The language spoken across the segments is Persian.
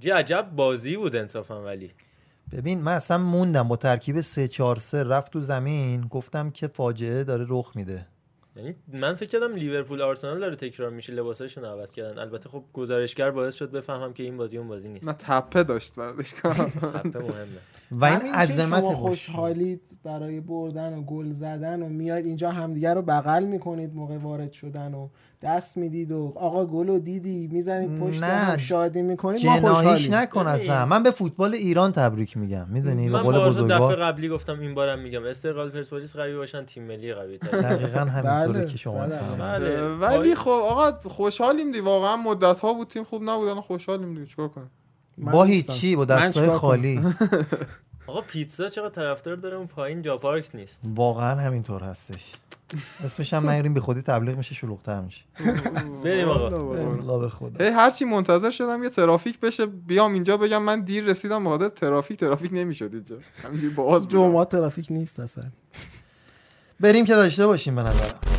چه عجب بازی بود انصافا ولی. ببین من اصلا موندم. با ترکیب 3 4 3 رفت تو زمین. گفتم که فاجعه داره رخ میده. یعنی من فکر کردم لیورپول آرسنال داره تکرار میشه لباساشون عوض کردن. البته خب گزارشگر باعث شد بفهمم که این بازی اون بازی نیست. نه تپه داشت ورزشگاه تپه مهمه. و این عظمت. خوشحالید برای بردن و گل زدن و میاید اینجا همدیگه رو بغل می‌کنید موقع وارد شدن و دست می‌دید و آقا گل رو دیدی می‌زنید پشت نه، هم شادی می‌کنید ما جناهیش خوشحالیم. نکن اصلا. من به فوتبال ایران تبریک میگم. می‌دونی؟ به من قول بارها دفعه بزرگوار. قبلی گفتم این بارم میگم. استقلال پرسپولیس قوی باشن تیم ملی قوی تر. دقیقا همینطوره بله، که شما. بله. ولی خب آقا خوشحالیم دی. واقعا مدت ها بود تیم خوب نبود الان خوشحالیم دی چیکار کنیم؟ با. هیچی با دستای؟ خالی. آقا پیتزا چقدر طرفدار داره؟ اون پایین جا پارک نیست. واقعا همینطور هستش. اسمش هم نیاریم بی خودی تبلیغ میشه شلوغ‌تر میشه. بریم آقا. الله به خدا. هی هرچی منتظر شدم یه ترافیک بشه بیام اینجا بگم من دیر رسیدم به خاطر ترافیک ترافیک نمی‌شد اینجا. همینجوری باز. جمعه ترافیک نیست اصلا. بریم که داشته باشیم به نظرم.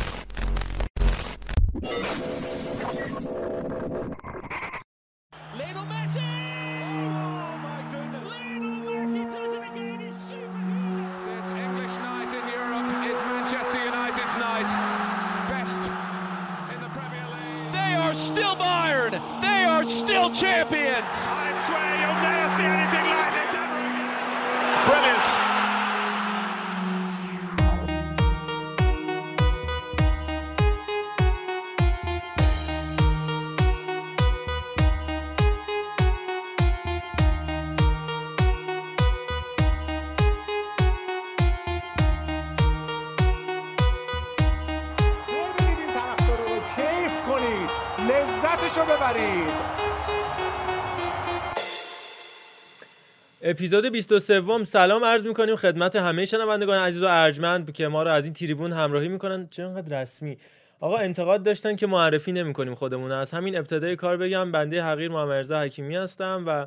اپیزود 23 سلام عرض می‌کنیم خدمت همه شنوندگان عزیز و ارجمند که ما رو از این تریبون همراهی می‌کنن. چه انقدر رسمی؟ آقا انتقاد داشتن که معرفی نمی‌کنیم خودمون از همین ابتدای کار بگم بنده حقیر محمد حکیمی هستم و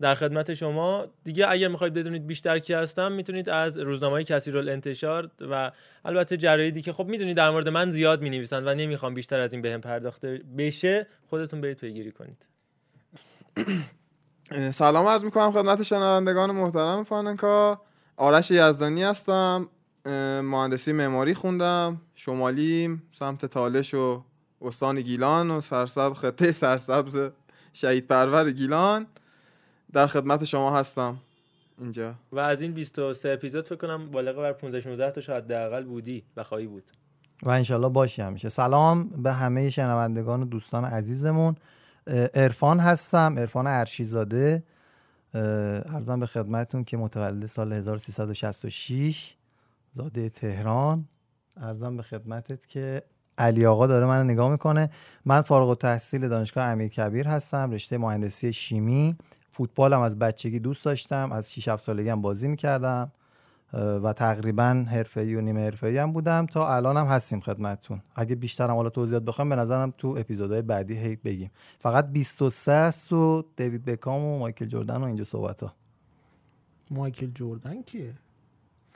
در خدمت شما دیگه اگر می‌خواید بدونید بیشتر کی هستم می‌تونید از روزنامه کثیر الانتشار و البته جرایدی که خب می‌دونید در مورد من زیاد می‌نویسن و نمی‌خوام بیشتر از این بهم پرداخته بشه خودتون برید پیگیری کنید. سلام عرض می‌کنم خدمت شنوندگان محترم پاننکا آرش یزدانی هستم. مهندسی معماری خوندم. شمالیم سمت تالش و استان گیلان و سرسب خطه سرسبز شهید پرور گیلان. در خدمت شما هستم. اینجا. و از این 23 اپیزود فکر کنم بالغ بر 15 16 تا شاید حداقل بودی و خواهی بود. و انشالله باشی همیشه. سلام به همه شنوندگان و دوستان عزیزمون. عرفان هستم عرفان ارشیزاده ارزم به خدمتون که متولد سال 1366 زاده تهران. ارزم به خدمتت که علی آقا داره من نگاه می‌کنه. من فارغ التحصیل دانشگاه امیر کبیر هستم رشته مهندسی شیمی. فوتبالم از بچگی دوست داشتم از 6 7 سالگی هم بازی می‌کردم. و تقریبا حرفه‌ای و نیمه حرفه‌ای هم بودم. تا الان هم هستیم خدمتتون. اگه بیشتر هم حالا توضیحات بخوایم به نظرم تو اپیزودهای بعدی هی بگیم. فقط 23 است و دیوید بکام و مایکل جردن و اینجا صحبت ها. مایکل جردن کیه؟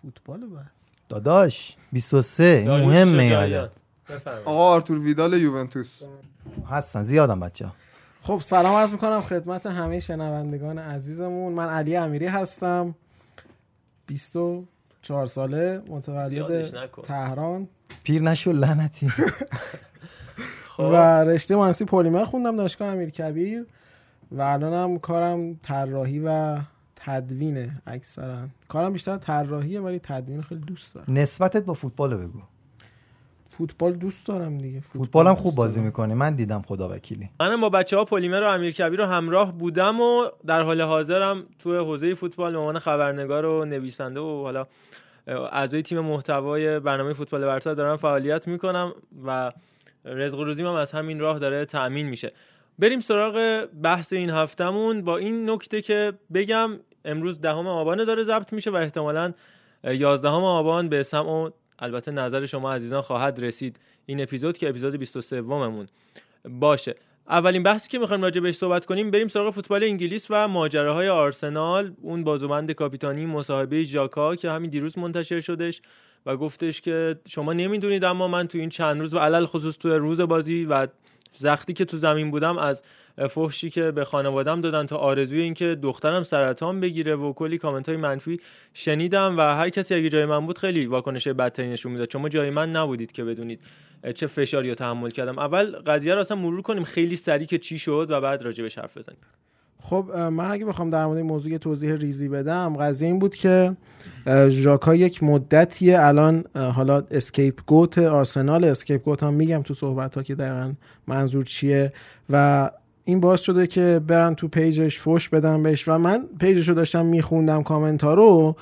فوتبال بس. داداش 23 این داریوش مهمه شجاعیان. یاده بفرمایید. آقا آرتور ویدال یوونتوس. هستن زیادم بچه ها. خب سلام عرض می‌کنم خدمت همه شنوندگان عزیزمون. من علی امیری هستم. 24 ساله متولد. تهران. پیر نشو لعنتی. خب. و رشته مهندسی پلیمر خوندم دانشگاه امیر کبیر و الانم کارم طراحی و تدوینه اکثرا. کارم بیشتر طراحیه ولی تدوین خیلی دوست دارم. نسبتت با فوتبال رو بگو. فوتبال دوست دارم دیگه. فوتبالم دوست خوب بازی. می‌کنی. من دیدم خدا وکیلی. منم با بچه ها پلیمر و امیر کبیر رو همراه بودم و در حال حاضرم توی حوزه فوتبال به عنوان خبرنگار و نویسنده و حالا اعضای تیم محتوای برنامه فوتبال برتر دارم فعالیت می‌کنم و رزق و روزیم هم از همین راه داره تأمین میشه. بریم سراغ بحث این هفتمون با این نکته که بگم امروز دهم آبان داره ضبط میشه و احتمالاً 11 آبان به سمع و البته نظر شما عزیزان خواهد رسید. این اپیزود که اپیزود 23 ممون باشه. اولین بحثی که می‌خوایم راجع بهش صحبت کنیم بریم سراغ فوتبال انگلیس و ماجراهای آرسنال اون بازوبند کاپیتانی مصاحبه ژاکا که همین دیروز منتشر شدش و گفتش که شما نمی‌دونید اما من تو این چند روز و علل خصوص تو روز بازی و زختی که تو زمین بودم از فحشی که به خانوادم دادن تا آرزوی این که دخترم سرطان بگیره و کلی کامنت های منفی شنیدم و هر کسی اگه جای من بود خیلی واکنش بدتری نشون می‌داد. چون جای من نبودید که بدونید چه فشاری رو تحمل کردم. اول قضیه رو اصلا مرور کنیم خیلی سریع که چی شد و بعد راجع بهش حرف بزنیم. خب من اگه بخوام در مورد این موضوع توضیح ریزی بدم قضیه این بود که ژاکا یک مدتیه الان حالا scapegoat آرسنال scapegoat هم میگم تو صحبت ها که دقیقا منظور چیه و این باعث شده که برن تو پیجش فوش بدن بهش و من پیجش رو داشتم میخوندم کامنت ها رو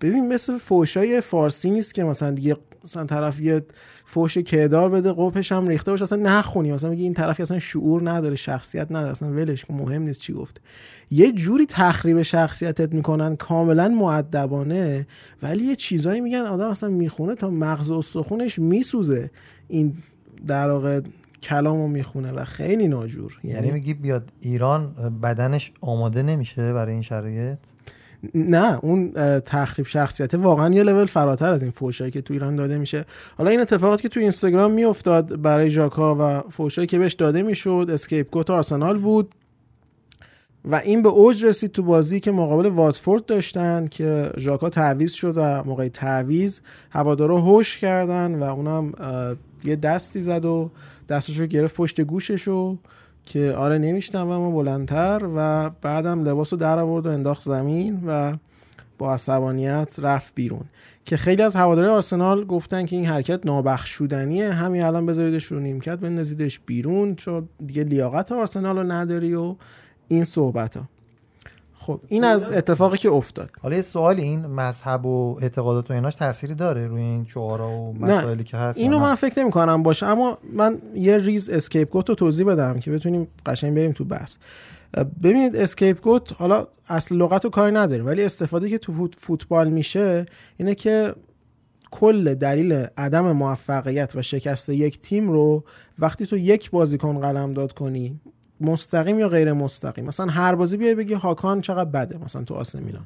ببین مثل فوشای فارسی نیست که مثلا دیگه مثلا طرف یه فوش کدار بده قبحش هم ریخته باشه اصلا نخونی. مثلا میگه این طرف که اصلا شعور نداره شخصیت نداره اصلا ولش مهم نیست چی گفته. یه جوری تخریب شخصیتت می‌کنن کاملا معدبانه ولی یه چیزایی میگن آدم اصلا می‌خونه تا مغز استخونش میسوزه. این در واقع کلامو می‌خونه و خیلی ناجور. یعنی میگی بیاد ایران بدنش آماده نمیشه برای این شرایط؟ نه اون تخریب شخصیت واقعا یه لول فراتر از این فوشایی که تو ایران داده میشه. حالا این اتفاقات که تو اینستاگرام میافتاد برای ژاکا و فوشایی که بهش داده می‌شد اسکیپ گوت آرسنال بود و این به اوج رسید تو بازی که مقابل واتفورد داشتن که ژاکا تعویض شد و موقع تعویض هوادارا هوش کردن و اونم یه دستی زد و دستش رو گرفت پشت گوشش و که آره نمیشنوم و بلندتر و بعدم لباس رو در آورد و انداخت زمین و با عصبانیت رفت بیرون. که خیلی از هواداری آرسنال گفتن که این حرکت نابخشودنیه. همین الان بذاریدش رو نیمکت بندازیدش بیرون چون دیگه لیاقت آرسنال رو نداری و این صحبت ها خب این از اتفاقی که افتاد حالا یه سوال این مذهب و اعتقادات و ایناش تأثیری داره روی این شعارا و مسائلی که هست اینو؟ من فکر نمی کنم باشه اما من یه ریز scapegoat رو توضیح بدم که بتونیم قشنگ بریم تو بحث ببینید scapegoat حالا اصل لغت رو کاری نداریم ولی استفاده که تو فوت- فوتبال میشه اینه که کل دلیل عدم موفقیت و شکست یک تیم رو وقتی تو یک بازیکن قلمداد کنی مستقیم یا غیر مستقیم؟ مثلا هر بازی بیای بگی هاکان چقدر بده مثلا تو آسه میلان.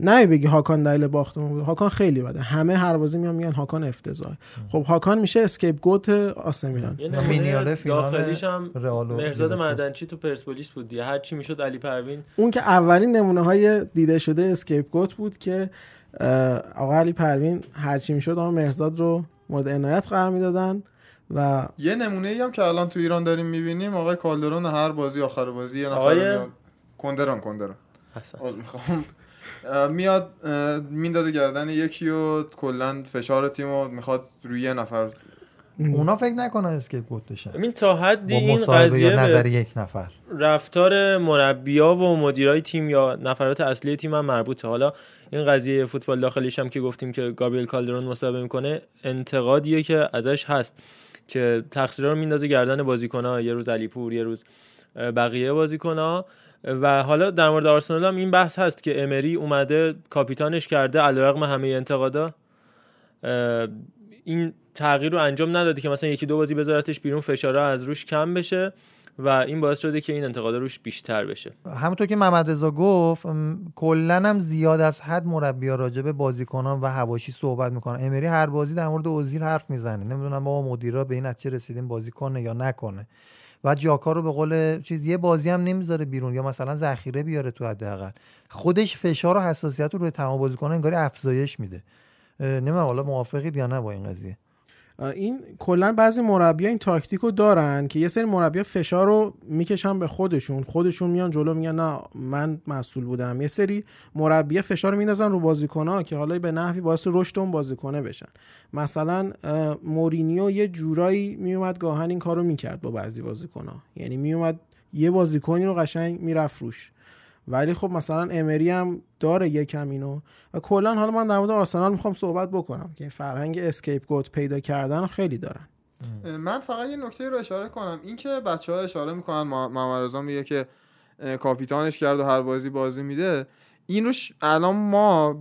نه بگی هاکان دلیل باختمون بوده هاکان خیلی بده. همه هر بازی میان میگن هاکان افتضاح خب هاکان میشه scapegoat آسه میلان. فینال داخلیش هم لیورپول. مدنچی تو پرسپولیس بود دیگه. هر چی می‌شد علی پروین. اون که اولین نمونه های دیده شده scapegoat بود که آقا علی پروین هرچی می‌شد آقا مهرزاد رو مورد عنایت قرار می‌دادن. و یه نمونه ای هم که الان تو ایران داریم می‌بینیم آقای کالدرون هر بازی آخر بازی یه نفر آقای- میاد. کندران کندران. می‌خوام. میاد میندازه گردن یکی و کلا فشار تیم می‌خواد روی یه نفر. اونا فکر نکنن scapegoat بشن ببین تا حدی با این قضیه یا نظر یک نفر. رفتار مربیا و مدیرای تیم یا نفرات اصلی تیم هم مربوطه. حالا این قضیه فوتبال داخلیش هم که گفتیم که گابریل کالدرون مصاحبه می‌کنه انتقادیه که ازش هست. که تقصیرها رو میندازه گردن بازیکن‌ها. یه روز علیپور یه روز بقیه بازیکن‌ها. و حالا در مورد آرسنال هم این بحث هست که امری اومده کاپیتانش کرده علیرغم همه انتقادا. این تغییر رو انجام نداده که مثلا یکی دو بازی بذارتش بیرون فشارها از روش کم بشه. و این باعث شده که این انتقادا روش بیشتر بشه. همونطور که محمد رضا گفت کلا هم زیاد از حد مربیا راجع به بازیکنان و هواشی صحبت می‌کنن. امری هر بازی در مورد اوزیل حرف می‌زنه. نمی‌دونم بابا مدیرا به این نتیجه رسیدیم بازی کنه یا نکنه. و جاکا رو به قول چیز یه بازی هم نمی‌ذاره بیرون یا مثلا ذخیره بیاره تو حداقل. خودش فشار و حساسیت رو روی تمام بازیکنان انگاری افزایش میده. نمی‌دونم حالا موافقید یا نه با این قضیه؟ این کلا بعضی مربیا این تاکتیک رو دارن که یه سری مربیا فشار رو می‌کشن به خودشون. خودشون میان جلو میگن نه من مسئول بودم. یه سری مربیا فشار میندازن رو بازیکن‌ها که حالا به نحوی باعث رشد اون بازیکنه بشن. مثلا مورینیو یه جورایی میومد گاهن این کارو می‌کرد با بعضی بازیکن‌ها. یعنی میومد یه بازیکنی رو قشنگ می‌رفت روش. ولی خب مثلا امری هم داره یکم اینو. و کلا حالا من در مورد آرسنال می‌خوام صحبت بکنم که فرهنگ scapegoat پیدا کردن خیلی دارن. من فقط یه نکته رو اشاره کنم. اینکه بچه ها اشاره می‌کنن محمد میگه که کاپیتانش کرد و هر بازی بازی میده. این روش الان ما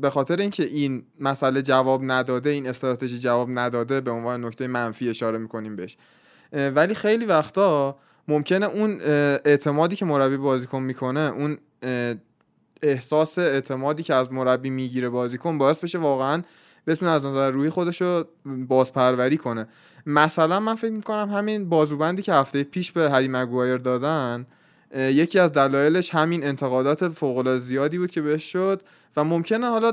به خاطر اینکه این مسئله جواب نداده این استراتژی جواب نداده به عنوان نکته منفی اشاره می‌کنیم بهش. ولی خیلی وقتا ممکنه اون اعتمادی که مربی بازیکن می‌کنه اون احساس اعتمادی که از مربی می‌گیره بازیکن باعث بشه واقعا بتونه از نظر روی خودش رو بازپروری کنه. مثلا من فکر می‌کنم همین بازوبندی که هفته پیش به هری مگوایر دادن یکی از دلایلش همین انتقادات فوق زیادی بود که بهش شد و ممکنه حالا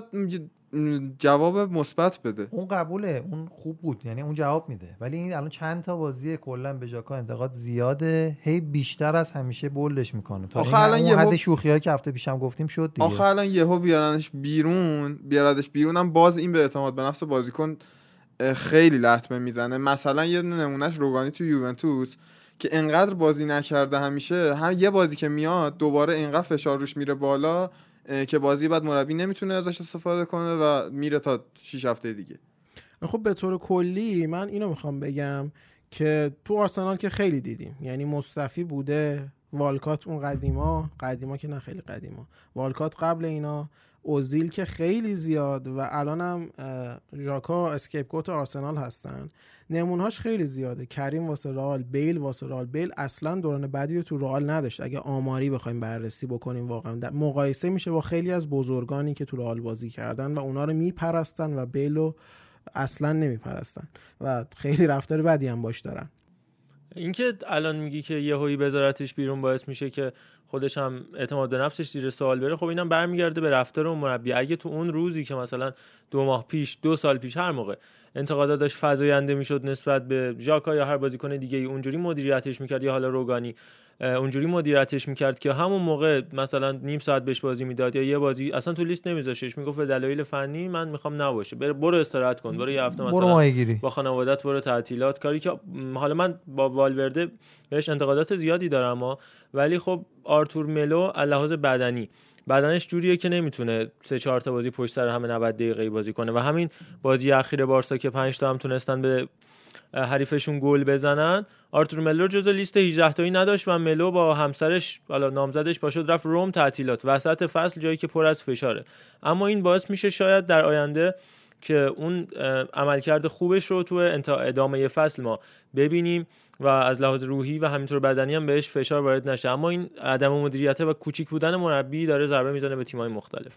جواب مثبت بده. اون قبوله اون خوب بود یعنی اون جواب میده. ولی این الان چند تا بازی کلا به جاکا انتقاد زیاده. هی بیشتر از همیشه بولش می‌کنه. تا آخه الان یهو- حد شوخی که هفته پیشم گفتیم شد دیگه. آخه الان یهو بیارنش بیرون بیاردش بیرون هم باز این به اعتماد به نفس بازیکن خیلی لطمه می‌زنه. مثلا یه نمونهش روگانی تو یوونتوس که انقدر بازی نکرده همیشه. هم یه بازی که میاد دوباره انقدر فشار روش میره بالا. که بازی بعد مربی نمی‌تونه ازش استفاده کنه و میره تا 6 هفته دیگه. خب به طور کلی من اینو می‌خوام بگم که تو آرسنال که خیلی دیدیم. یعنی مصطفی بوده والکات اون قدیما قدیما که نه خیلی قدیما. والکات قبل اینا اوزیل که خیلی زیاد و الانم ژاکا اسکیپگوت آرسنال هستن. نمونهاش خیلی زیاده. کریم واسه رئال بیل واسه رئال. بیل اصلا دوران بعدی رو تو رئال نداشت. اگه آماری بخوایم بررسی بکنیم واقعا. در- مقایسه میشه با خیلی از بزرگانی که تو رئال بازی کردن و اونا رو میپرستن و بیل رو اصلا نمیپرستن. و خیلی رفتار بدی هم باش دارن. اینکه الان میگی که یهویی بذارتش بیرون باعث میشه که خودش هم اعتماد به نفسش زیر سوال بره خب اینم برمیگرده به رفتار اون مربی. اگه تو اون روزی که مثلا دو ماه پیش دو سال پیش هر موقع انتقادات داشت فزاینده می‌شد نسبت به ژاکا یا هر بازیکن دیگه ای. اونجوری مدیریتش می‌کرد یا حالا روگانی. اونجوری مدیریتش می‌کرد که همون موقع مثلا نیم ساعت بهش بازی می‌داد یا یه بازی اصلا تو لیست نمیذاشش می‌گفت به دلایل فنی من می‌خوام نباشه. بر- برو استراحت کن. برو یه هفته مثلا با خانوادت برو تعطیلات. کاری که حالا من با والورده بهش انتقادات زیادی دارم اما ولی خب آرتور ملو لحاظ بدنی. بدنش جوریه که نمی‌تونه سه چهار تا بازی پشت سر همه 90 دقیقه بازی کنه و همین بازی اخیر بارسا که 5 تا هم تونستن به حریفشون گل بزنن. آرتور ملو جزو لیست 18 تایی نداشت و ملو با همسرش حالا نامزدش پاشد رفت روم تعطیلات. وسط فصل جایی که پر از فشاره. اما این باعث میشه شاید در آینده که اون عملکرد خوبش رو تو ادامه فصل ما ببینیم. و از لحاظ روحی و همینطور بدنی هم بهش فشار وارد نشه. اما این عدم مدیریت و کوچیک بودن مربی داره ضربه می‌زنه به تیم‌های مختلف.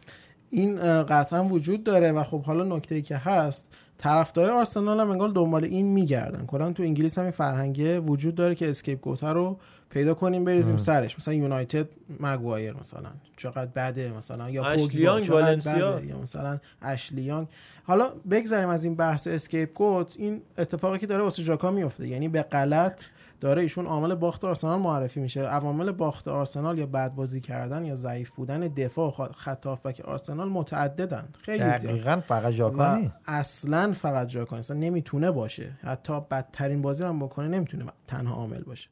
این قطعا وجود داره و خب حالا نکته که هست طرفدارای آرسنال هم انگار دنبال این میگردن. کلا تو انگلیس هم این فرهنگه وجود داره که scapegoat ه رو پیدا کنیم بریزیم سرش. مثلا یونایتد مگوایر مثلا. چقدر بده مثلا. یا اشلی پوگبا یانگ، چقدر والنسیا. بده. یا مثلا اشلیانگ حالا بگذریم از این بحث scapegoat. این اتفاقی که داره واسه ژاکا میفته. یعنی به غلط داره ایشون عامل باخت آرسنال معرفی میشه. عوامل باخت آرسنال یا بد بازی کردن یا ضعیف بودن دفاع و خط- هافبک آرسنال متعددن. خیلی زیاد. دقیقا فقط ژاکانی اصلا فقط اصلا نمی‌تونه باشه. حتی بدترین بازی رو هم بکنه نمی‌تونه تنها عامل باشه.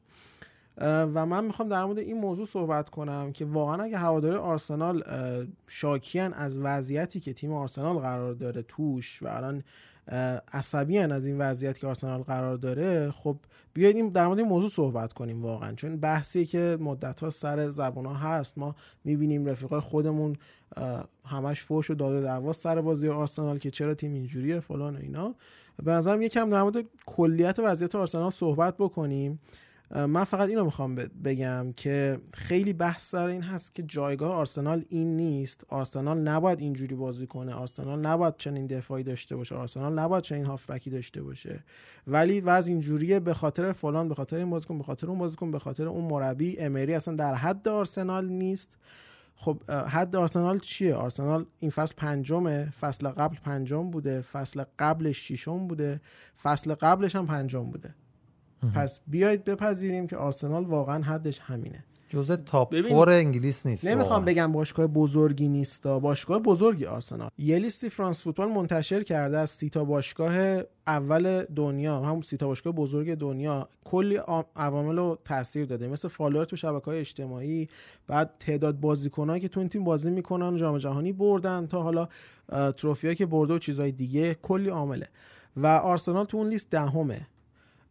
و من می‌خوام در مورد این موضوع صحبت کنم که واقعا اگه هواداری آرسنال شاکیان از وضعیتی که تیم آرسنال قرار داره توش و الان عصبیان از این وضعیت که آرسنال قرار داره خب بیاید این در مورد این موضوع صحبت کنیم واقعا. چون بحثی که مدت ها سر زبان ها هست ما می‌بینیم رفیقای خودمون همش فوش و داد و دعوا سر بازی آرسنال که چرا تیم اینجوریه فلان و اینا. به نظرم یکم در مورد کلیت وضعیت آرسنال صحبت بکنیم. من فقط اینو می‌خوام بگم که خیلی بحث سر این هست که جایگاه آرسنال این نیست. آرسنال نباید اینجوری بازی کنه. آرسنال نباید چنین دفاعی داشته باشه. آرسنال نباید چنین هافبکی داشته باشه. ولی وضع اینجوریه به خاطر فلان به خاطر این بازیکن به خاطر اون بازیکن به خاطر اون مربی. امری اصلا در حد آرسنال نیست. خب حد آرسنال چیه؟ آرسنال این فصل پنجمه. فصل قبل پنجم بوده. فصل قبلش ششم بوده. فصل قبلش هم پنجم بوده. پس بیایید بپذیریم که آرسنال واقعا حدش همینه. جزء تاپ ببین- فور انگلیس نیست. نمی‌خوام واقعا. بگم باشگاه بزرگی نیست باشگاه بزرگی آرسنال. یه لیستی فرانس فوتبال منتشر کرده از سی تا باشگاه اول دنیا همون سی تا باشگاه بزرگ دنیا. کلی عوامل رو تاثیر داده. مثل follower تو شبکه های اجتماعی بعد تعداد بازیکنایی که تو این تیم بازی می‌کنن جام جهانی بردن تا حالا trophy که برده و چیزهای دیگه کلی عامله. و آرسنال تو اون لیست دهمه.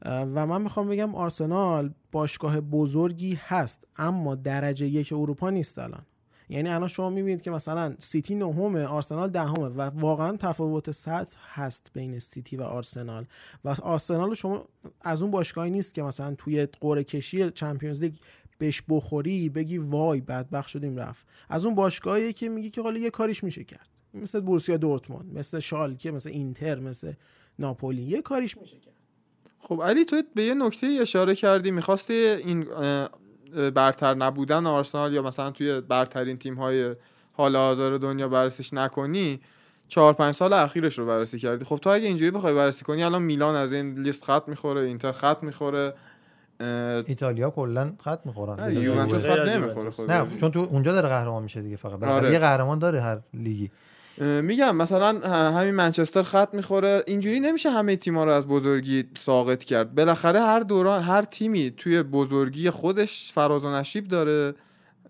و من می‌خوام بگم آرسنال باشگاه بزرگی هست اما درجه یک اروپا نیست الان. یعنی الان شما می‌بینید که مثلا سیتی نهمه آرسنال دهمه و واقعا تفاوت سطح هست بین سیتی و آرسنال. و آرسنال شما از اون باشگاهی نیست که مثلا توی قرعه کشی چمپیونز لیگ بهش بخوری بگی وای بدبخت شدیم رفت. از اون باشگاهی که میگی که حالا یه کاریش میشه کرد. مثل بورسیا دورتموند مثل شالکه مثل اینتر مثل ناپولی یه کاریش میشه کرد. خب علی تو به یه نکته اشاره کردی می‌خواستی این برتر نبودن آرسنال یا مثلا توی برترین تیم های حال حاضر دنیا بررسیش نکنی چهار پنج سال اخیرش رو بررسی کردی خب تو اگه اینجوری بخوای بررسی کنی الان میلان از این لیست خط می‌خوره اینتر خط می‌خوره ایتالیا کلا خط می‌خورن یوونتوس خط نمی‌خوره. خود نه چون تو اونجا داره قهرمان میشه دیگه فقط آره. یه قهرمان داره هر لیگی میگم مثلا همین منچستر خط می‌خوره. اینجوری نمیشه همه تیما رو از بزرگی ساقط کرد. بالاخره هر دوران هر تیمی توی بزرگی خودش فراز و نشیب داره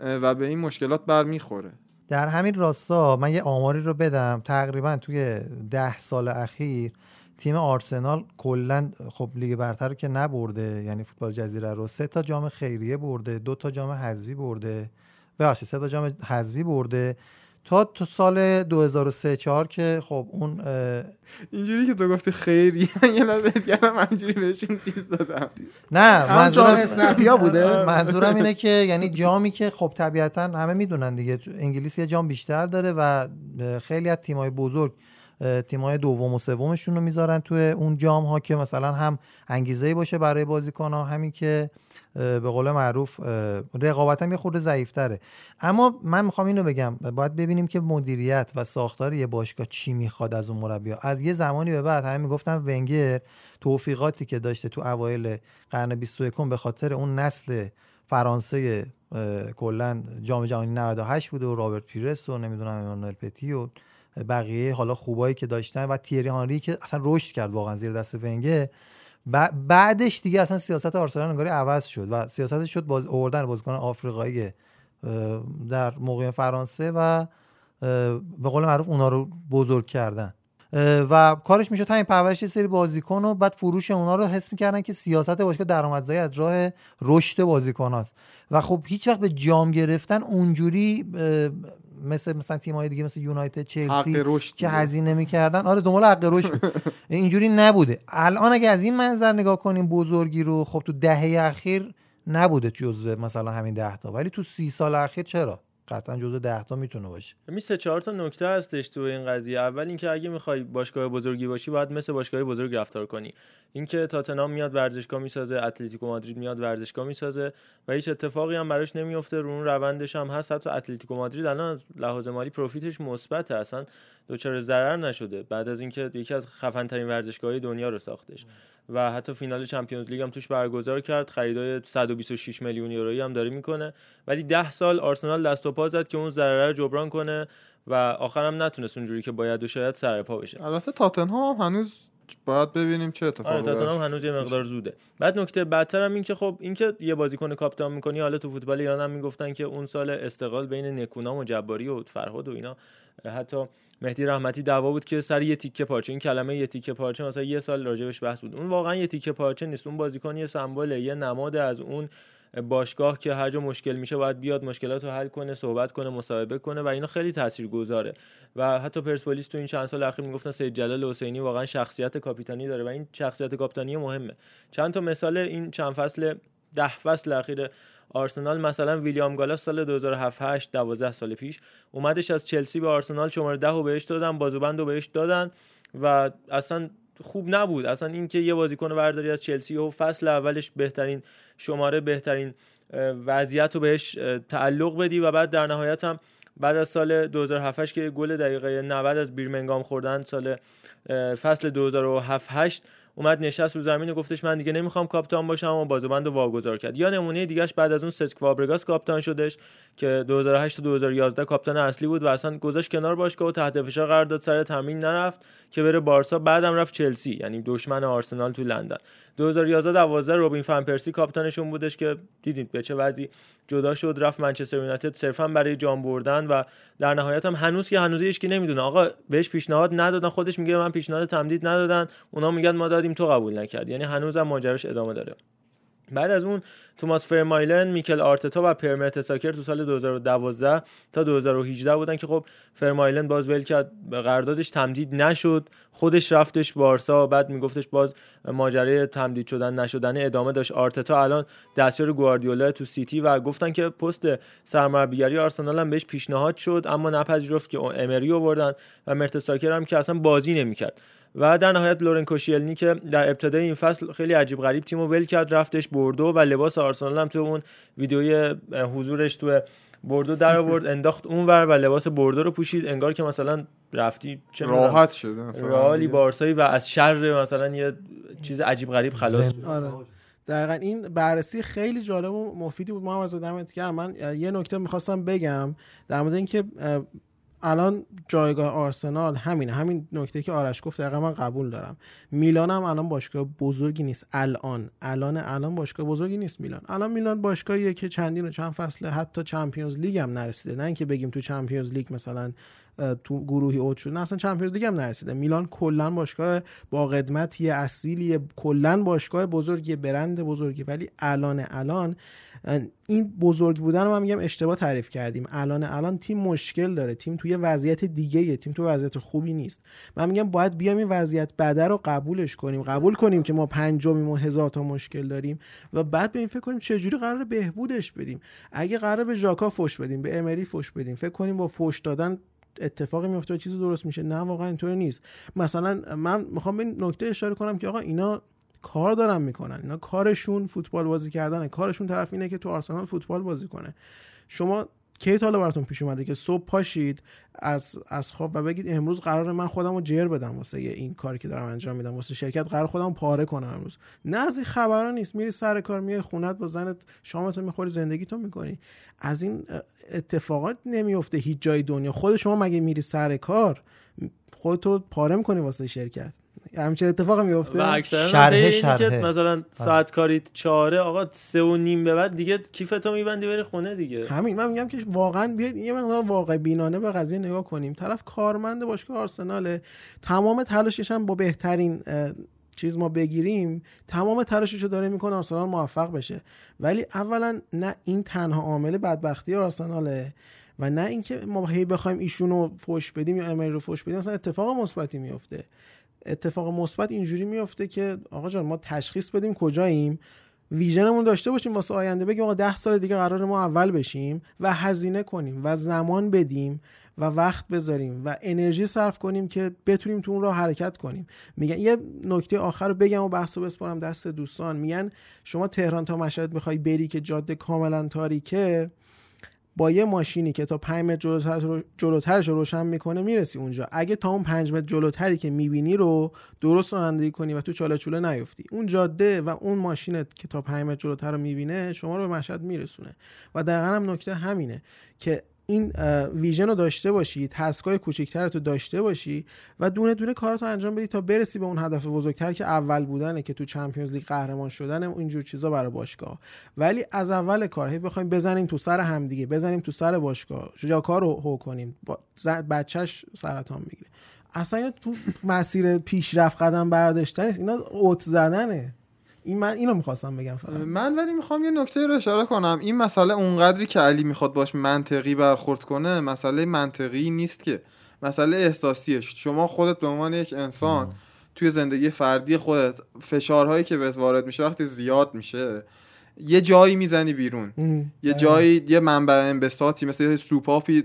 و به این مشکلات برمیخوره. در همین راستا من یه آماری رو بدم. تقریبا توی ده سال اخیر تیم آرسنال کلا خب لیگ برتر رو که نبرده یعنی فوتبال جزیره رو سه تا جام خیریه برده دو تا جام حذفی برده. ببخشید سه تا جام حذفی برده. تا تو سال 2003 4 که خب اون اینجوری که تو گفتی خیری یه لحظه حس کردم همینجوری بهشون چیز دادم. نه منظورم اسنپیا بوده؟ منظورم اینه که یعنی جامی که خب طبیعتا همه می‌دونن دیگه تو انگلیس یه جام بیشتر داره و خیلی از تیمای بزرگ تیمای دوم و سومشون رو می‌ذارن توی اون جام ها که مثلا هم انگیزه باشه برای بازیکن ها همین که به قول معروف رقابت هم یه خورده ضعیفتره. اما من می‌خوام اینو بگم باید ببینیم که مدیریت و ساختار یه باشگاه چی می‌خواد از اون مربی از یه زمانی به بعد همه می‌گفتن ونگر توفیقاتی که داشته تو اوایل قرن 21 به خاطر اون نسل فرانسه کلا جام جهانی 98 بوده و رابرت پیرس و نمی‌دونم امانوئل پتی و بقیه حالا خوبایی که داشتن و تیری هانری که اصلا رشد کرد واقعا زیر دست ونگر. بعدش دیگه اصلا سیاست آرسنال انگاری عوض شد و سیاستش شد باز آوردن بازیکن آفریقایی در موقع فرانسه و به قول معروف اونا رو بزرگ کردن. و کارش می‌شد همین پرورش سری بازیکن و بعد فروش اونا رو حس می‌کردن که سیاست باشگاه درآمدزایی از راه رشد بازیکن هاست و خب هیچ وقت به جام گرفتن اونجوری مثل مثلا تیم‌های دیگه مثل یونایتد چلسی که. هزینه می‌کردن آره دنبال حق رشد. اینجوری نبوده الان اگه از این منظر نگاه کنیم بزرگی رو خب تو دهه اخیر نبوده جزو مثلا همین ده تا ولی تو سی سال اخیر چرا قطعا جزو ده تا می‌تونه باشه. می سه چهار تا نکته هستش تو این قضیه. اول اینکه اگه می‌خوای باشگاه بزرگی باشی باید مثل باشگاه بزرگ رفتار کنی. اینکه تاتنهام میاد ورزشگاه می‌سازه اتلتیکو مادرید میاد ورزشگاه می‌سازه و هیچ اتفاقی هم براش نمیفته رو اون روندش هم هست. حتی اتلتیکو مادرید الان از لحاظ مالی پروفیتش مثبته اصلا دچار ضرر نشده. بعد از اینکه یکی از خفن ترین ورزشگاه دنیا رو ساختش. و حتی فینال چمپیونز لیگ هم توش برگزار کرد. خریدای 126 میلیون یورویی هم داره می‌کنه. ولی 10 سال آرسنال دست و پا زد که اون ضرر رو جبران کنه و آخرم نتونست اونجوری که باید و شاید سر پا بشه. البته تاتنهام هم هنوز باید ببینیم چه آره اتفاقی تاتنهام براش هنوز یه مقدار زوده. بعد نکته بدتر هم این که خب اینکه یه بازیکن کاپیتان می‌کنی. حالا تو فوتبال ایران هم می‌گفتن که اون سال استقلال بین نکونام و جباری و فرهاد و اینا. حتی مهدی رحمتی دعوا بود که سر یه تیکه پارچه این کلمه یه تیکه پارچه مثلا یه سال راجبش بحث بود. اون واقعا یه تیکه پارچه نیست اون بازیکن یه سمبله یه نماد از اون باشگاه که هر جا مشکل میشه باید بیاد مشکلات رو حل کنه صحبت کنه مصاحبه کنه و اینا خیلی تاثیرگذاره. و حتی پرسپولیس تو این چند سال اخیر می‌گفتن سید جلال حسینی واقعا شخصیت کاپیتانی داره و این شخصیت کاپیتانی مهمه. چند تا مثال این چند فصل ده فصل اخیر آرسنال مثلا ویلیام گالاس سال 2007 8 12 سال پیش اومدش از چلسی به آرسنال شماره 10 رو بهش دادن بازوبند رو بهش دادن و اصلا خوب نبود. اصلا اینکه یه بازیکن برداری از چلسی و فصل اولش بهترین شماره بهترین وضعیت رو بهش تعلق بدی و بعد در نهایت هم بعد از سال 2007 که گل دقیقه 90 از بیرمنگام خوردن سال فصل 2007 8 اومد نشست رو زمین و گفتش من دیگه نمی‌خوام کاپیتان باشم و بازوبند رو واگذار کرد. یا نمونه دیگهش بعد از اون سسک فابرگاس کاپیتان شدش که 2008 تا 2011 کاپیتان اصلی بود و اصلا گذاشت کنار باشگاه و تحت فشار قرار داد سر تمرین نرفت که بره بارسا. بعدم رفت چلسی یعنی دشمن آرسنال تو لندن. 2011 12 روبین فان پرسی کاپیتانشون بودش که دیدید به چه وضعی جدا شد رفت منچستر یونایتد صرفا برای جام بردن و در نهایت هم هنوز که هنوز هیچ کی نمی‌دونه. آقا بهش پیشنهاد ندادن خودش میگه من پیشنهاد تمدید ندادن. اونا میگن ما دادیم تو قبول نکردی یعنی هنوزم ماجراش ادامه داره. بعد از اون توماس فرمایلن، میکل آرتتا و پرمرت ساکر تو سال 2012 تا 2018 بودن که خب فرمایلن باز ول کرد. قراردادش تمدید نشد. خودش رفتش بارسا بعد میگفتش باز ماجرای تمدید شدن نشدن ادامه داشت. آرتتا الان دستیار گواردیولا تو سیتی و گفتن که پست سرمربیگری آرسنال هم بهش پیشنهاد شد اما نپذیرفت که امری آوردن و مرتساکر هم که اصلا بازی نمی‌کرد. و در نهایت لورن کوشیلنی که در ابتدای این فصل خیلی عجیب غریب تیمو ول کرد رفتش بردو و لباس آرسنال هم تو اون ویدیوی حضورش تو بردو در آورد انداخت اونور و لباس بردو رو پوشید. انگار که مثلا رفتی چه راحت شده مثلا. بارسایی و از شر مثلا یه چیز عجیب غریب خلاص آره. دقیقا این بررسی خیلی جالب و مفیدی بود. محمد رضا دمت گرم من یه نکته می‌خواستم بگم در مورد اینکه الان جایگاه آرسنال همینه. همین نکته که آرش گفت دقیقا من قبول دارم. میلان هم الان باشگاه بزرگی نیست. الان. الان الان باشگاه بزرگی نیست میلان. الان میلان باشگاهیه که چندین و چند فصله حتی چمپیونز لیگ هم نرسیده. نه اینکه بگیم تو چمپیونز لیگ مثلا تو گروهی اوت شد. نه اصلا چمپیونز لیگ هم نرسیده. میلان کلا باشگاه با قدمتی اصیلی کلا باشگاه بزرگی برند بزرگی ولی الان الان این بزرگ بودن رو من میگم اشتباه تعریف کردیم. الان الان تیم مشکل داره. تیم توی وضعیت دیگه تیم تو وضعیت خوبی نیست. من میگم باید بیام این وضعیت بده رو قبولش کنیم. قبول کنیم که ما پنجمیم و هزار تا مشکل داریم و بعد به این فکر کنیم چجوری قرار بهبودش بدیم. اگه قرار به ژاکا فوش بدیم به امری فوش بدیم فکر کنیم با فوش دادن اتفاقی میفته چیزی درست میشه. نه واقعا اینطور نیست. مثلا من می‌خوام به نکته اشاره کنم که آقا اینا کار دارن می‌کنن. اینا کارشون فوتبال بازی کردنه. کارشون طرف اینه که تو آرسنال فوتبال بازی کنه. شما کی تا براتون پیش اومده که صبح پاشید از از خواب و بگید امروز قرار من خودم رو جر بدم واسه این کاری که دارم انجام میدم واسه شرکت قرار خودم پاره کنم امروز. نه از این خبرا نیست. میری سر کار میای خونت با زنت شامتو می‌خوری زندگیتو می‌کنی. از این اتفاقات نمیفته هیچ جای دنیا. خود شما مگه میری سر کار؟ خودتو پاره می‌کنی واسه شرکت. همچین اتفاقی میفته و اکثرا شرحه، که شرحه. مثلا ساعت کاری چهاره آقا سه و نیم به بعد دیگه کیفتو میبندی بری خونه دیگه. همین من میگم که واقعا بیاید یه مقدار واقع بینانه به قضیه نگاه کنیم. طرف کارمند باشگاه آرسناله تمام تلاشش هم با بهترین چیز ما بگیریم تمام تلاشش رو داره می‌کنه آرسنال موفق بشه. ولی اولا نه این تنها عامل بدبختی آرسناله و نه اینکه ما هی بخوایم ایشونو فوش بدیم یا امری رو فوش بدیم مثلا اتفاق مثبتی میفته اتفاق مثبت اینجوری میفته که آقا جان ما تشخیص بدیم کجاییم؟ ویژنمون داشته باشیم واسه آینده بگیم آقا ده سال دیگه قرار ما اول بشیم و هزینه کنیم و زمان بدیم و وقت بذاریم و انرژی صرف کنیم که بتونیم تو اون راه حرکت کنیم. میگن یه نکته آخر رو بگم و بحث رو بسپارم دست دوستان. میگن شما تهران تا مشهد می‌خوای بری که جاده کاملا تاریکه با یه ماشینی که تا 5 متر جلوتر رو- جلوترش رو روشن می‌کنه می‌رسی اونجا. اگه تا اون 5 متر جلوتری که می‌بینی رو درست رانندگی کنی و تو چاله چوله نیفتی. اون جاده و اون ماشینت که تا 5 متر جلوتر رو می‌بینه شما رو به مشهد میرسونه. و دقیقا هم نکته همینه که این ویژن رو داشته باشی تسکای کوچیکتر رو داشته باشی و دونه دونه کاراتو انجام بدی تا برسی به اون هدف بزرگتر که اول بودنه که تو چمپیونز لیگ قهرمان شدن اینجور چیزا برای باشگاه. ولی از اول کار هی بخوایم بزنیم تو سر همدیگه بزنیم تو سر باشگاه. جاکا رو هو کنیم بچهش سرطان می‌گیره. اصلا تو مسیر پیشرفت قدم برداشتن اینا اوت زدنه. این من اینو می‌خواستم بگم فقط. من ولی می‌خوام یه نکته رو اشاره کنم. این مسئله اونقدری که علی می‌خواد باش منطقی برخورد کنه مسئله منطقی نیست که. مسئله احساسیه شما خودت به عنوان یک انسان توی زندگی فردی خودت فشارهایی که بهت وارد میشه وقتی زیاد میشه یه جایی می‌زنی بیرون. ام. یه جایی یه منبع انبساطی مثل یه سوپاپی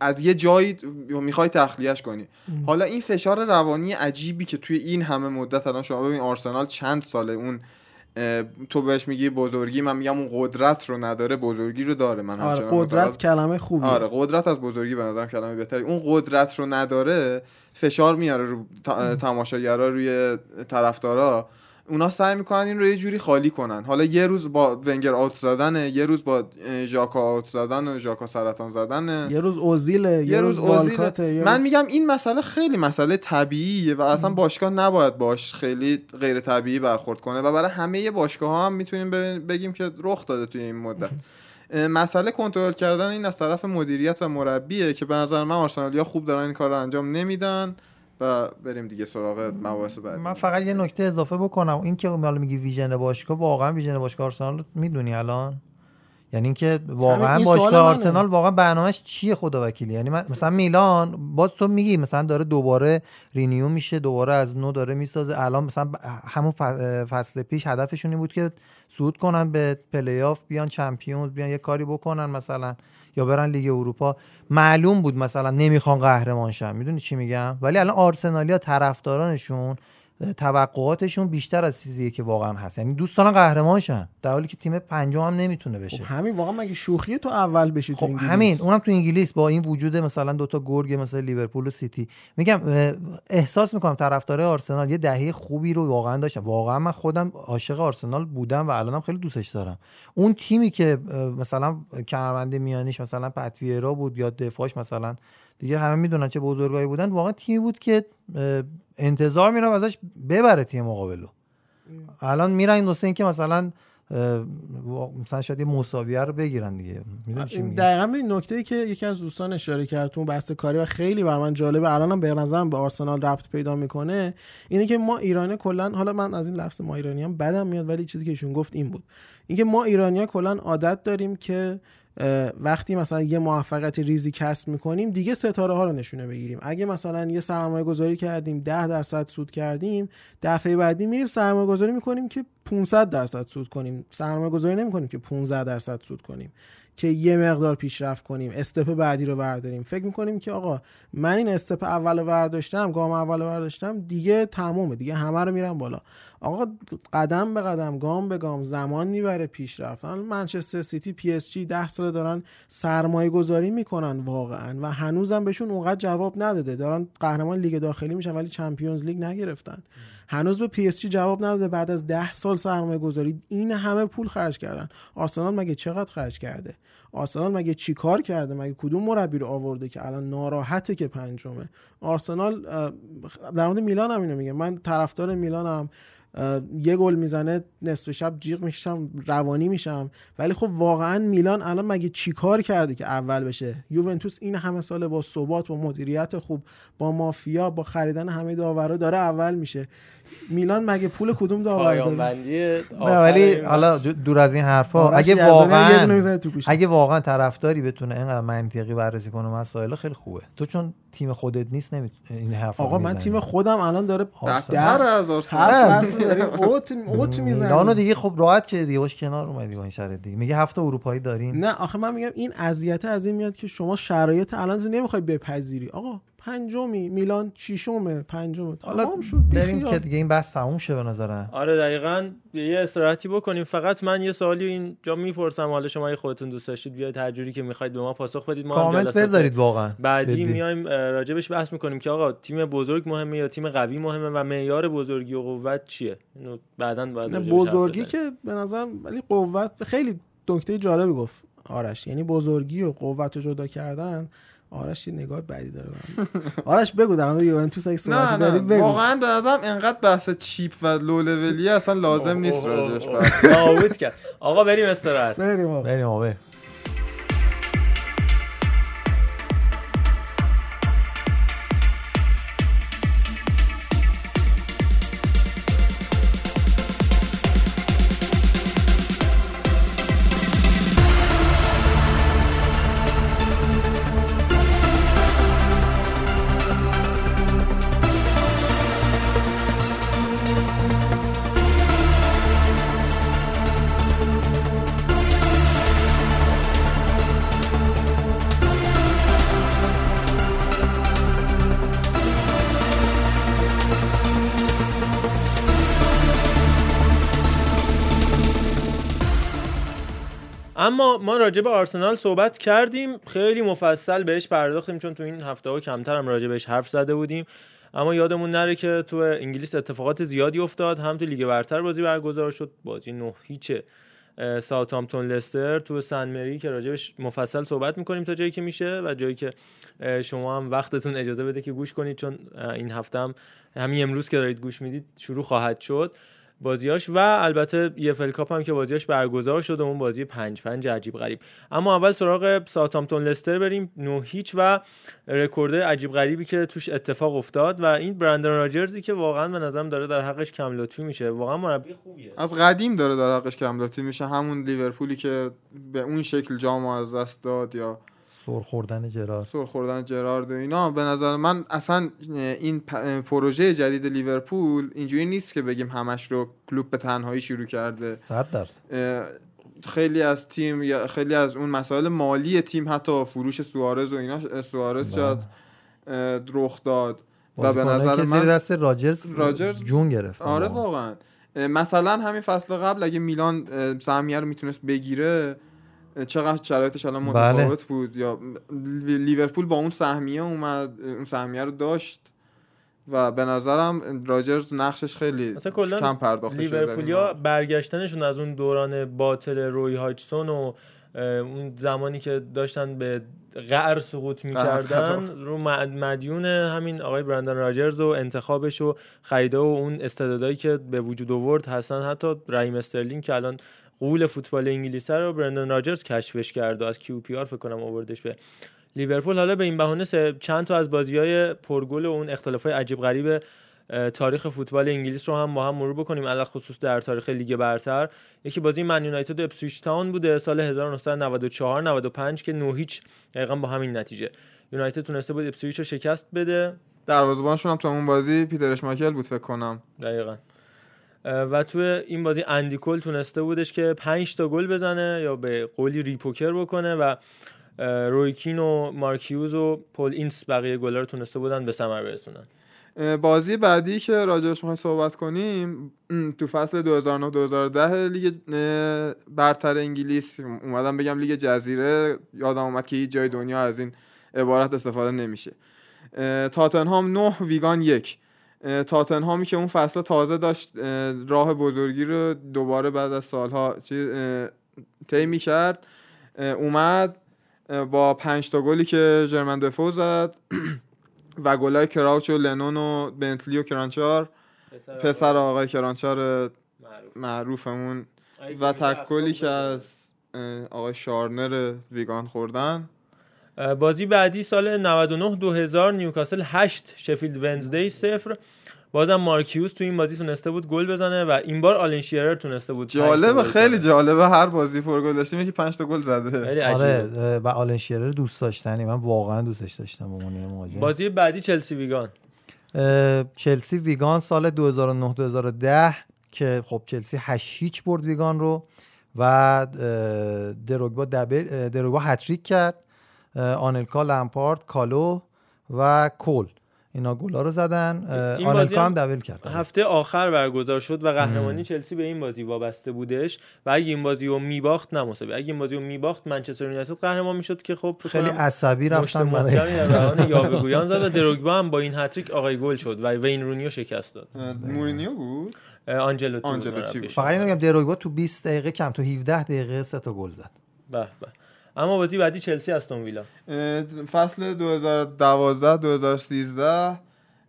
از یه جایی می‌خوای تخلیهش کنی. حالا این فشار روانی عجیبی که توی این همه مدت الان شما ببین آرسنال چند ساله اون اه، تو بهش میگی بزرگی من میگم اون قدرت رو نداره بزرگی رو داره. من آره قدرت معتقد- کلمه خوبیه. آره قدرت از بزرگی به نظرم کلمه بهتری. اون قدرت رو نداره فشار میاره رو ت- تماشاگرها روی طرفدارا. اونا سعی می‌کنن این رو یه جوری خالی کنن. حالا یه روز با ونگر آوت زدنه یه روز با ژاکا آوت زدن و ژاکا سرطان زدنه یه روز اوزیله یه روز والکاته اوزیل. یه من روز- میگم این مسئله خیلی مسئله طبیعیه و اصلا باشگاه نباید باش خیلی غیر طبیعی برخورد کنه و برای همه باشگاه ها هم می‌تونیم بگیم که رخ داده توی این مدت. مسئله کنترل کردن این از طرف مدیریت و مربیه که به نظر من آرسنالیا خوب دارن این کار رو انجام نمیدن. و بریم دیگه سراغ مباحث بعدی. من فقط یه نکته اضافه بکنم. این که حالا میگی vision باشگاه واقعا vision باشگاه آرسنال رو می‌دونی الان؟ یعنی اینکه واقعا این باشگاه. آرسنال واقعا برنامهش چیه خدا وکیلی؟ یعنی من- مثلا میلان باز تو میگی مثلا داره دوباره renew میشه دوباره از نو داره می‌سازه. الان مثلا همون فصل پیش هدفشون این بود که صعود کنن به پلی آف بیان Champions بیان یه کاری بکنن مثلا. یا برن لیگ اروپا معلوم بود مثلا نمی‌خوان قهرمان شن می‌دونی چی میگم؟ ولی الان آرسنالیا طرفدارانشون توقعاتشون بیشتر از چیزیه که واقعا هست. یعنی دوست دارن قهرمان شن در حالی که تیم پنجم هم نمی‌تونه بشه. خب همین واقعا مگه شوخی تو اول بشی تو خب انگلیس؟ همین اونم تو انگلیس با این وجود مثلا دوتا گرگ مثل لیورپول و سیتی. میگم احساس می‌کنم طرفدارای آرسنال یه دهه خوبی رو واقعا داشتم واقعا من خودم عاشق آرسنال بودم و الانم خیلی دوستش دارم. اون تیمی که مثلا کمربند میانیش مثلا پتویرا بود یا دفاعش مثلا دیگه همه می‌دونن چه بزرگایی بودن. واقعا تیمی بود که انتظار میرم ازش ببره تیم مقابلو. الان میرن این دوسته این که مثلا مثلا شاید یه مساویه رو بگیرن دیگه. دقیقا این نکته ای که یکی از دوستان اشاره کرد تو بحث کاری و خیلی بر من جالبه الانم به نظرم به آرسنال ربط پیدا می‌کنه اینه که ما ایرانی کلا حالا من از این لفظ ما ایرانی هم بدم میاد ولی چیزی که ایشون گفت این بود. اینکه ما ایرانی ها کلا عادت داریم که وقتی مثلا یه موفقیت ریزی کسب می‌کنیم دیگه ستاره ها رو نشونه بگیریم. اگه مثلا یه سرمایه گذاری کردیم 10 درصد سود کردیم دفعه بعدی میریم سرمایه گذاری می‌کنیم که 500 درصد سود کنیم. سرمایه گذاری نمی‌کنیم که 15 درصد سود کنیم. که یه مقدار پیشرفت کنیم step بعدی رو برداریم. فکر می‌کنیم که آقا من این step اول رو برداشتم گام اول رو برداشتم دیگه تمومه. دیگه همه رو میرم بالا. آقا قدم به قدم گام به گام زمان می‌بره پیشرفت منچستر سیتی پی اس جی 10 سال دارن سرمایه گذاری می‌کنن واقعا و هنوزم بهشون اونقدر جواب نداده. دارن قهرمان لیگ داخلی میشن ولی Champions League نگرفتن. هنوز به پی اس جی جواب نداده. بعد از 10 سال سرمایه گذاری این همه پول خرج کردن. آرسنال مگه چقدر خرج کرده؟ آرسنال مگه چیکار کرده؟ مگه کدوم مربی رو آورده که الان ناراحته که پنجمه؟ آرسنال در مورد میلان هم اینو میگه من طرفدار میلانم. یه گل می‌زنه نصف شب جیغ می‌کشم روانی میشم. ولی خب واقعا میلان الان مگه چیکار کرده که اول بشه؟ یوونتوس این همه سال با ثبات با مدیریت خوب با مافیا با خریدن همه داورا داره اول میشه. میلان مگه پول کدوم داور داره نه ولی حالا دو- دور از این حرفا. اگه واقعا می‌زنه. اگه واقعا طرفداری بتونه اینقدر منطقی بررسی کنه مسائل خیلی خوبه. تو چون تیم خودت نیست نمی این حرفا آقا من تیم خودم الان داره بدتر از هر آرسنال فصل داریم اوت اوت میلانو می‌زنیم دیگه خب راحت که دیگه. باش کنار اومدی با این شرط دیگه. میگه هفته اروپایی داریم. نه آخه من میگم این اذیت از این میاد که شما شرایط الان تو نمی‌خوای بپذیری. آقا پنجمی میلان ششمه پنجمه. حالا تمام شد بریم. که دیگه این بحث تموم شه به نظرم. آره دقیقا. یه استراحتی بکنیم. فقط من یه سوالی اینجا می‌پرسم. حالا شما اگه خودتون دوست داشتید بیاید هر جوری که می‌خواید به ما پاسخ بدید. ما هم کامنت بذارید واقعا. بعدی. میایم راجبش بحث می‌کنیم که آقا تیم بزرگ مهمه یا تیم قوی مهمه و معیار بزرگی و قوت چیه؟ اینو بعدا حرف بزرگی. که به نظرم ولی قوت خیلی نکته جالبی گفت آرش. یعنی بزرگی و قوت رو جدا کردن آرش یه نگاه بدی داره. آرش بگو در مورد یوونتوس اگه نه صحبتی داری بگو واقعا به نظرم انقدر بحث چیپ و لو لولی اصلا لازم نیست راجعش. بحث کرد آقا بریم استراحت بریم آقا. بریم آقا ما راجع به آرسنال صحبت کردیم. خیلی مفصل بهش پرداختیم چون تو این هفته ها کمتر هم راجع بهش حرف زده بودیم. اما یادمون نره که تو انگلیس اتفاقات زیادی افتاد. هم تو لیگ برتر بازی برگزار شد. بازی نه هیچ اه، ساوثهامپتون لستر تو سن مری که راجبش مفصل صحبت می‌کنیم تا جایی که میشه و جایی که شما هم وقتتون اجازه بده که گوش کنید. چون این هفته هم همین امروز که دارید گوش می‌دید شروع خواهد شد. بازیاش و البته EFL Cup هم که بازیاش برگزار شد اون بازی پنج پنج عجیب غریب. اما اول سراغ ساوثهامپتون لستر بریم. نه هیچ و رکورد عجیب غریبی که توش اتفاق افتاد و این برندن راجرزی که واقعا به نظرم داره در حقش کم لطفی میشه. واقعا مربی خوبیه. از قدیم داره در حقش کم لطفی میشه. همون لیورپولی که به اون شکل جام از دست داد یا سر خوردن جرار سر خوردن جرارد و اینا. به نظر من اصلا این پروژه جدید لیورپول اینجوری نیست که بگیم همش رو کلوب به تنهایی شروع کرده. 100 درصد. خیلی از تیم یا خیلی از اون مسائل مالی تیم حتی فروش سوارز و اینا سوارز شاید اه، رخ داد. و به نظر من دست راجرز راجرز- جون گرفت آره واقعا. مثلا همین فصل قبل اگه میلان سهمیه رو می‌تونست بگیره چقدر شرایطش الان بله. متفاوت بود یا لیورپول با اون سهمیه اومد اون سهمیه رو داشت و به نظرم راجرز نقشش خیلی کم پرداخته شده لیورپولیا. برگشتنشون از اون دوران باطل روی هاجسون و اون زمانی که داشتن به قعر سقوط می‌کردن رو مد- مدیون همین آقای برندن راجرز و انتخابش و خریده و اون استعدادایی که به وجود آورد هستن حتی رایم استرلینگ که الان غول فوتبال انگلیس رو برندن راجرز کشفش کرد و از QPR فکر کنم آوردش به لیورپول. حالا به این بهانه سه- چند تا از بازی های پرگل و اون اختلاف عجیب غریب تاریخ فوتبال انگلیس رو هم با هم مرور بکنیم. علی الخصوص در تاریخ لیگ برتر. یکی بازی Man United و اپسویچ تاون بوده سال 1994 95 که نه هیچ دقیقا با همین نتیجه. یونایتد تونسته بود اپسویچ رو شکست بده. دروازه‌بانشون هم تو اون بازی پیتر اشماکل بود فکر کنم. دقیقا. و توی این بازی اندی کل تونسته بودش که 5 تا گل بزنه یا به قولی ریپوکر بکنه و رویکین و مارکیوز و پل اینس بقیه گلا رو تونسته بودن به ثمر برسونن. بازی بعدی که راجعش می‌خوایم صحبت کنیم تو فصل 2009-2010 لیگ اه، برتر انگلیس اومدم بگم لیگ جزیره یادم اومد که هیچ جای دنیا از این عبارت استفاده نمیشه. تاتنهام 9 ویگان یک. اه، تاتنهامی که اون فصل تازه داشت اه، راه بزرگی رو دوباره بعد از سالها طی می‌کرد. اومد با پنج تا گلی که جرمن دفو زد و گلای کراوچ و لنون و بنتلی و کرانچار. پسر آقای کرانچار معروفمون. و تک گلی که از آقای شارنر ویگان خوردن. بازی بعدی سال 99 2000 نیوکاسل 8 شفیلد ونزدی 0 بازم مارکیوس تو این بازی تونسته بود گل بزنه و این بار آلن شیرر تونسته بود جالبه گل خیلی. جالبه. هر بازی پرگل داشتیم یکی پنج تا گل زده. خیلی آره و آلن شیرر دوست داشتنی. من واقعا دوستش داشتم به بازی بعدی چلسی ویگان. چلسی ویگان سال 2009 2010 که خب چلسی 8 هیچ برد ویگان رو و دروگبا دبل دروگبا هتریک کرد. آنلکا لمپارد کالو و کول. اینا گلا رو زدن. این آنلکا هم دبل کرد. هفته آخر برگزار شد و قهرمانی چلسی به این بازی وابسته بودش و اگه این بازی رو میباخت نه اگه این بازی رو میباخت منچستر یونایتد قهرمان می‌شد که خب خیلی عصبی رفتن برای یاوهگویان زد و دروگبا هم با این هتریک آقای گل شد و وین رونیو شکست داد. مورینیو بود؟ آنجلوتی آنجلوتی مربیش. فقط اینو میگم دروگبا تو 20 دقیقه کم تو 17 دقیقه سه تا گل زد. به به. اما بازی بعدی چلسی استون ویلا. فصل 2012 2013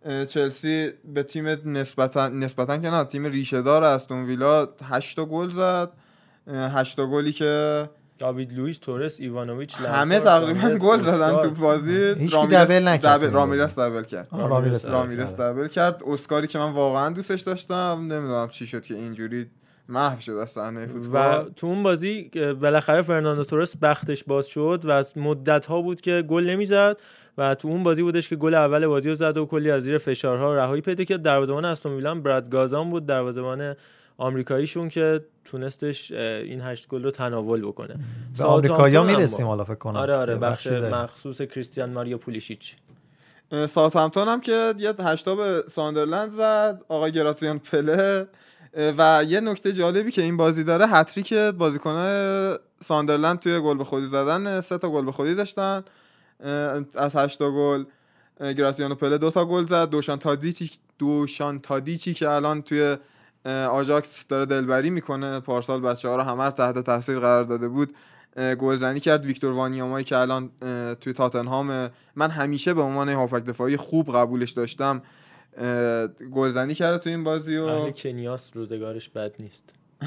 اه، چلسی به تیم نسبتا نسبتا که نه تیم ریشه دار استون ویلا 8 تا گل زد. 8 تا گلی که داوید لوئیس تورس ایوانوویچ همه تقریبا گل زدن. تو بازی. رامیرس دبل رامیرس دبل کرد. آه، رامیرس دبل رامیرس کرد. دبل کرد. اسکاری که من واقعا دوستش داشتم نمی‌دونم چی شد که اینجوری محو شد از صحنه و فوتبال. تو اون بازی بالاخره فرناندو تورس بختش باز شد و از مدت ها بود که گل نمی‌زد و تو اون بازی بودش که گل اول بازی رو زد و کلی از زیر فشارها رهایی پیدا کرد. دروازه‌بان استون ویلا براد گازان بود دروازه‌بان آمریکاییشون که تونستش این هشت گل رو تناول بکنه. به آمریکایی‌ها می‌رسیم حالا فکر کنم. آره آره بخش. مخصوص کریستیان ماریا پولیشیچ. ساوثهمپتون هم که یه هشتا به ساندرلند زد آقای گراتیان پله. و یه نکته جالبی که این بازی داره هتریک بازیکنان ساندرلند توی گل به خودی زدن سه تا گل به خودی داشتن. از هشتا گل گراسیانو پله دو تا گل زد. دوشان تادیچی دوشان تادیچی که الان توی آژاکس داره دلبری می‌کنه. پارسال بچه ها رو همه تحت تاثیر قرار داده بود. گلزنی کرد. ویکتور وانیامایی که الان توی تاتنهام. من همیشه به عنوان هافبک دفاعی خوب قبولش داشتم. گلزنی کرده تو این بازی و اهل کنیاس روزگارش بد نیست.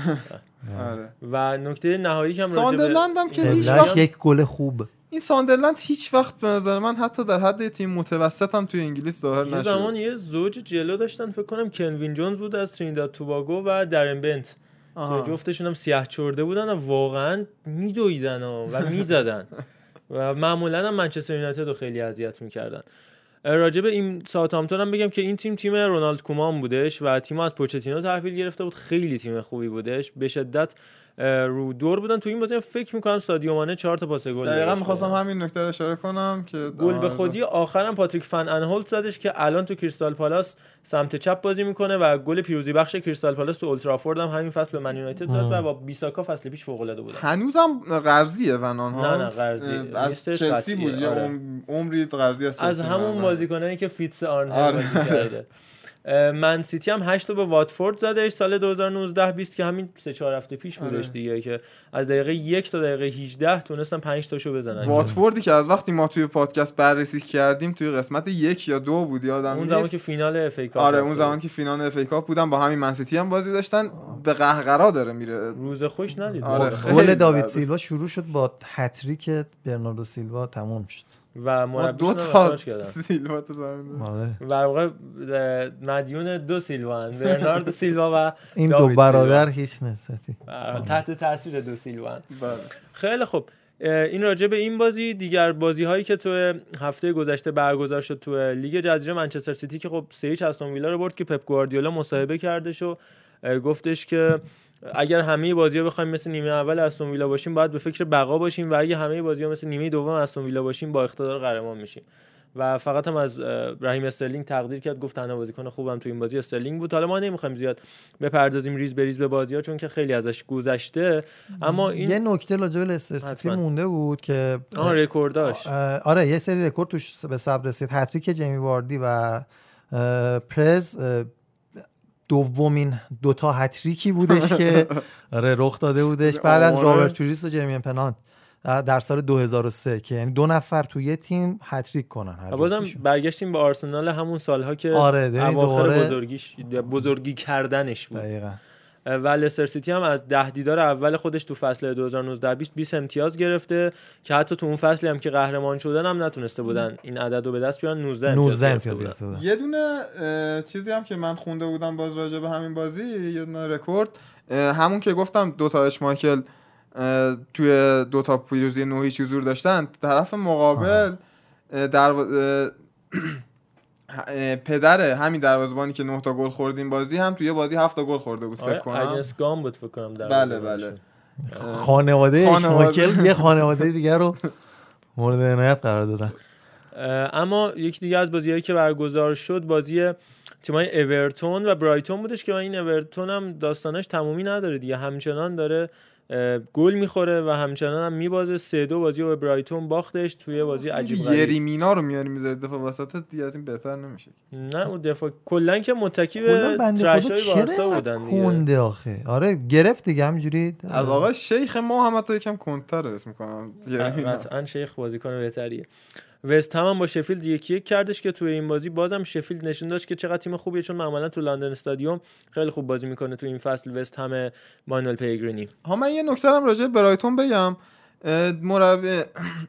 آره. و نکته نهایی که هم ساندرلند هم که هیچ وقت یک گل خوب. این ساندرلند هیچ وقت به نظر من حتی در حد تیم متوسط هم توی انگلیس ظاهر یه زمان نشد یه زوج جلو داشتن فکر کنم کنوین جونز بود از ترینیداد توباگو و درن بنت. جفتشون هم سیاه چرده بودن و واقعا میدویدن و, و می‌زدن. و معمولا هم منچستر یونایتد رو خیلی اذیت می‌کردن. راجع به این ساوثهامپتون هم بگم که این تیم تیم رونالد کومان بودش و تیم از پوچتینو تحویل گرفته بود. خیلی تیم خوبی بودش. به شدت رو دور بودن تو این بازی فکر می‌کنم سادیو مانه چهار تا پاس گل دقیقا. می‌خواستم همین نکته رو اشاره کنم که گل به خودی آخرم پاتریک فن انهولت زدش که الان تو کریستال پالاس سمت چپ بازی می‌کنه و گل پیروزی بخش کریستال پالاس تو اولدترافورد هم همین فصل به من یونایتد زد و با بیساکا فصل پیش فوق العاده بود هنوزم قرضیه ونان ها نه، نه، قرضی. از نیستش، چلسی بود یه آره. عم- عمری قرضی از از همون. بازیکنایی که فیتس آرنر آره. بازی کرده من سیتی هم 8 تا به واتفورد زدش سال 2019 20 که همین 3 4 هفته پیش بودش آره. دیگه که از دقیقه 1 تا دقیقه 18 تونستن 5 تاشو بزنن. واتفوردی که از وقتی ما توی پادکست بررسی کردیم توی قسمت یک یا دو بود یادم اون زمان نیست که فینال اف ای کاپ آره اون زمان که فینال اف ای کاپ بودن با همین منسیتی هم بازی داشتن. به قهقرا داره میره. روز خوش ندید آره، گل داوید. سیلوا شروع شد با هتریک برناردو سیلوا تموم شد. و ما مربیشون دو تا سیلوا تو زمین. آره و واقع اه، مدیون دو سیلوان برنارد سیلوا و این دو برادر هیچ نسبتی سیلوا. حال تحت تاثیر دو سیلوان بله. خیلی خوب این راجع به این بازی دیگر بازی هایی که تو هفته گذشته برگزار شد تو لیگ جزیره منچستر سیتی که خب سه هیچ استون ویلا رو برد که پپ گواردیولا مصاحبه کردش و گفتش که اگر همه بازی ها بخوایم مثل نیمه اول استون ویلا باشیم باید به فکر بقا باشیم و اگه همه بازی ها مثل نیمه دوم استون ویلا باشیم با اقتدار قهرمان میشیم. و فقط هم از رحیم استرلینگ تقدیر کرد گفت تنها بازیکن خوبم تو این بازی استرلینگ بود. حالا ما نمی‌خوایم زیاد بپردازیم ریز به ریز به بازی ها چون که خیلی ازش گذشته. اما این یه نکته راجع به لستر سیتی حتما. مونده بود که آن رکورداش آره یه سری رکورد توش به ثبت رسید. هتریک جیمی واردی و پرز دومین دوتا هتریکی بودش که آره رخ داده بودش بعد از آره. روبرت پیرس و جرمین پننت در سال 2003 که یعنی دو نفر تو یه تیم هتریک کنن هر بازم. برگشتیم به آرسنال همون سالها که آره، بزرگیش بزرگی کردنش بود دقیقاً و لستر سیتی هم از ده دیدار اول خودش تو فصل 2019 20 20 امتیاز گرفته که حتی تو اون فصلی هم که قهرمان شدن هم نتونسته بودن. این عدد رو به دست بیارن 19 امتیاز 19 گرفته امتیاز بودن. گرفته بودن. یه دونه چیزی هم که من خونده بودم باز راجع به همین بازی یه دونه رکورد. همون که گفتم دو تا اشمایکل اه، توی دو تا پیروزی نوهی حضور داشتن. طرف مقابل در پدر همین دروازه‌بانی که نه تا گل خورد این بازی هم توی بازی هفت تا گل خورده بود فکر آره کنم اگنس گام بود فکر کنم در بله. بله خانواده خانواده. اشماکل یه خانواده دیگر رو مورد عنایت قرار دادن اما یکی دیگه از بازیهایی که برگزار شد بازی تیمای اورتون و برایتون بودش که من این اورتون هم داستانش تمومی نداره دیگه همچنان داره گل می‌خوره و همچنان هم میبازه. سه دو بازی رو به برایتون باختش توی بازی عجیب غریب. یریمینا رو میاری می‌ذاری دفعه وسط دیگه از این بهتر نمیشه. نه اون دفاع کلا که متکی کلا به ترشای بارسا بودن کنده آخه؟ آره گرفت دیگه همینجوری. از آقای شیخ ما هم حتی یکم کنتر اسم می‌کنم قطعا شیخ بازیکن بهتریه. وست هم, هم با شفیلد یکی یک کردش که توی این بازی بازم شفیلد نشون داشت که چقدر تیم خوبیه چون معمولا تو لندن استادیوم خیلی خوب بازی می‌کنه تو این فصل وست هم مانوئل پیگرینی ها من یه نکته هم راجع به برایتون بگم مربی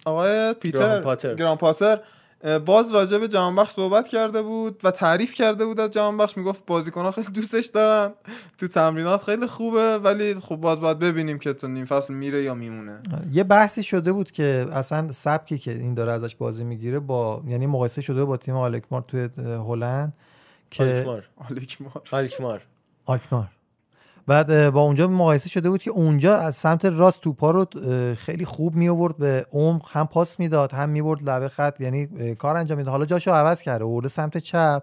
آقای پیتر گرام پاتر. گرام پاتر باز راجع به جهانبخش صحبت کرده بود و تعریف کرده بود از جهانبخش. می‌گفت بازیکن‌ها خیلی دوستش دارن. تو تمرینات خیلی خوبه ولی خب باز باید ببینیم که تو نیم فصل میره یا میمونه. یه بحثی شده بود که اصلا سبکی که این داره ازش بازی می‌گیره با یعنی مقایسه شده با تیم آلکمار توی هلند که آلکمار. آلیکمار آلکمار. آلکمار. بعد با اونجا مقایسه شده بود که اونجا از سمت راست توپا رو خیلی خوب می آورد به عمق هم پاس می‌داد هم می‌برد لبه خط یعنی کار انجام می‌داد. حالا جاشو عوض کرده ورده سمت چپ.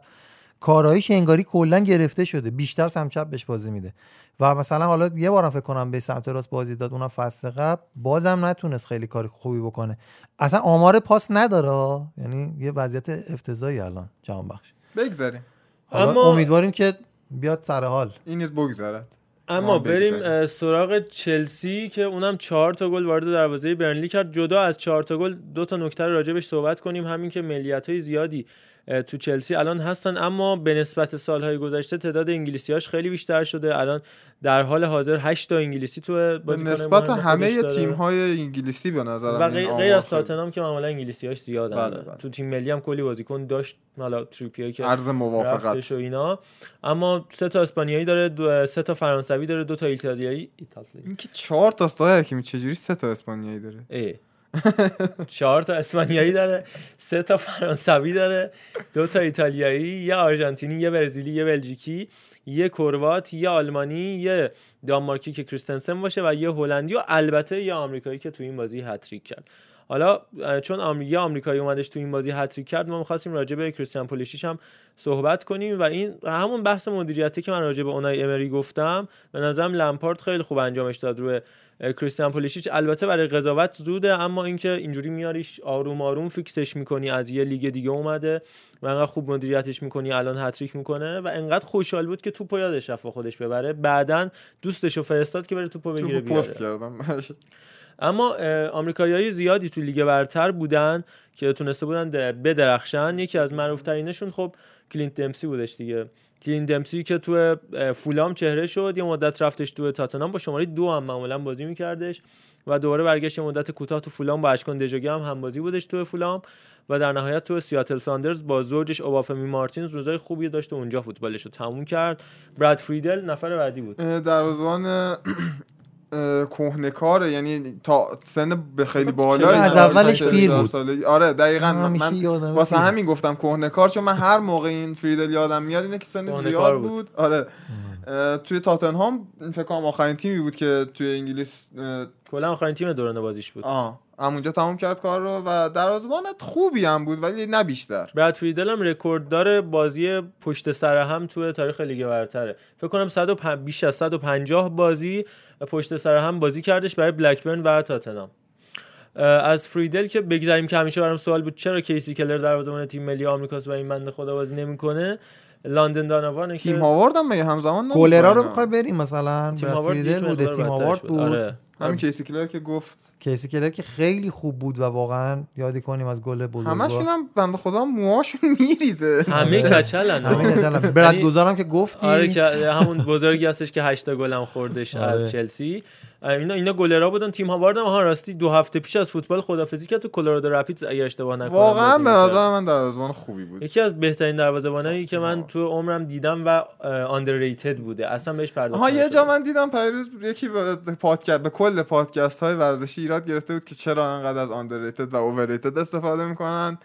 کاراییش انگاری کلا گرفته شده بیشتر سمت چپ بهش بازی میده. و مثلا حالا یه بارم فکر کنم به سمت راست بازی داد اونم فصل قبل. بازم نتونست خیلی کار خوبی بکنه. اصلا آمار پاس نداره یعنی یه وضعیت افتضاحی الان جهان بخش بگذاریم اما- امیدواریم که بیاد سر حال. این نیز بگذرد اما بریم سراغ چلسی که اونم چهار تا گل وارد دروازه برنلی کرد. جدا از چهار تا گل دو تا نکته راجبش صحبت کنیم. همین که ملیت های زیادی تو چلسی الان هستن اما به نسبت سالهای گذشته تعداد انگلیسیاش خیلی بیشتر شده. الان در حال حاضر 8 تا انگلیسی تو به بازیکن نسبت همه. تیم های انگلیسی به نظرم و غیر, از تاتنهام که معمولا انگلیسیاش زیادن. بله، بله. تو تیم ملی هم کلی بازیکن داشت حالا تریپیه که عرض موافقت. و اینا. اما سه تا اسپانیایی داره دو سه تا فرانسوی داره دو تا ایتالیایی. ایتالیایی این که چهار تا استاد حکیمی چجوری سه تا اسپانیایی داره؟ ای چهار تا اسپانیایی داره سه تا فرانسوی داره دو تا ایتالیایی یه آرژانتینی یه برزیلی یه بلژیکی یه کروات یه آلمانی یه دانمارکی که کریستنسن باشه و یه هلندی و البته یه آمریکایی که تو این بازی هتریک کرد. حالا چون آمری... یه آمریکایی اومدش تو این بازی هتریک کرد ما می‌خواستیم راجع به کریستیان پولیشیچ هم صحبت کنیم و این همون بحث مدیریتی که من راجع به اونای امری گفتم به نظرم لمپارد خیلی خوب انجامش داد روی کریستیان پولیشیچ. البته برای قضاوت زوده اما اینکه اینجوری میاریش آروم آروم فیکسش می‌کنی از یه لیگ دیگه اومده و انقدر خوب مدیریتش می‌کنی الان هتریک می‌کنه و انقدر خوشحال بود که توپو یادش رفت خودش ببره. بعدا دوستشو فرستاد که بره توپو بگیره تو پست بیاره. کردم. اما آمریکایی‌های زیادی تو لیگ برتر بودن که تونسته بودن بدرخشن. یکی از معروف‌ترینشون خب کلینت دمسی بودش دیگه. کلینت دمسی که تو فولام چهره شد یه مدت رفتش تو تاتنهام با شماره دو هم معمولا بازی میکردش و دوباره برگشت یه مدت کوتاه تو فولام با اشکان دژوگی هم همبازی بودش تو فولام و در نهایت تو سیاتل ساندرز با زوجش اوبافمی مارتینز روزای خوبی داشت و اونجا فوتبالش رو تموم کرد. براد فریدل نفر بعدی بود. دروازه‌بان کهنه‌کاره یعنی تا سن به خیلی بالا از اولش پیر بود. آره دقیقا. من واسه پیر. همین گفتم کهنه‌کار چون من هر موقع این فریدل یادم میاد اینه که سن زیاد بود. بود. آره. توی تاتنهام فکر کنم آخرین تیمی بود که توی انگلیس کلا آخرین تیم دوران بازیش بود. آه. همونجا تموم کرد کار رو و دروازه‌بانت خوبی هم بود ولی نه بیشتر. براد فریدل هم رکورددار بازی پشت سر هم توی تاریخ لیگ برتره. فکر کنم 105 بیش از 150 بازی پشت سر هم بازی کردش برای بلکبرن و تاتنهام. اه، از فریدل که بگذاریم که همیشه برام سوال بود چرا کیسی کلر دروازه‌بان تیم ملی آمریکاست و این بنده خدا بازی نمی‌کنه؟ لندن دانوانه که تیم هاوارد هم همزمان گلرا رو؟ می‌خوای بریم مثلا؟ تیم هاوارد بوده تیم هاوارد بود. آره. همین کیسی کلر که گفت. کیسی کلر که خیلی خوب بود و واقعا یادی کنیم از گل بزرگوار. همشون هم بنده خدا موهاشون میریزه. همه کچلن. همین مثلا براد یعنی- گذارم که گفتی. آره که همون بزرگی هستش که 8 تا گل هم خوردش آره. از چلسی. اینا اینا گلرا بودن تیم هاوارد هم ها راستی دو هفته پیش از فوتبال خدافظی کرد تو کلرادو رپیدز اگر اشتباه نکنم واقعا به. نظر من دروازه‌بان خوبی بود یکی از بهترین دروازه‌بانایی که من تو عمرم دیدم و آندرریتد بوده اصلا بهش پرداخته آها یه. جا من دیدم پیروز یکی به پادکست به کل پادکست های ورزشی ایراد گرفته بود که چرا انقدر از آندرریتد و اوورریتد استفاده می‌کنن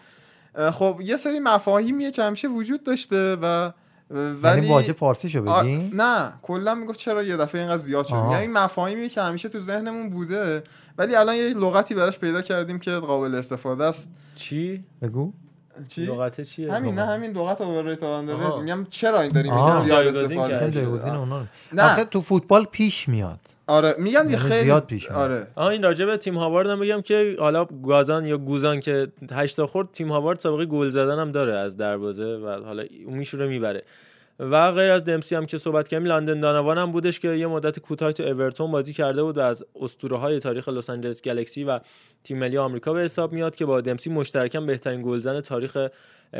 خب یه سری مفاهیمیه که همیشه وجود داشته و ولی یعنی واژه فارسی شو نه کلا می‌گفت چرا یه دفعه اینقدر زیاد شد. یعنی این مفاهیمی که همیشه تو ذهنمون بوده ولی الان یه لغتی براش پیدا کردیم که قابل استفاده است. چی؟ بگو. چی؟ لغت چیه؟ همین نه همین لغت اوورریت. آندرریت میگم چرا این داریم زیاد استفاده. نه. آخه تو فوتبال پیش میاد. آره میگم یه خیلی زیاد پیش. آره آها این راجع به تیم هاوارد هم بگم که حالا گازان یا گوزان که 8 تا خورد تیم هاوارد سابقه گل زدن هم داره از دروازه و حالا اون میشوره می‌بره و غیر از دمسی هم که صحبت کردیم لندن دانوان هم بودش که یه مدت کوتاه تو اورتون بازی کرده بود و از اسطوره های تاریخ لس آنجلس گلکسی و تیم ملی آمریکا به حساب میاد که با دمسی مشترکاً بهترین گلزن تاریخ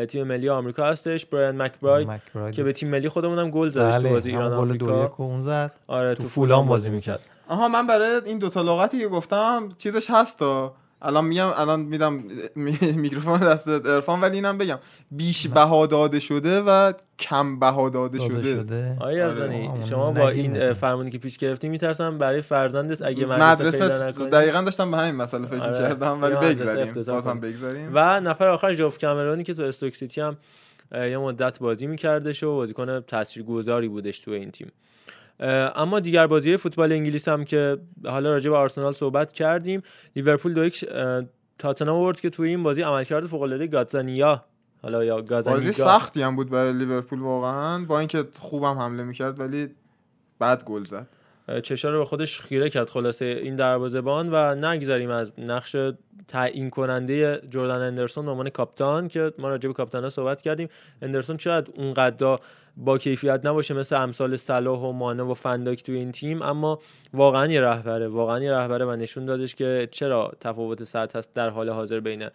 تیم ملی آمریکا هستش برایان مکبراید. که به تیم ملی خودمون هم گل زدش تو بله بازی ایران آمریکا. زد. آره تو تو فولام فولام بازی می‌کرد. آها من برای این دوتا لغتی که گفتم چیزش هست تا الان میگم الان میدم می- میکروفون دست ارفان ولی اینم بگم بیش بها داده شده و کم بها داده داده شده. شده. آیا آره. زنی شما با این فرمانی که پیش گرفتی میترسم برای فرزندت اگه مدرسه, پیدا مدرسه نکنی؟ دقیقا داشتم به همین مسئله فکر آره. کردم ولی بگذاریم بازم. بگذاریم و نفر آخر جوف کامرونی که تو استوک سیتی هم یه مدت بازی میکردش و بازیکن تاثیرگذاری بودش تو این تیم. اما دیگر بازی فوتبال انگلیس هم که حالا راجع به آرسنال صحبت کردیم لیورپول دو یک تاتنهام آورد که توی این بازی عملکرد فوق العاده گاتزانیا حالا یا بازی گازانیگا سختی هم بود برای لیورپول واقعا با اینکه خوبم حمله می‌کرد ولی بعد گل زد. چشا رو به خودش خیره کرد خلاصه این دروازه‌بان و نگذریم از نقش تعیین کننده جردن اندرسون به عنوان کاپیتان که ما راجع به کاپیتانا صحبت کردیم. اندرسون شاید اونقدر با کیفیت نباشه مثل امثال صلاح و مانه و فنداک توی این تیم اما واقعا یه رهبره واقعا یه رهبره و نشون دادش که چرا تفاوت سطح هست در حال حاضر بین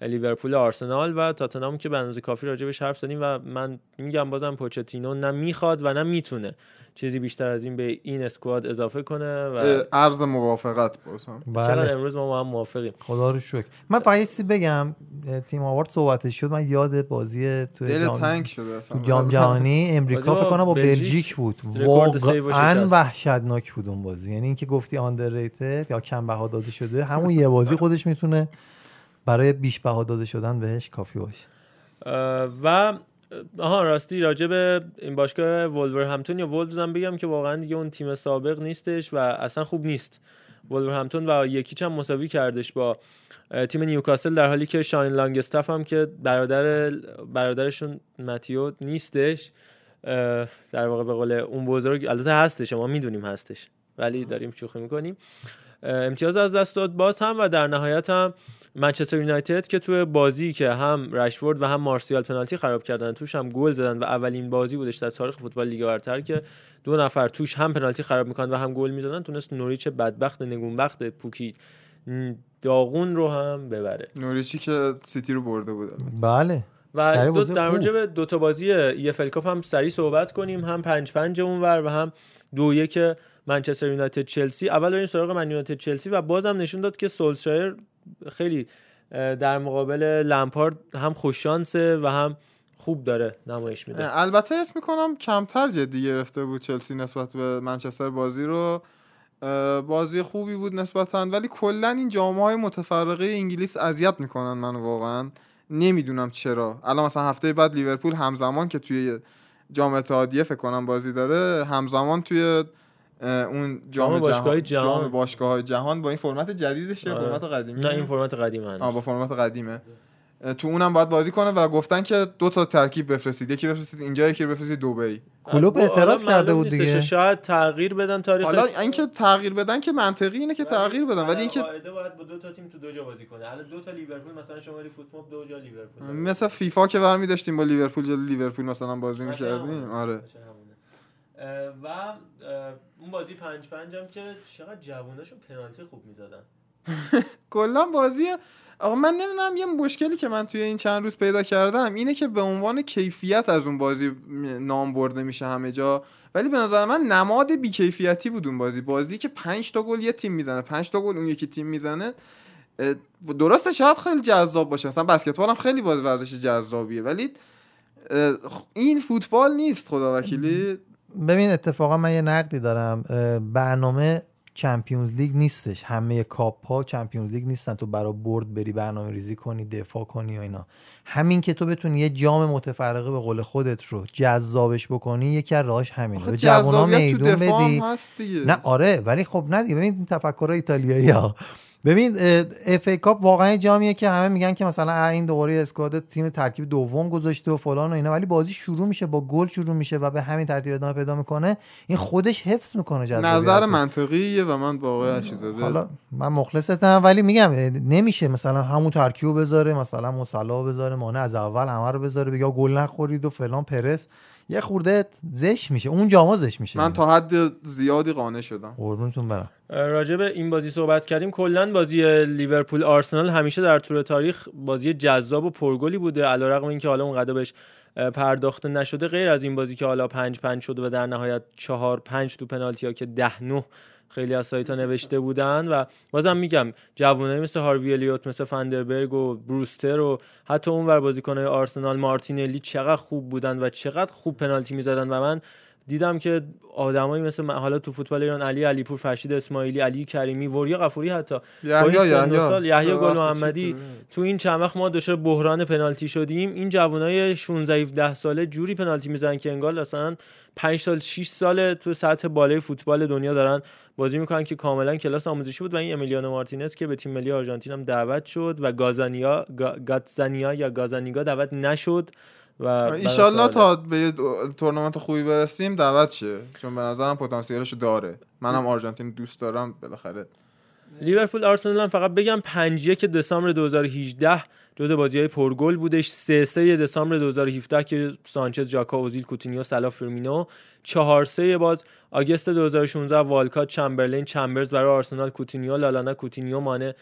لیورپول آرسنال و تاتنهام که به اندازه کافی راجبش حرف زدیم و من میگم بازم پوچتینو نه می‌خواد و نه می‌تونه چیزی بیشتر از این به این اسکواد اضافه کنه و عرض موافقت بازم بله. امروز ما با هم موافقیم. خدا رو شکر. من فقط یه چیزی بگم تیم آوارد صحبتش شد. من یاد بازی تو دل جام تنگ شده اصلا. تو جام جهانی امریکا فکر کنم با بلژیک بلژیک بود. واقعا. وحشتناک بود اون بازی. یعنی اینکه گفتی آندرریتد یا کم بها داده شده همون یه بازی خودش می‌تونه برای بیش بها داده شدن بهش کافی باشه اه، و آها راستی راجع به این باشگاه ولورهمپتون یا وولفز هم بگم که واقعا دیگه اون تیم سابق نیستش و اصلا خوب نیست. ولورهمپتون و یکیچ هم مساوی کردش با تیم نیوکاسل در حالی که شاین لانگستاف هم که برادر برادرشون متیو نیستش در واقع به قول اون بزرگ البته هستش ما می‌دونیم هستش ولی داریم شوخی می‌کنیم. امتیاز از دست داد باز هم و در نهایت هم منچستر یونایتد که توی بازی که هم رشفورد و هم مارسیال پنالتی خراب کردن توش هم گل زدن و اولین بازی بودش در تاریخ فوتبال لیگ برتر که دو نفر توش هم پنالتی خراب می‌کنن و هم گل می‌زدن تونست نوریچ بدبخت نگونبخت پوکی داغون رو هم ببره نوریچی که سیتی رو برده بود البته. بله و دو در. مورد به دو تا بازی EFL Cup هم سریع صحبت کنیم هم پنج پنج اونور و هم دو یک منچستر یونایتد چلسی اول بریم سراغ من یونایتد چلسی و بازم نشون داد که سولشایر خیلی در مقابل لمپارد هم خوش شانسه و هم خوب داره نمایش میده. البته اسم می‌کنم کمتر جدی گرفته بود چلسی نسبت به منچستر بازی رو. بازی خوبی بود نسبتا ولی کلا این جامعه های متفرقه انگلیس اذیت می‌کنن منو واقعا. نمی‌دونم چرا. الان مثلا هفته بعد لیورپول همزمان که توی جام اتحادیه فکر کنم بازی داره همزمان توی اون جام باشگاه‌های جهان. جام باشگاه جهان با این فرمت جدیدشه آره. فرمت قدیمی نه این فرمت قدیم هنوز. آه با فرمت قدیمه تو اونم باید بازی کنه و گفتن که دو تا ترکیب بفرستید یکی بفرستید اینجا یکی بفرستید دبی کلوب خب، حالا اعتراض کرده بود. دیگه شاید تغییر بدن تاریخ حالا اینکه تغییر بدن که منطقی اینه که تغییر بدن ولی اینکه قاعده باید با دو تا تیم تو دو جا بازی کنه الان دو تا لیورپول مثلا شمالی فوتبال دو جا لیورپول مثل فیفا که برمی داشتیم با لیورپول جلو لیورپول مثلا بازی می‌کردیم. آره و اون بازی پنج پنج هم که چقدر جووناشون پنالتی خوب می‌زدن. کلا بازی آقا من نمی‌دونم یه مشکلی که من توی این چند روز پیدا کردم اینه که به عنوان کیفیت از اون بازی نام برده میشه همه جا. ولی به نظر من نماد بیکیفیتی بود اون بازی. بازی که پنج تا گل یه تیم می‌زنه. پنج تا گل اون یکی تیم می‌زنه. درسته شاید خیلی جذاب باشه. مثلا بسکتبال هم خیلی باز ورزش جذابیه. ولی این فوتبال نیست خدا وکیلی ببین اتفاقا من یه نقدی دارم. برنامه Champions League نیستش. همه کاپ ها Champions League نیستن. تو برای برد بری برنامه ریزی کنی دفاع کنی و اینا. همین که تو بتونی یه جام متفرقه به قول خودت رو جذابش بکنی یکی از راهاش همینه. به جوونا جذابیت تو میدون دفاع بدی. هم هست دیگه. نه آره ولی خب نه دیگه. ببین این تفکر ایتالیایی ها. ببین FA Cup واقعا یه جامیه که همه میگن که مثلا این دوباره squad تیم ترکیب دوم گذاشته و فلان و اینا ولی بازی شروع میشه با گل شروع میشه و به همین ترتیب ادامه پیدا می‌کنه. این خودش حفظ می‌کنه نظر. منطقیه و من با آقای ارشیزاده حالا من مخلصتم ولی میگم نمیشه مثلا همون ترکیب بذاره مثلا مصلا بذاره مانع از اول همه رو بذاره بگه گل نخورید و فلان پرس. یه خورده زش میشه اون جاما زش میشه. من تا حد زیادی قانع شدم. قربونتون برم. راجع به این بازی صحبت کردیم. کلا بازی لیورپول آرسنال همیشه در طول تاریخ بازی جذاب و پرگلی بوده علیرغم اینکه حالا اونقدر بهش پرداخته نشده غیر از این بازی که حالا پنج پنج شده و در نهایت چهار پنج تو پنالتی ها که ده نه خیلی از سایت ها نوشته بودن و بازم میگم جوانایی مثل هاروی الیوت مثل فندربرگ و بروستر و حتی اون ور بازیکنهای آرسنال مارتینلی چقدر خوب بودن و چقدر خوب پنالتی می‌زدن و من دیدم که آدمایی مثل من- حالا تو فوتبال ایران علی علیپور فرشید اسماعیلی علی کریمی وریا غفوری حتی. یحیی یحیی. گل محمدی. تو این چند وقت ما دچار بحران پنالتی شدیم. این جوانای 16 17 ساله جوری پنالتی می‌زنن که انگار مثلا 5 سال 6 ساله تو سطح بالای فوتبال دنیا دارن بازی می‌کنن که کاملا کلاس آموزشی بود. و این امیلیانو مارتینز که به تیم ملی آرژانتین هم دعوت شد و گازانیا گا- گاتزانیا یا گازانیگا دعوت نشد. و ایشالله تا به یه تورنمنت خوبی برسیم دعوت شه. چون به نظرم پتانسیلشو داره. منم آرژانتین دوست دارم بالاخره. لیورپول آرسنال هم فقط بگم 5 1 دسامبر 2018 جزء بازی های پرگل بودش. 3 3 دسامبر 2017 که سانچز ژاکا اوزیل کوتینیو صلاح فرمینو. 4 3 باز August 2016 والکات چمبرلین چمبرز برای آرسنال کوتینیو لالانا کوتینیو مانه.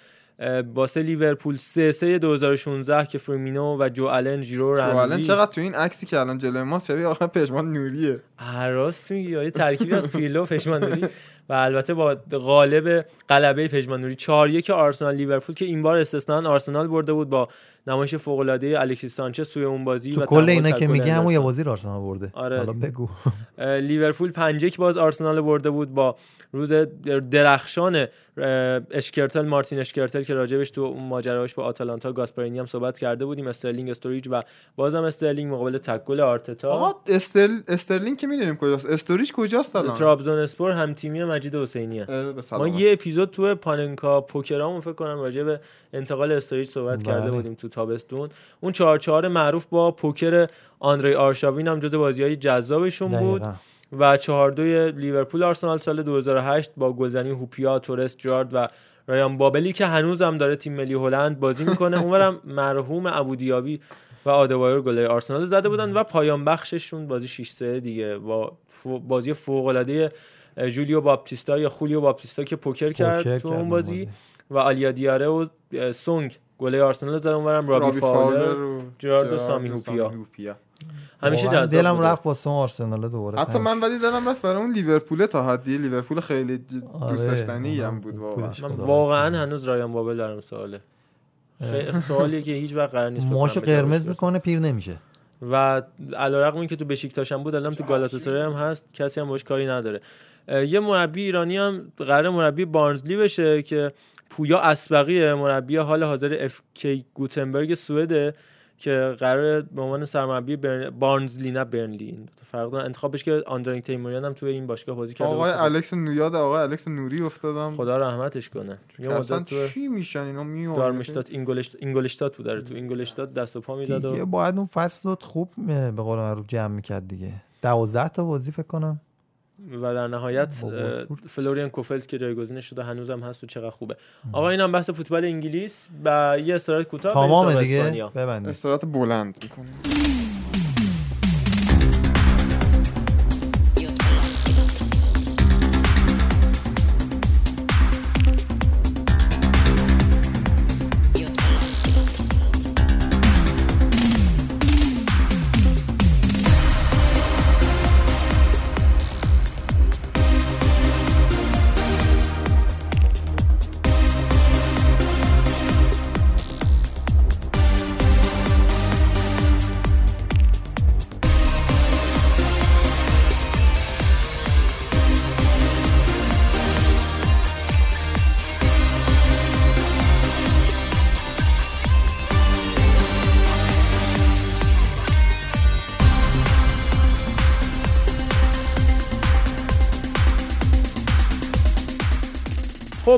واسه لیورپول 3 3 2016 که فرمینو و جو آلن ژیرو تو الان رمزی چقدر تو این عکسی که الان جلوی ما شبیه آقا پژمان نوریه. راست میگی یا یه ترکیبی از پیرلو و پشمانداری و البته با غالب غلبه پژمان نوری 4 1 آرسنال لیورپول که این بار استثنا آرسنال برده بود با نمایش فوق العاده الکسیس سانچز سوی اون بازی تو و کل اینا که گل میگه همون. یه بازی آرسنال برده. آره. حالا بگو. لیورپول 5 1 باز آرسنال برده بود با روز درخشان اشکرتل مارتین اشکرتل که راجبش تو اون ماجراش با آتالانتا گاسپرینی هم صحبت کرده بودیم استرلینگ استوریج و بازم استرلینگ مقابل تکل آرتتا. آقا استرل... استرلینگ که می‌دونیم کجاست؟ استوریج کجاست الان؟ ترابزون اسپور هم تیمی مجید به ما. یه اپیزود تو پاننکا پوکرامون فکر کنم راجع به انتقال استوریج صحبت بله. کرده بودیم تو تابستون اون چهار چهار معروف با پوکر آندری آرشاوین هم جز بازی های جذابشون بود دقیقاً. و چهار دوی لیورپول آرسنال سال 2008 با گلزنی هوپیا تورس جرارد و رایان بابلی که هنوز هم داره تیم ملی هلند بازی می‌کنه اونورم مرحوم ابو دیابی و آدبایور گلای آرسنال زده بودن و پایان بخششون بازی 6 3 دیگه با بازی فوق العاده جولیو باپتیستا یا خولیو باپتیستا که پوکر کرد پوکر تو کرد اون اون بازی بازی. و آلیا دیاره و سونگ گلای آرسنال زدن اونورم رابی, رابی فاولر فاولر و جرارد و سامی هوپیا. همیشه جذاب دلم. رفت واسه آرسنال دوباره حتی من ولی دلم رفت برای اون لیورپول تا حدی لیورپول خیلی ج- آره، دوست داشتنی هم بود واقعا. من واقعا هنوز رایان بابل دارم سواله خیلی سوالیه که هیچ وقت قرار نیست ماشو قرمز. می‌کنه پیر نمیشه و علیرغم اینکه تو بشیکتاش هم بود الان تو گالاتاسرای هم هست کسی هم باش کاری نداره یه مربی ایرانی هم قرار مربی بارنزلی بشه که پویا اسبقیه. مربی حال حاضر اف کی گوتنبرگ سوئده که قرار به عنوان سرمربی برن... بارنزلی نه برنلی. این فرق دارن. انتخابش که آندرانیک تیموریان هم توی این باشگاه بازی کرده آقای. الکس نویاد آقای الکس نوری افتادم. خدا رحمتش کنه. یه مدت تو چی میشن اینا؟ میومدن دارمشتات اینگولشت اینگولشتات بود داره تو اینگولشتات دست و پا می‌داد دیگه و باید اون فصل رو خوب به قول معروف جمع می‌کرد دیگه. دوازده تا بازی فکر کنم. و در نهایت با. فلوریان کوفلت که جایگزینش شده هنوزم هست و چقدر خوبه. آقا اینم بحث فوتبال انگلیس. و یه استراحت کوتاه تمام دیگه؟ اسپانیا. ببندید استراحت بلند می‌کنیم.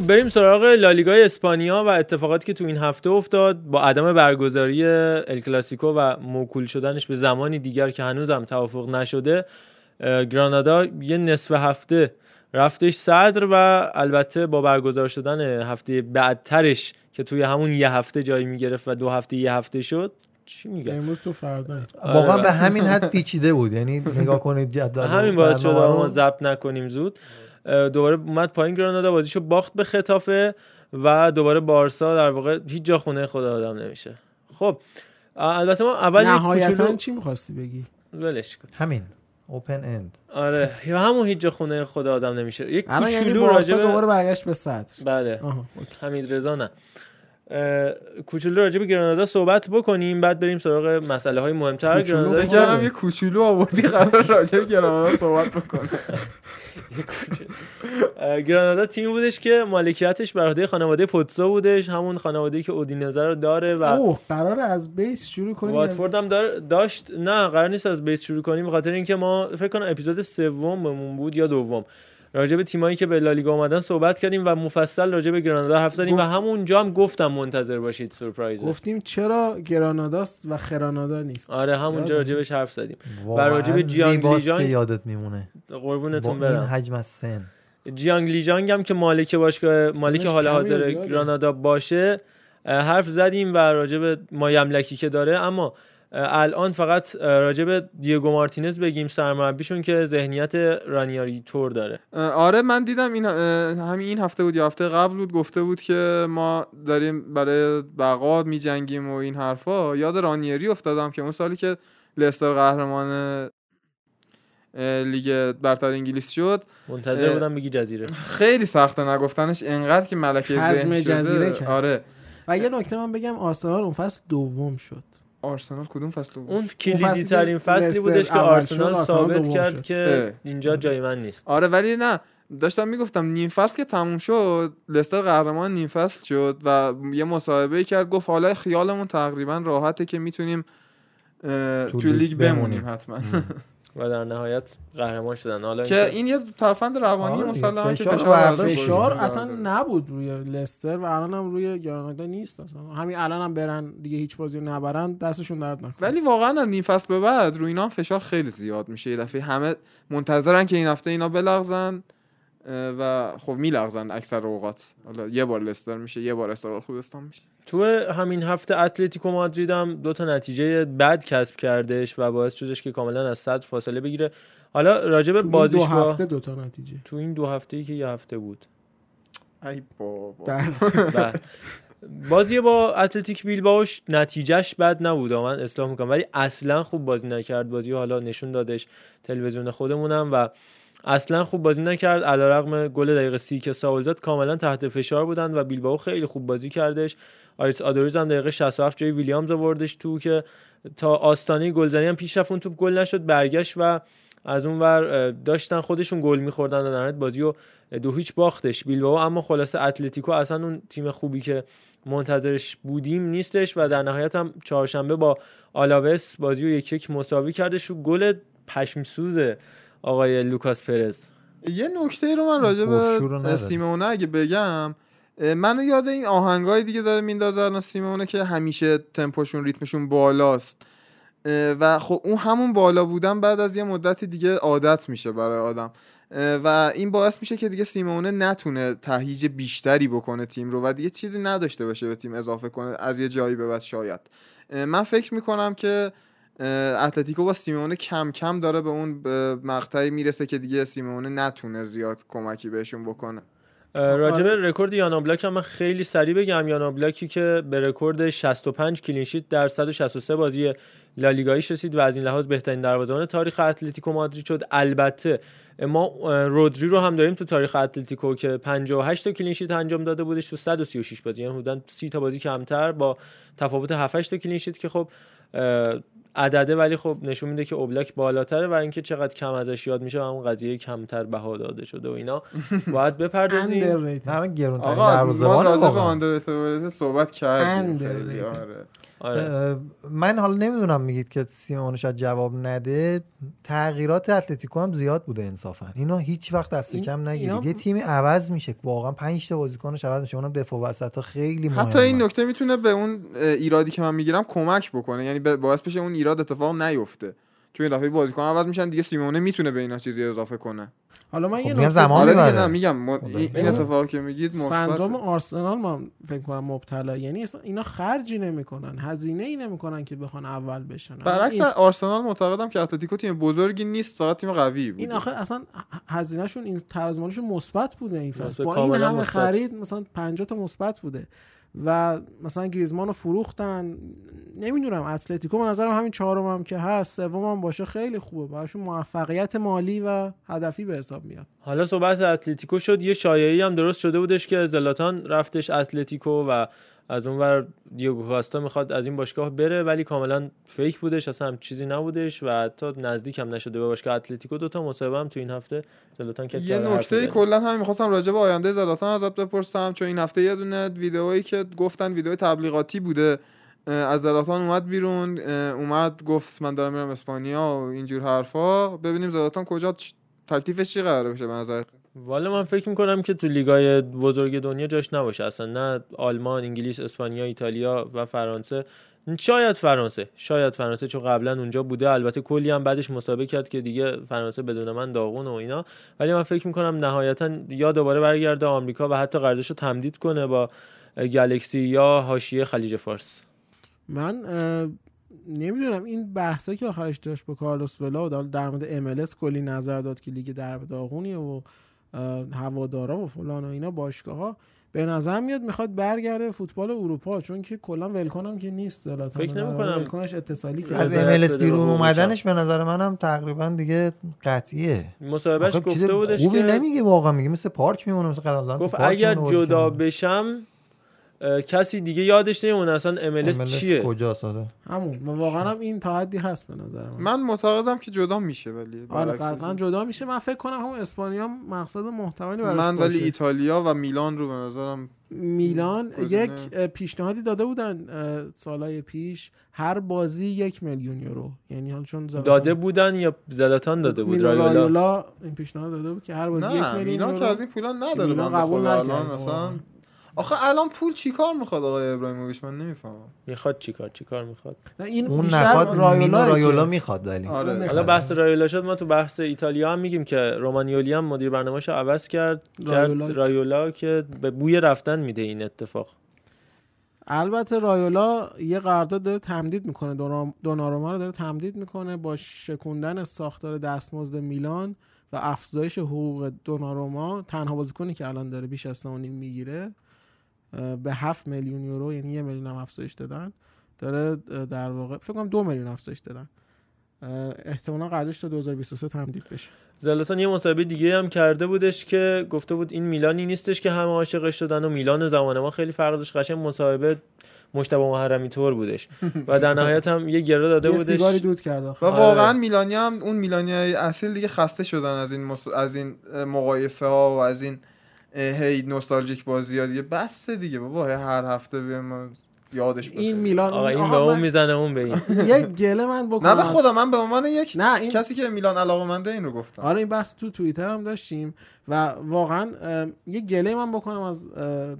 خب بریم سراغ لالیگای اسپانیا و اتفاقاتی که تو این هفته افتاد. با عدم برگزاری ال کلاسیکو و موکول شدنش به زمانی دیگر که هنوزم توافق نشده گرانادا یه نصف هفته رفتش صدر و البته با برگزار شدن هفته بعدترش که توی همون یه هفته جایی می‌گرفت و دو هفته یه هفته شد چی میگم امروز تو فردا. واقعا به همین حد پیچیده بود. یعنی نگاه کنید جدول همین باعث رو. ما ضبط نکنیم زود. دوباره اومد پایین گرانادا بازیشو باخت به خطافه و دوباره بارسا در واقع هیچ جا خونه خدا آدم نمیشه. خب البته ما اول نهایتا چی می‌خواستی بگی؟ ولش کن. همین اوپن اند آره یا همون هیچ جا خونه خدا آدم نمیشه. یک یعنی کوچولو بارسا راجع دوباره برگشت به صدر. بله. حمید رضا نه. کوچولو راجع به گرانادا صحبت بکنیم بعد بریم سراغ مسئله های مهمتر گرانادا کردم یه کوچولو آوردی قرار راجع به گرانادا صحبت بکنه. گرانادا تیم بودش که مالکیتش بر عهده خانواده پوتسا بودش همون خانواده که اودینزه رو داره و اوه قرار از بیس شروع کنیم واتفورد هم داشت. نه قرار نیست از بیس شروع کنیم خاطر اینکه ما فکر کنم اپیزود سوممون بود یا دوم. راجع به تیمایی که به لالیگا اومدن صحبت کردیم و مفصل راجع به گرانادا حرف زدیم و گفت- همونجا هم گفتم منتظر باشید سورپرایز. گفتیم چرا گراناداست و خرانادا نیست. آره همونجا. راجع بهش حرف زدیم. واقعا راجع به که یادت میمونه. قربونتون این برم. حجم از سن. جیانگ لیجانگ هم که مالک باشگاه مالک حال حاضر؟ گرانادا باشه حرف زدیم و راجع به مایملکی که داره. اما الان فقط به دیگو مارتینز بگیم سرمربیشون که ذهنیت رانیاری تور داره. آره من دیدم این همین این هفته بود یا هفته قبل بود گفته بود که ما داریم برای بقا میجنگیم و این حرفا. یاد رانیری افتادم که اون سالی که لستر قهرمان لیگ برتر انگلیس شد منتظر. بودم بگی جزیره. خیلی سخته نگفتنش انقدر که ملکه ذهن جزیره شده کرد. آره. و یه نکته من بگم آرسنال اون فصل دوم شد. آرسنال کدوم فصل بود اون کلیدی ترین فصلی بودش که آرسنال آرسنال ثابت کرد. که اه. اینجا جای من نیست آره ولی نه داشتم می‌گفتم نیم فصل که تموم شد لستر قهرمان نیم فصل شد و یه مصاحبه کرد گفت حالا خیالمون تقریبا راحته که می‌تونیم تو لیگ لیگ بمونیم بمونیم. حتما و در نهایت قهرمان شدن حالا که اینکه این یه ترفند روانی آره. مسلما که فشار فشار. اصلا. نبود روی لستر و الان هم روی گرانادا نیست اصلا همین الان هم برن دیگه هیچ بازی نبرن دستشون درد نکنه ولی واقعا از نیم فصل به بعد روی اینا هم فشار خیلی زیاد میشه یه دفعه همه منتظرن که این هفته اینا بلغزن و خب میلغزن اکثر اوقات. حالا یه بار لستر میشه یه بار استقلال خوزستان میشه. تو همین هفته اتلتیکو مادرید هم دو تا نتیجه بد کسب کردش و باعث شدش که کاملا از صد فاصله بگیره. حالا دو بازیش با هفته دو تا نتیجه. تو این دو هفته ای که یه هفته بود. ای بابا. در- بله. بازی با اتلتیک بیلباوش نتیجهش بد نبود من اصلاح می‌کنم. ولی اصلا خوب بازی نکرد. بازی حالا نشون دادش تلویزیون خودمونم و اصلا خوب بازی نکرد. علیرغم گل دقیقه سی که ساول زد کاملا تحت فشار بودن و بیلباو خیلی خوب بازی کردش. آریس آدوریز هم دقیقه 67 جای ویلیامز آوردش تو که تا آستانه گلزنی هم پیش رفت. اون توپ گل نشد برگشت و از اون ور داشتن خودشون گل میخوردن و در بازی رو دو هیچ باختش. بیلباو اما خلاصه اتلتیکو اصلا اون تیم خوبی که منتظرش بودیم نیستش و در نهایت هم چهارشنبه با آلاوس بازی رو یک یک مساوی کردش. و گل پشمسوز آقای لوکاس پرز. یه نکته رو من راجع به. سیمونه اگه بگم منو یاد این آهنگای دیگه داره میندازه الان سیمونه که همیشه تمپوشون ریتمشون بالاست. و خب اون همون بالا بودن بعد از یه مدتی دیگه عادت میشه برای آدم. و این باعث میشه که دیگه سیمونه نتونه تهیج بیشتری بکنه تیم رو و دیگه چیزی نداشته باشه به تیم اضافه کنه از یه جایی به بعد شاید. من فکر می‌کنم که اتلتیکو با سیمونه کم کم داره به اون مقطعی می‌رسه که دیگه سیمونه نتونه زیاد کمکی بهشون بکنه. راجع به رکورد یان اوبلاک هم من خیلی سریع بگم. یان اوبلاکی که به رکورد 65 clean sheet در 163 بازی لالیگاییش رسید و از این لحاظ بهترین دروازه‌بان تاریخ اتلتیکو مادرید شد. البته ما رودری رو هم داریم تو تاریخ اتلتیکو که 58 تا clean sheet انجام داده بودش تو 136 بازی. یعنی حدوداً 30 تا بازی کمتر با تفاوت 7 8 تا clean sheet که خب عدده ولی خب نشون میده که اوبلاک بالاتره و اینکه چقدر کم ازش یاد میشه و همون قضیه کمتر بها داده شده و اینا باید بپردازیم. نه گرون آقا ما راجع به. آندرتوریت صحبت کردیم آره. من حالا نمی‌دونم میگید که سیمون شاید جواب نده. تغییرات اتلتیکو هم زیاد بوده انصافا. اینا هیچ وقت دست این- کم نگیرید اینا- یه تیمی عوض میشه. واقعا 5 تا بازیکنش عوض میشه. اونم دفاع وسط ها خیلی مهمه. حتی این نکته می‌تونه به اون ایرادی که من می‌گیرم کمک بکنه. یعنی باعث بشه اون ایراد اتفاق نیفته. چون این دفعه بازیکن عوض میشن دیگه سیمونه می‌تونه به اینا چیزی اضافه کنه حالا من خب یه میگم نکته زمان آره دیگه می‌بره. نه میگم ما- خب این. اتفاقی که میگید سندروم مثبت آرسنال من فکر کنم مبتلا یعنی اصلا اینا خرجی نمی‌کنن هزینه ای نمی‌کنن که بخوان اول بشن برعکس این, آرسنال معتقدم که اتلتیکو تیم بزرگی نیست فقط تیم قوی بود این آخه اصلا هزینهشون این ترازمالشون مثبت بوده این فصل با این همه. خرید مثلا 50 تا مثبت بوده و مثلا گریزمان رو فروختن. نمی‌دونم اتلتیکو به نظرم همین چهارم هم که هست سوم هم باشه خیلی خوبه. براشون موفقیت مالی و هدفی به حساب میاد. حالا صحبت اتلتیکو شد. یه شایعی هم درست شده بودش که زلاتان رفتش اتلتیکو و از اونور دیوگو کاستا می‌خواد از این باشگاه بره ولی کاملا فیک بودش اصلا هم چیزی نبودش و حتی نزدیک هم نشده به باشگاه اتلتیکو. دوتا مصاحبه هم تو این هفته زلاتان کرد یه نکته. کلا همین می‌خواستم راجع به آینده زلاتان ازت بپرسم چون این هفته یه دونه ویدئویی که گفتن ویدئو تبلیغاتی بوده از زلاتان اومد بیرون اومد گفت من دارم میرم اسپانیا و اینجور حرفا. ببینیم زلاتان کجا تکلیفش چی قراره بشه به نظر والا من فکر می‌کنم که تو لیگای بزرگ دنیا جاش نباشه. اصلا نه آلمان انگلیس اسپانیا ایتالیا و فرانسه. شاید فرانسه. شاید فرانسه چون قبلا اونجا بوده. البته کلی هم بعدش مسابقه کرد که دیگه فرانسه بدون من داغون و اینا. ولی من فکر می‌کنم نهایتا یا دوباره برگرده آمریکا و حتی قراردادش رو تمدید کنه با گلکسی یا حاشیه خلیج فارس. من نمی‌دونم. این بحثا که آخرش داشت با کارلوس ولا در- در مورد ام کلی نظر داد که لیگ درب داغونیه و هوادارا و فلان و اینا باشگاه ها به نظر میاد می‌خواد برگرده فوتبال اروپا چون که کلا ولکن هم که نیست زلاتان. فکر نمی‌کنم. ولکنش اتصالی که از بده بیرون به اومدنش به نظر منم تقریبا دیگه قطعیه. مصاحبهش گفته بودش خوبی که نمیگه واقعا میگه مثل پارک میمونه مثل قدم گفت اگر جدا بشم کسی دیگه یادش نمیمونه اصلا MLS چیه؟ کجا ساده همون و واقعا هم این تا حدی هست به نظر من. من معتقدم که جدا میشه ولی آره قطعا جدا میشه. من فکر کنم هم اسپانیا هم مقصد محتملی براش من ولی باشه. ایتالیا و میلان رو به نظرم میلان. یک پیشنهادی داده بودن سالهای پیش. هر بازی یک میلیون یورو. یعنی حالا چون زلاتان- داده بودن یا زلاتان داده بود؟ رایولا؟ این پیشنهاد داده بود که هر بازی یک نه میلیون میلان که از این پولا نداره من قبول. مثلا. آخه الان پول چیکار می‌خواد آقای ابراهیموویچ من نمی‌فهمم. می‌خواد چیکار؟ چیکار می‌خواد؟ نه این اون نخواد رایولا رایولا می‌خواد ولی. آره. حالا بحث رایولا شد ما تو بحث ایتالیا هم میگیم که رومانیولی هم مدیر برنامه‌شو عوض کرد رایولا. کرد رایولا. که به بوی رفتن میده این اتفاق. البته رایولا یه قرارداد داره تمدید می‌کنه دوناروما رو داره تمدید می‌کنه با شکوندن ساختار دستمزد میلان و افزایش حقوق دوناروما تنها بازیکنی که الان داره بیش از 3.5 می‌گیره. به 7 میلیون یورو یعنی یه میلیون هم افزایش دادن داره در واقع فکر کنم دو میلیون افزایش دادن احتمالا قراردادش تا 2023 تمدید بشه زلاتان یه مصاحبه دیگه هم کرده بودش که گفته بود این میلانی نیستش که همه عاشقش شدن و میلان زمان ما خیلی فرق داشت قشنگ مصاحبه مشتبه محرمی طور بودش و در نهایت هم یه گره داده یه بودش سیگاری دود کرد. و آره. واقعا میلانی هم اون میلانی های اصیل دیگه خسته شدن از این مس... از این مقایسه ها و از این هی نوستالژیک بازی دیگه. بس دیگه بابا هر هفته بیایم ما یادش این بخیر. میلان آقا این به اون می‌زنه اون به این. یه گله من بکنم. نه به خدا من به عنوان یک نه این کسی که میلان علاقه منده این رو گفتم. آره این بحث تو توییتر هم داشتیم و واقعا یه گله من بکنم از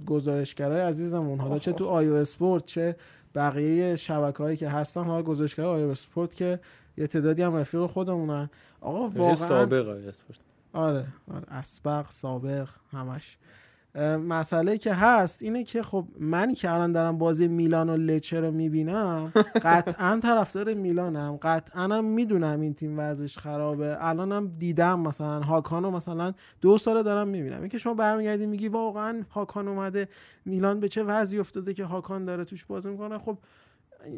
گزارشگرای عزیزمون. حالا چه تو آیو اسپورت چه بقیه شبکه هایی که هستن. حالا گزارشگرای آیو اسپورت که یه تعدادی هم رفیق خودمونن. آقا یه واقعا سابق آقای اسپورت. آره آره. اسبق سابق همش. مسئله که هست اینه که خب منی که الان دارم بازی میلان و لچه رو می‌بینم قطعا طرفدار میلانم. قطعا هم می‌دونم این تیم ورزش خرابه. الانم دیدم مثلا هاکانو مثلا دو ساله دارم می‌بینم. اینکه شما برمیگردی میگی واقعا هاکان اومده میلان به چه وضعی افتاده که هاکان داره توش بازی می‌کنه خب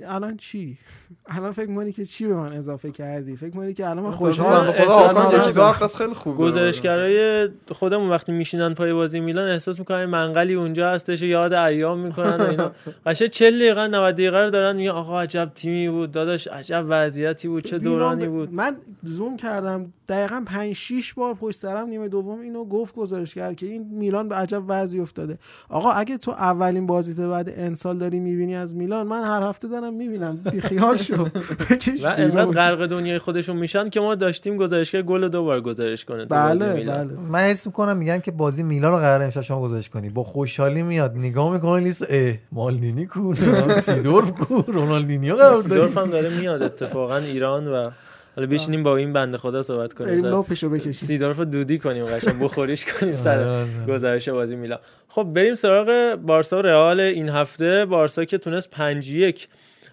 الان چی؟ الان فکر می‌کنی که چی به من اضافه کردی؟ فکر می‌کنی که الان من خوشحال خوشحال بنده خدا یکی دو. هفته خیلی خوب داره. گزارشگرای خودمون وقتی میشینن پای بازی میلان احساس می‌کنن منقلی اونجا هستش یاد ایام می‌کنن و اینا. قشنگ 40 دقیقه 90 دقیقه رو دارن میگن آقا عجب تیمی بود داداش عجب وضعیتی بود چه دورانی بود. من زوم کردم دقیقا 5 6 بار پشت سرم نیمه دوم اینو گفت گزارشگر که این میلان به عجب وضعی افتاده. آقا اگه تو اولین بازیت بعد انسال داری می‌بینی از میلان من هر هفته دارم می‌بینم. بی خیال شو. بکش و انقدر. غرق دنیای خودشون میشن که ما داشتیم گزارشگر گل دو بار گزارش کنه بله. بله. من حس می‌کنم میگن که بازی میلان رو قرار امشب شما گذاشت کنی. با خوشحالی میاد. نگاه می‌کنه لیست اه مالدینی کو سیدورف کو رونالدینیو قرار سیدورف هم داره میاد اتفاقا ایران و حالا بشینیم با این بنده خدا صحبت کنیم. لپشو بکشیم. سیدورف رو دودی کنیم قشنگ بخوریش کنیم سر. گزارش بازی میلان. خب بریم سراغ بارسا و رئال این هفته. بارسا که تونست 5 1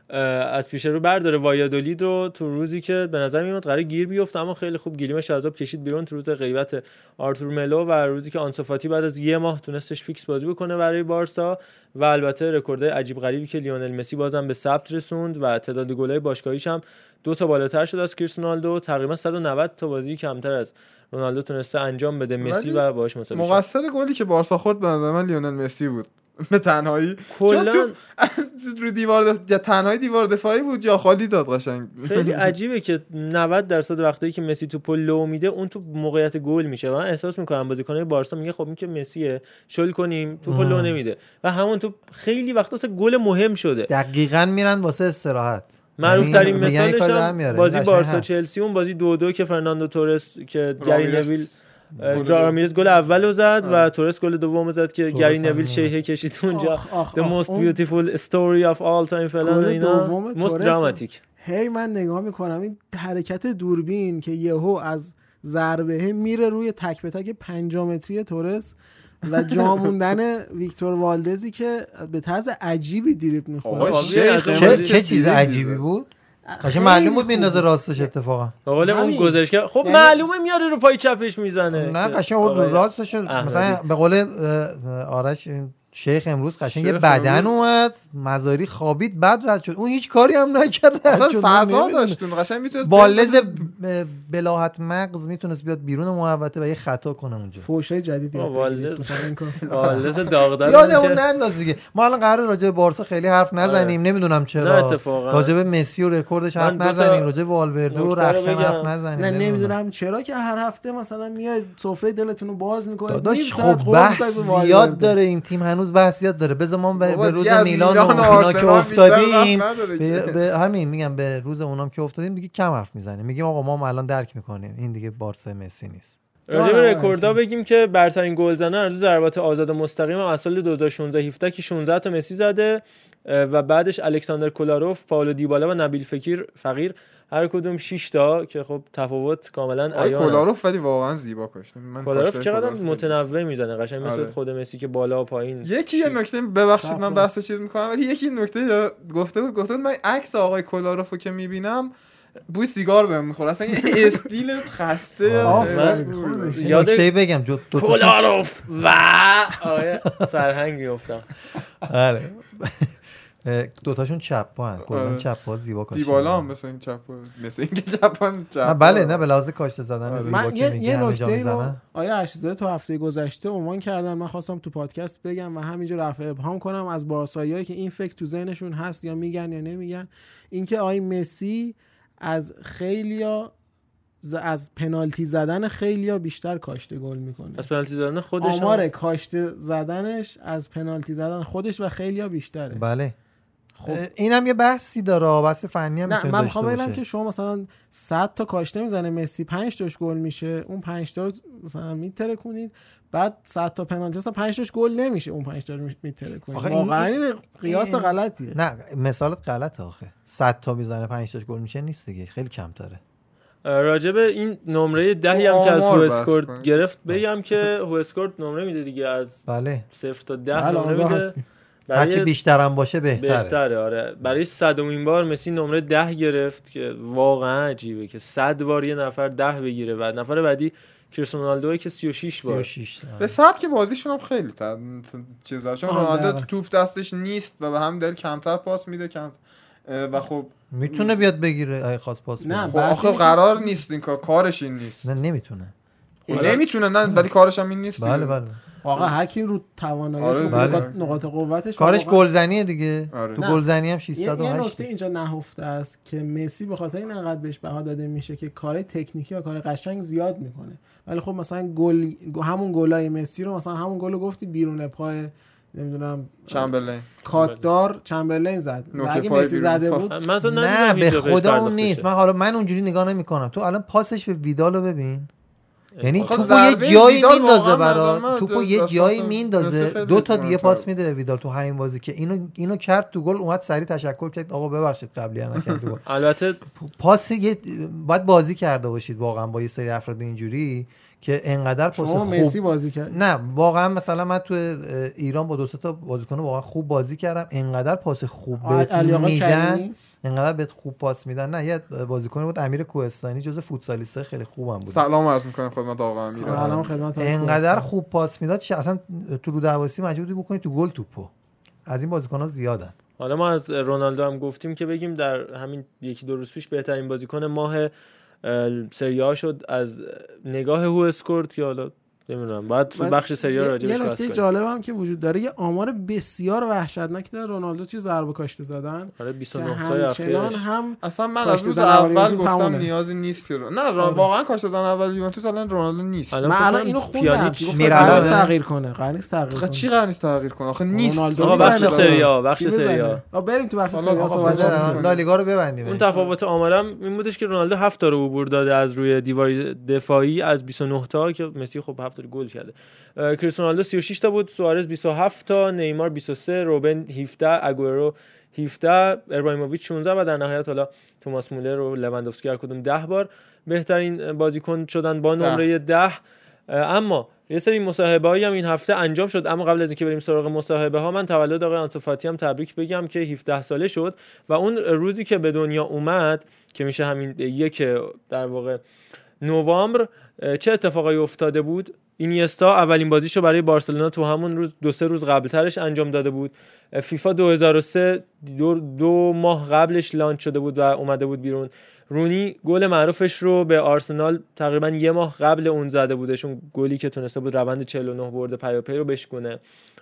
از پیش رو برداره وایادولید رو تو روزی که به نظر میاد قرار گیر بیفته اما خیلی خوب گلیمش از آب کشید بیرون تو روز غیبت آرتور ملو و روزی که آنسوفاتی بعد از یه ماه تونستش فیکس بازی بکنه برای بارسا و البته رکورد عجیب غریبی که لیونل مسی بازم به ثبت رسوند و تعداد گلای باشگاهیش هم دو تا بالاتر شد از کریستیانو تقریبا 190 تا بازی کمتر از رونالدو تونسته انجام بده. مسی و مساوی شد. مقصر گلی که بارسا خورد به نظر من لیونل مسی بود. به تنهایی. کلا چون رو دیوار دف... یا تنهایی دیوار دفاعی بود جا خالی داد قشنگ. خیلی عجیبه که 90 درصد وقتایی که مسی توپ لو میده اون تو موقعیت گل میشه. و من احساس می‌کنم بازیکنای بارسا میگه خب این که مسیه شل کنیم توپ لو نمیده. و همون توپ خیلی وقتا گل مهم شده. دقیقا میرن واسه استراحت. معروف یعنی ترین مثالش هم. بازی بارسا. چلسی اون بازی دو دو که فرناندو تورس که گری نویل گل دو. رامیرز گل اول رو زد و تورس گل دوم زد که گری نویل. شیهه کشید اونجا آخ، آخ، the most اون beautiful story of all time فلان گل اینا دوم most dramatic هی من نگاه می‌کنم این حرکت دوربین که یهو از ضربه میره روی تک به تک 5 متری تورس و جا موندن ویکتور والدزی که به طرز عجیبی دریبل می‌خوره چه, چیز عجیبی. بود خیلی معلوم بود. میندازه راستش اتفاقا به قول اون. گزارشگر خب یعنی- معلومه میاره رو پای چپش می‌زنه نه که قشنگ راستش. مثلا به قول آرش این شیخ امروز قشنگ یه بدن امروز- اومد مزاری خوابید بعد رد شد. اون هیچ کاری هم نکرد رد اصلا شد. من فضا. داشتون قشنگ می‌تونست با لز ب- بلاحت مغز می‌تونست بیاد بیرون محوطه و یه خطا کنه اونجا. فوشای جدید یاد آه، بگیرید. والله. مثلا این کار. والدز داغدار یادمون ننداز دیگه. ما الان قرار راجع به بارسا خیلی حرف نزنیم. نمی‌دونم نه چرا. راجع به مسی و رکوردش حرف من نزنیم راجع به والورده و رخشن. حرف نزنیم. نه نمی‌دونم. چرا که هر هفته مثلا میاد سفره دلتون رو باز می‌کنه داداش خب بحث زیاد داره این تیم. هنوز بحث زیاد داره. بذار ما به, به روز میلان و میلان و اینا که افتادیم به. به همین میگم به روز اونام که افتادیم دیگه کم حرف می‌زنیم. میگیم آقا ما الان درک می‌کنیم. این دیگه بارسا مسی نیست. راجع به آره، رکوردها بگیم که برترین گلزنه از ضربات آزاد مستقیم هم از سال 2016 17 که 16 تا مسی زده و بعدش الکساندر کولاروف، پاولو دیبالا و نبیل فکیر فقیر هر کدوم 6 تا که خب تفاوت کاملا عیان. کولاروف ولی واقعا زیبا کاشته من کولاروف چقدر متنوع می‌زنه قشنگ مثل آره. خود مسی که بالا و پایین یکی یه نکته ببخشید من. بحث چیز می‌کنم ولی یکی نکته یا- گفته بود گفته بود من عکس آقای کولاروفو که می‌بینم بوی سیگار بهم می‌خوره اصلا یه استیل خسته خودش. خوبه. یاد بگم جو کولاروف و آیه سرهنگ میافتم آره. دوتاشون چپ پا کلا آره. چپ پا زیبا کاشته دیبالا هم مثل این چپ مثل اینکه چپ نه بله نه به لحاظ کاشته زدن آره. زیبا من که یه, نکته رو آیا ارشیزاده تو هفته گذشته عنوان کردن من خواستم تو پادکست بگم و همینجا رفع ابهام کنم از بارساییایی که این فکر تو ذهنشون هست یا میگن یا نمیگن. اینکه آقای مسی از خیلیا ز- از پنالتی زدن خیلیا بیشتر کاشته گل می‌کنه. از پنالتی زدن خودش هم- آمار کاشته زدنش از پنالتی زدن خودش و خیلیا بیشتره. بله. خب. اینم یه بحثی داره بحث فنی هم نه می‌تونه من می‌خوام بگم باشه. که شما مثلا 100 تا کاشته می‌زنه مسی 5 تاش گل میشه اون 5 تا رو مثلا میتره کنید بعد 100 تا پنالتی مثلا 5 تاش گل نمیشه اون 5 تا رو میتره کنید واقعا این قیاس این- غلطیه. نه مثالت غلطه آخه. 100 تا می‌زنه 5 تاش گل میشه نیست دیگه خیلی کمتره. راجع به این نمره دهی هم که از هوسکورت کنیم. گرفت بگم که هوسکورت نمره میده دیگه از بله. صفر تا ده بله، نمره میده. هرچی برای بیشتر هم باشه بهتره, بهتره آره برای صدومین بار مسی نمره ده گرفت که واقعا عجیبه که صد بار یه نفر ده بگیره و نفر بعدی کریستیانو رونالدو که 36 بار 36 تا. به سبک بازیشون هم خیلی تا چیز داره چون آه، رونالدو. توپ دستش نیست و به هم دل کمتر پاس میده کم و خب می‌تونه بیاد بگیره اگه خواست پاس نه، بده. خب آخه قرار نیست این کار کارش این نیست نه نمی‌تونه خب نمی‌تونه نه ولی کارش هم این نیست بله. بله واقعا هر کی رو تواناییش آره، رو بله. نقاط, نقاط قوتش کارش واقعا- گلزنیه دیگه آره. تو. گلزنی هم یه, 608 یه نکته اینجا نهفته است که مسی به خاطر این انقدر بهش بها داده میشه که کار تکنیکی و کار قشنگ زیاد می‌کنه ولی خب مثلا گل همون گلای مسی رو مثلا همون گل رو گفتی بیرون پای نمی‌دونم چمبرلین کاتدار چمبرلین زد اگه مسی زده. بود نه به خدا اون نیست. من حالا من اونجوری نگاه نمی‌کنم تو الان پاسش به ویدالو ببین یعنی توپو یه جایی میندازه برات. توپو یه جایی میندازه. دو تا دیگه. پاس میده ویدال تو همین بازی که اینو اینو کرد تو گل اومد سریع تشکر کرد. آقا ببخشید قبلی نکرد تو گل. البته پاس یه باید بازی کرده باشید واقعا با یه سری افراد اینجوری که انقدر پاس شما خوب مسی بازی کرد نه واقعا مثلا من تو ایران با دو تا بازیکن واقعا خوب بازی کردم. انقدر پاس خوب بهتون میدن؟ انقدر بهت خوب پاس میدن. نه یه بازیکنی بود امیر کوهستانی جز فوتسالیست خیلی خوبم بود. سلام عرض می‌کنم خدمت آقا امیر سلام خدمت انقدر. خوب پاس می‌داد که اصلا تو رو دواسی مجبوری بکنی تو گل توپو. از این بازیکن ها زیادن. حالا ما از رونالدو هم گفتیم که بگیم در همین یکی دو روز پیش بهترین بازیکن ماه اه، سری آ شد از نگاه هو اسکورت که حالا نمی‌دونم بعد تو بخش سری آ یه- راجبش یه بحث نکته کنیم. جالب هم که وجود داره یه آمار بسیار وحشتناک داره رونالدو توی ضربه کاشته زدن آره که 29 تای همچنان اخیرش هم اصلا من از روز اول گفتم همونه. نیازی نیست که رو... نه را- واقعا کاشته زن اول یوونتوس الان رونالدو نیست من الان اینو خوندم قرار؟ تغییر کنه قرار نیست تغییر کنه چی قرار نیست تغییر کنه آخه نیست رونالدو بخش می‌زنه. سری آ بخش کی سری بزنه؟ آ آ بریم تو بخش حالا سری آ آقا صحبت فضا کنیم. لالیگا رو ببندیم اون تفاوت آمارم این بودش که رونالدو 7 تا رو عبور داده از روی دیوار دفاعی از 29 تا که مسی خب 7 تا گل کرده. کریستیانو رونالدو 36 تا بود سوارز 27 تا نیمار 23 روبن 17 اگورو 17 ابراهیموویچ 16 و در نهایت حالا توماس مولر و لواندوفسکی هر کدوم 10 بار بهترین بازیکن شدن با نمره 10 اما یه سری مصاحبه هم این هفته انجام شد. اما قبل از اینکه بریم سراغ مصاحبه ها من تولد آقای آنتوفاتی هم تبریک بگم که 17 ساله شد و اون روزی که به دنیا اومد که میشه همین یک در واقع نوامبر چه اتفاقایی افتاده بود؟ اینیستا اولین بازیشو برای بارسلونا تو همون روز دو سه روز قبلترش انجام داده بود. فیفا 2003 دو, دو ماه قبلش لانچ شده بود و اومده بود بیرون. رونی گل معروفش رو به آرسنال تقریبا یه ماه قبل اون زده بودش اون گلی که تونسته بود روند 49 برده پیاپی رو بشکونه.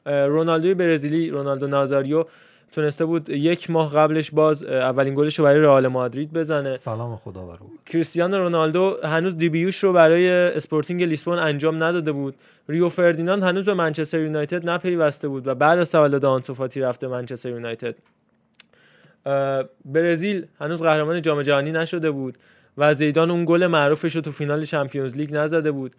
اه، رونالدوی برزیلی رونالدو نازاریو تونسته بود یک ماه قبلش باز اولین گلش رو برای رئال مادرید بزنه. سلام خدا بر او کریستیانو رونالدو هنوز debut ش رو برای اسپورتینگ لیسبون انجام نداده بود. ریو فردیناند هنوز به منچستر یونایتد نپیوسته بود و بعد از تولد آنسو فاتی رفته منچستر یونایتد. برزیل هنوز قهرمان جام جهانی نشده بود و زیدان اون گل معروفش رو تو فینال چمپیونز لیگ نزده بود.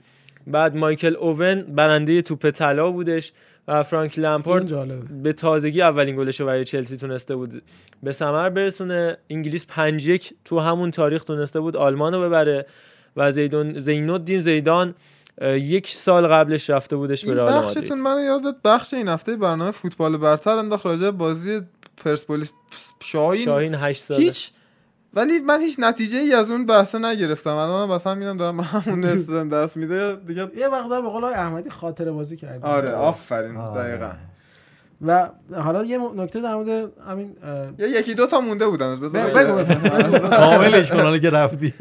بعد مایکل اوون برنده توپ طلا بودش و فرانک لمپارد به تازگی اولین گلش رو برای چلسی تونسته بود به ثمر برسونه. انگلیس 5 1 تو همون تاریخ تونسته بود آلمان رو ببره و زیدون زینالدین زیدان یک سال قبلش رفته بودش به رئال بخشتون من یادت بخش این هفته برنامه فوتبال برتر انداخت. راجع بازی پرسپولیس شاهین شاهین 8 ساله. هیچ ولی من هیچ نتیجه ای از اون بحثه نگرفتم الان واسه همینم دارم به همون استرن دست میده دیگه یه مقدار به قول احمدی خاطره بازی کردیم آره آفرین آره. دقیقا و حالا یه نکته در مورد همین یا یکی دو تا مونده بودن بگو-. کاملش کن حالا که رفتی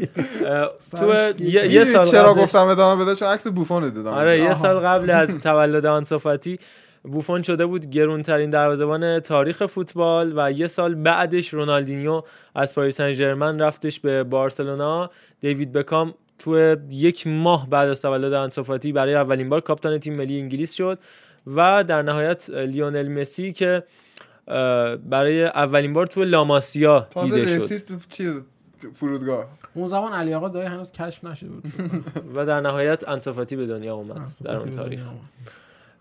تو یه. یه سال چرا گفتم ادامه بده چون عکس بوفون دیدم آره یه. سال قبل از تولد آنسوفاتی بوفون شده بود گرونترین دروازه‌بان تاریخ فوتبال و یه سال بعدش رونالدینیو از پاریس سن رفتش به بارسلونا. دیوید بکام تو یک ماه بعد از تولد آنسوفاتی برای اولین بار کاپیتان تیم ملی انگلیس شد و در نهایت لیونل مسی که برای اولین بار تو لاماسیا تازه دیده شد. چیز فرودگاه. اون زمان علی آقا دایی هنوز کشف نشده بود. و در نهایت انصافاتی به دنیا اومد در اون تاریخ.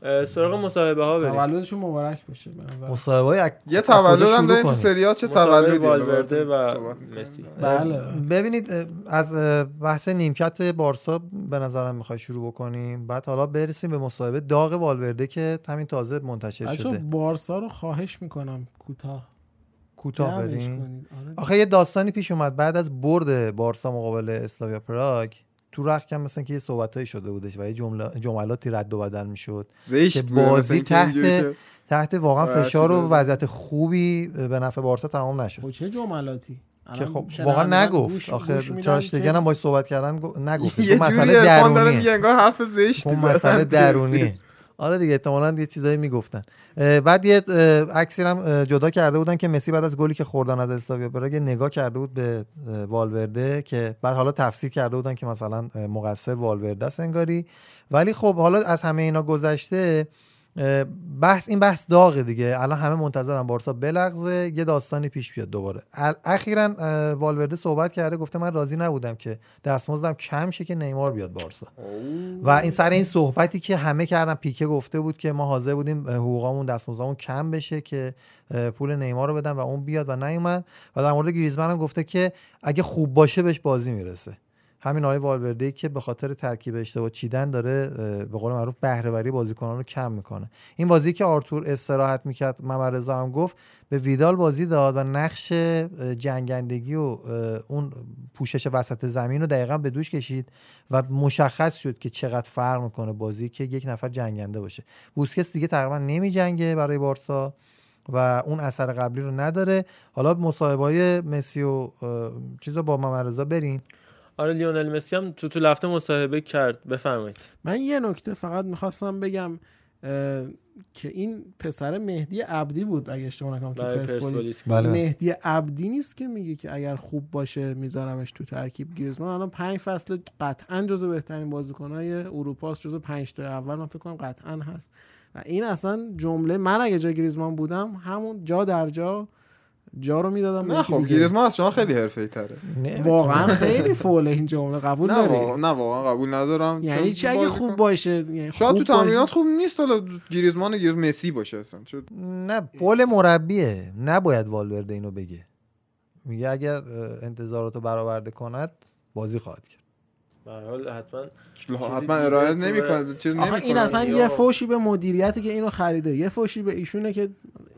سراغ مصاحبه ها بریم. تولدشون مبارک باشه به نظر مصاحبه های اک... یه تولد هم داریم تو؟ سریال چه تولدی؟ والورده و. مسی. بله. ببینید از بحث نیمکت بارسا به نظرم می‌خوای شروع بکنیم. بعد حالا برسیم به مصاحبه داغ والورده که همین تازه منتشر شده. بارسا رو خواهش می‌کنم کوتاه. کوتاه بریم. آره. آخه یه داستانی پیش اومد بعد از برد بارسا مقابل اسلاویا پراگ. تو رخکم مثلا که یه صحبتایی شده بودش و یه جمله جملاتی رد و بدل می‌شد زشت که بازی تحت- تحت واقعا فشار و وضعیت خوبی به نفع بارسا تمام نشد. خب چه جملاتی؟ که خب واقعا نگفت. آخه که- هم باش صحبت کردن نگفت. یه مسئله درونیه. انگار حرف زشتی اون زدن. مسئله درونیه. آره دیگه احتمالاً یه چیزایی می‌گفتن. بعد یه عکسی هم جدا کرده بودن که مسی بعد از گلی که خوردن از اسلاویا پراگ یه نگاه کرده بود به والورده که بعد حالا تفسیر کرده بودن که مثلا مقصر والورده است ولی خب حالا از همه اینا گذشته بحث این بحث داغه دیگه. الان همه منتظرن بارسا بلغزه یه داستانی پیش بیاد دوباره. اخیرا والورده صحبت کرده گفته من راضی نبودم که دستمزدم کم شه که نیمار بیاد بارسا. و این سر این صحبتی که همه کردن پیکه گفته بود که ما حاضر بودیم حقوقامون دستمزدمون کم بشه که پول نیمار رو بدن و اون بیاد و نیومد. و در مورد گریزمن هم گفته که اگه خوب باشه بهش بازی می‌رسه. همین آقای والورده که به خاطر ترکیب اشتباه چیدن داره به قول معروف بهره وری بازیکنان رو کم می‌کنه. این بازی که آرتور استراحت می‌کرد محمد رضا هم گفت به ویدال بازی داد و نقش جنگندگی و اون پوشش وسط زمین رو دقیقا به دوش کشید و مشخص شد که چقدر فرق می‌کنه بازی که یک نفر جنگنده باشه. بوسکس دیگه تقریبا نمی جنگه برای بارسا و اون اثر قبلی رو نداره. حالا مصاحبه های مسی و چیز با محمد رضا بریم آره لیونل مسی هم تو تو لفته مصاحبه کرد. بفرمایید. من یه نکته فقط می‌خواستم بگم که این پسر مهدی عبدی بود اگه اشتباه نکنم تو برای پرسپولیس. پرسپولیس. بله. مهدی عبدی نیست که میگه که اگر خوب باشه میذارمش تو ترکیب گریزمان. الان پنج فصل قطعا جزو بهترین بازیکنهای اروپا است جزو پنج تا اول. من فکر کنم قطعا هست. و این اصلا جمله من اگه جای گریزمان بودم همون جا در جا جا رو می‌دادم نه خب. گریزمان از شما خیلی حرفه‌ای تره. واقعا خیلی فوله این جمله قبول نه داری؟ نه واقعا قبول ندارم یعنی چی؟ اگه خوب باشه یعنی شاید تو تمرینات خوب نیست حالا گریزمان گریز مسی باشه اصلا نه قول مربیه. نباید والورده اینو بگه. میگه اگر انتظاراتو برآورده کند بازی خواهد کرد. به حال حتما حتما ارائه نمی‌کنه چیز آخه این اصلا یه فوشی به مدیریتی که اینو خریده یه فوشی به ایشونه که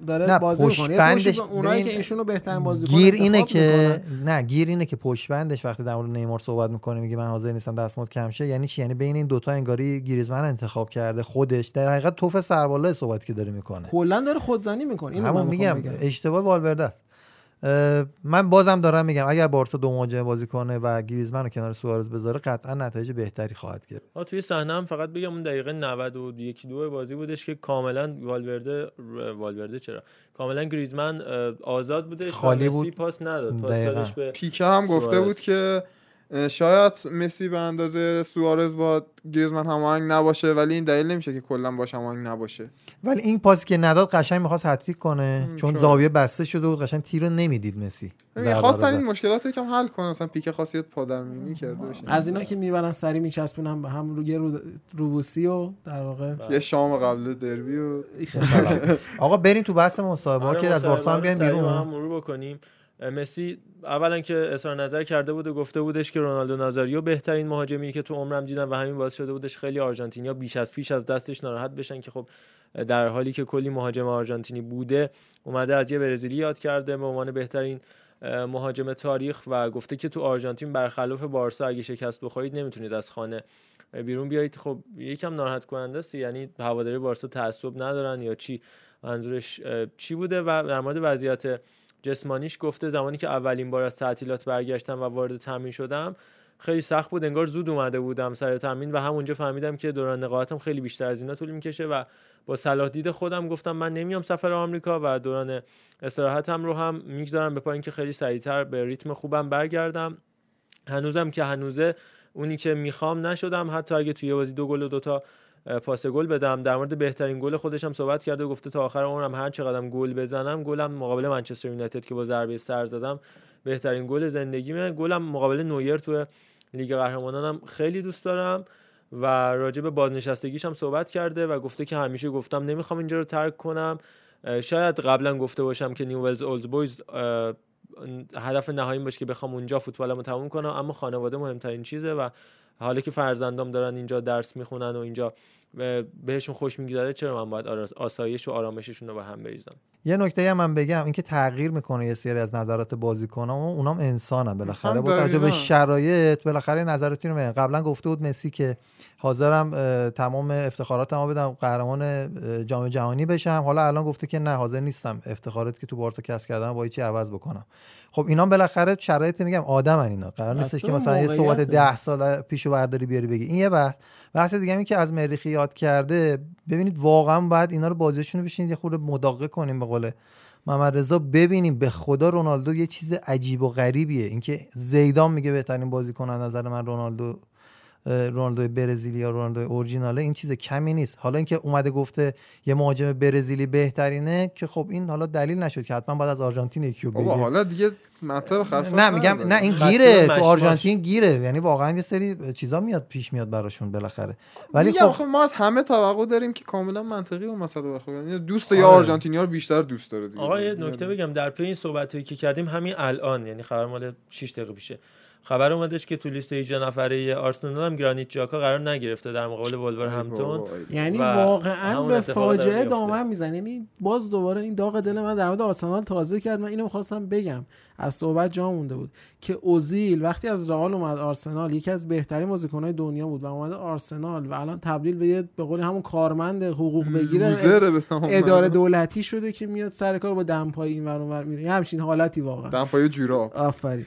داره نه، بازی می‌کنه یه فوشی به اونایی که ایشونو بهترین بازیکن گیر اینه که. نه گیر اینه که پشت بندش وقتی در مورد نیمار صحبت می‌کنه میگه من حاضر نیستم دستمزد کم شه. یعنی چی؟ یعنی بین این دوتا انگاری گریزمن انتخاب کرده خودش در حقیقت توف سربالا صحبت که داره می‌کنه. کلا داره خودزنی می‌کنه اینو میگم اشتباه والورده است. من بازم دارم میگم اگر بارسا دو مهاجم بازی کنه و گریزمن رو کنار سوارز بذاره قطعا نتایج بهتری خواهد گرفت آه توی صحنه هم فقط بگم اون دقیقه 91 دو بازی بودش که کاملا والورده والورده چرا کاملا گریزمن آزاد بودش و خالی بود. پاس نداد پاس به پیکه هم گفته سوارز. بود که شاید مسی به اندازه سوارز با گریزمن هماهنگ نباشه ولی این دلیل نمیشه که کلا باش هماهنگ نباشه. ولی این پاسی که نداد قشنگ می‌خواست هتریک کنه چون شاید. زاویه بسته شده بود قشنگ تیر رو نمی‌دید مسی. ضربه رو خواستن زد. این مشکلات رو یکم حل کنن مثلا پیکه خاصیت پادرمینی کرده باشه. از اینا که می‌برن سری میچسبونن به هم روی رو روبوسی و در واقع یه شام قبل دربی و آقا بریم تو بحث مصاحبه ها آره، که از بارسا هم بیایم بیرون. مرور بکنیم. مسی اولا که اظهار نظر کرده بود و گفته بودش که رونالدو نازاریو بهترین مهاجمی که تو عمرم دیدم و همین باعث شده بودش خیلی آرژانتینیا بیش از پیش از دستش ناراحت بشن که خب در حالی که کلی مهاجم آرژانتینی بوده اومده از یه برزیلی یاد کرده به عنوان بهترین مهاجم تاریخ و گفته که تو آرژانتین برخلاف بارسا اگه شکست بخورید نمی‌تونید از خانه بیرون بیایید. خب یکم ناراحت کننده است یعنی هواداری بارسا تعصب ندارن یا چی؟ منظورش چی بوده و در مورد وضعیت جسمانیش گفته زمانی که اولین بار از تعطیلات برگشتم و وارد تمرین شدم خیلی سخت بود انگار زود اومده بودم سر تمرین و همونجا فهمیدم که دوران نقاهتم خیلی بیشتر از اینا طول می‌کشه و با صلاح دید خودم گفتم من نمیام سفر آمریکا و دوران استراحتم رو هم می‌گذارم به پایین که خیلی سریعتر به ریتم خوبم برگردم. هنوزم که هنوزه اونی که می‌خوام نشدم حتی اگه توی بازی دو گل و دوتا پاس گل بدم. در مورد بهترین گل خودش هم صحبت کرده و گفته تا آخر عمرم هر چقدر گل بزنم گلم مقابل منچستر یونایتد که با ضربه سر زدم بهترین گل زندگیمه. گلم مقابل نویر تو لیگ قهرمانانم خیلی دوست دارم و راجع به بازنشستگیش هم صحبت کرده و گفته که همیشه گفتم نمی‌خوام اینجا رو ترک کنم. شاید قبلا گفته باشم که نیو ولز اولد بویز هدف نهاییم باشه که بخوام اونجا فوتبالمو تموم کنم اما خانواده مهمترین چیزه و حالا که فرزندام دارن اینجا درس می‌خونن و اینجا بهشون خوش میگذره چرا من باید آسایش و آرامششون رو به هم بریزم؟ یه نکته هم من بگم اینکه تغییر می‌کنه یه سری از نظرات بازیکن‌ها و اونام انسانن بالاخره. با توجه به. شرایط بالاخره نظراتی رو میگن قبلا گفته بود مسی که حاضرم تمام افتخاراتمو بدم قهرمان جام جهانی بشم. حالا الان گفته که نه حاضر نیستم افتخاراتی که تو بارسا کسب کردم با چی عوض بکنم. خب اینا بالاخره شرایط میگم آدمن اینا. قرار نیستش اصلا که مثلا یه صحبت موقعیته. ده سال پیشو برداری بیاری بگی. این یه بحث. بحث دیگه که از مریخی یاد کرده ببینید واقعا باید اینا رو بازیشون رو بشینید یه خورده مداقه کنیم به قول محمد رضا. ببینیم به خدا رونالدو یه چیز عجیب و غریبیه. اینکه زیدان میگه بهترین بازیکن از نظر من رونالدو رونالدو برزیلی یا رونالدو اورجیناله این چیز کمی نیست. حالا اینکه اومده گفته یه مهاجم برزیلی بهترینه که خب این حالا دلیل نشد که حتما باید از آرژانتین یکی رو بابا. حالا دیگه مطلب خفه نه میگم نه این گیره. تو آرژانتین گیره. یعنی واقعا یه سری چیزا میاد پیش میاد براشون بالاخره. ولی خب خب ما از همه توقع داریم که کاملا منطقی و مسئله برخورد یعنی دوست یا آره. آرژانتینیا رو بیشتر دوست داره دیگه. آقا یه یعنی نکته بگم. در پی این صحبتی که کردیم همین الان یعنی خبر مال 6 دقیقه پیشه. خبر اومدش که تو لیست 18 نفره آرسنال هم گرانیت جاکا قرار نگرفته در مقابل ولور همتون. یعنی واقعا به فاجعه. دامن می‌زنه. یعنی باز دوباره این داغ دل من در مورد آرسنال تازه کرد. من اینو می‌خواستم بگم. از صحبت جا مونده بود که اوزیل وقتی از رئال اومد آرسنال یکی از بهترین بازیکنهای دنیا بود و اومد آرسنال و الان تبدیل به یه به قول همون کارمند حقوق بگیره اداره. دولتی شده که میاد سر کار با دمپایی این ور اون ور میره همچین حالتی واقعا. دمپایی جوراب. آفرین.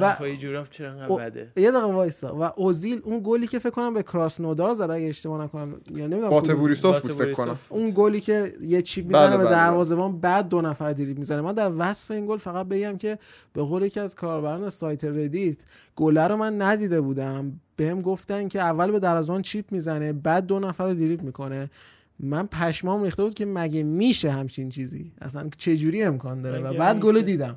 و- جوراب چرا انقدر او- بده؟ یه دقیقه وایسا. و اوزیل اون گلی که فکر کنم به کراسنودار زد اگه اشتباه نکنم یا نمی‌دونم بات کدوم. بوریسوف بات بود فکر. کنم. اون گلی که یه chip می‌زنه به بله، دروازه‌بان بعد دو نفر دریبل می‌زنه. من در وصف این گل فقط بگم که به قول یکی از کاربران سایت ردیت گله رو من ندیده بودم. بهم گفتن که اول به دروازه‌بان chip می‌زنه بعد دو نفر رو دریبل می‌کنه. من پشمام ریخته بود که مگه میشه همچین چیزی؟ اصلا چه جوری امکان داره؟ و بعد گل میشه؟ دیدم.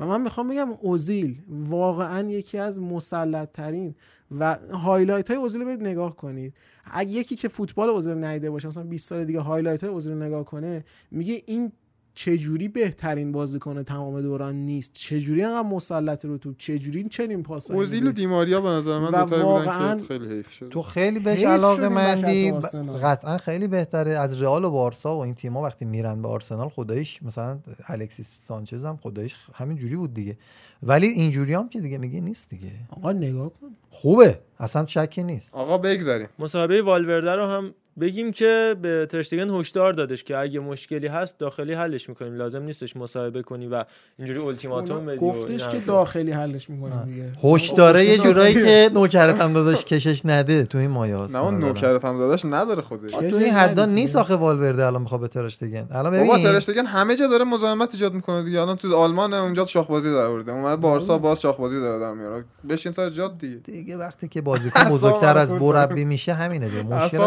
و من می‌خوام بگم اوزیل واقعا یکی از مسلط ترین و highlight های اوزیل رو برید نگاه کنید. اگه یکی که فوتبال اوزیل ندیده باشه مثلا 20 سال دیگه highlight های اوزیل رو نگاه کنه میگه این چجوری بهترین بازیکن تمام دوران نیست؟ چجوری انقدر مسلط رو توپ؟ چجوری چنین پاس اوزیل و دی‌ماریا به نظر من واقعاً بودن که خیلی حیف شد. تو خیلی بهش علاقه مندی. تو. قطعا خیلی بهتره از رئال و بارسا و این تیم‌ها وقتی میرن به آرسنال خداییش مثلا الکسیس سانچز هم خداییش همین جوری بود دیگه. ولی اینجوری هم که دیگه میگه نیست دیگه. آقا نگاه کن. خوبه. اصلا شکی نیست. آقا بگذاریم مصاحبه والورده رو هم بگیم که به ترشتگن هشدار دادش که اگه مشکلی هست داخلی حلش می‌کنیم. لازم نیستش مصاحبه کنی و اینجوری التیماتوم بدی گفتش که. داخلی حلش می‌کنیم دیگه. هوش داره یه. جورایی که نوکرت هم داداش کشش نده تو این مایه نه اون نوکرت هم داداش نداره خودش. تو این حدا نیست. آخه والورده الان می‌خواد به ترشتگن. الان بابا ببین. ترشتگن همه جا داره مزاحمت ایجاد می‌کنه دیگه. الان تو آلمان اونجا شاخبازی داره آورده. اومد بارسا باز شاخبازی داره در میاره. بشین سر جات دیگه. دیگه وقتی که بازیکن بزرگتر از مربی میشه همینه دیگه. مشکل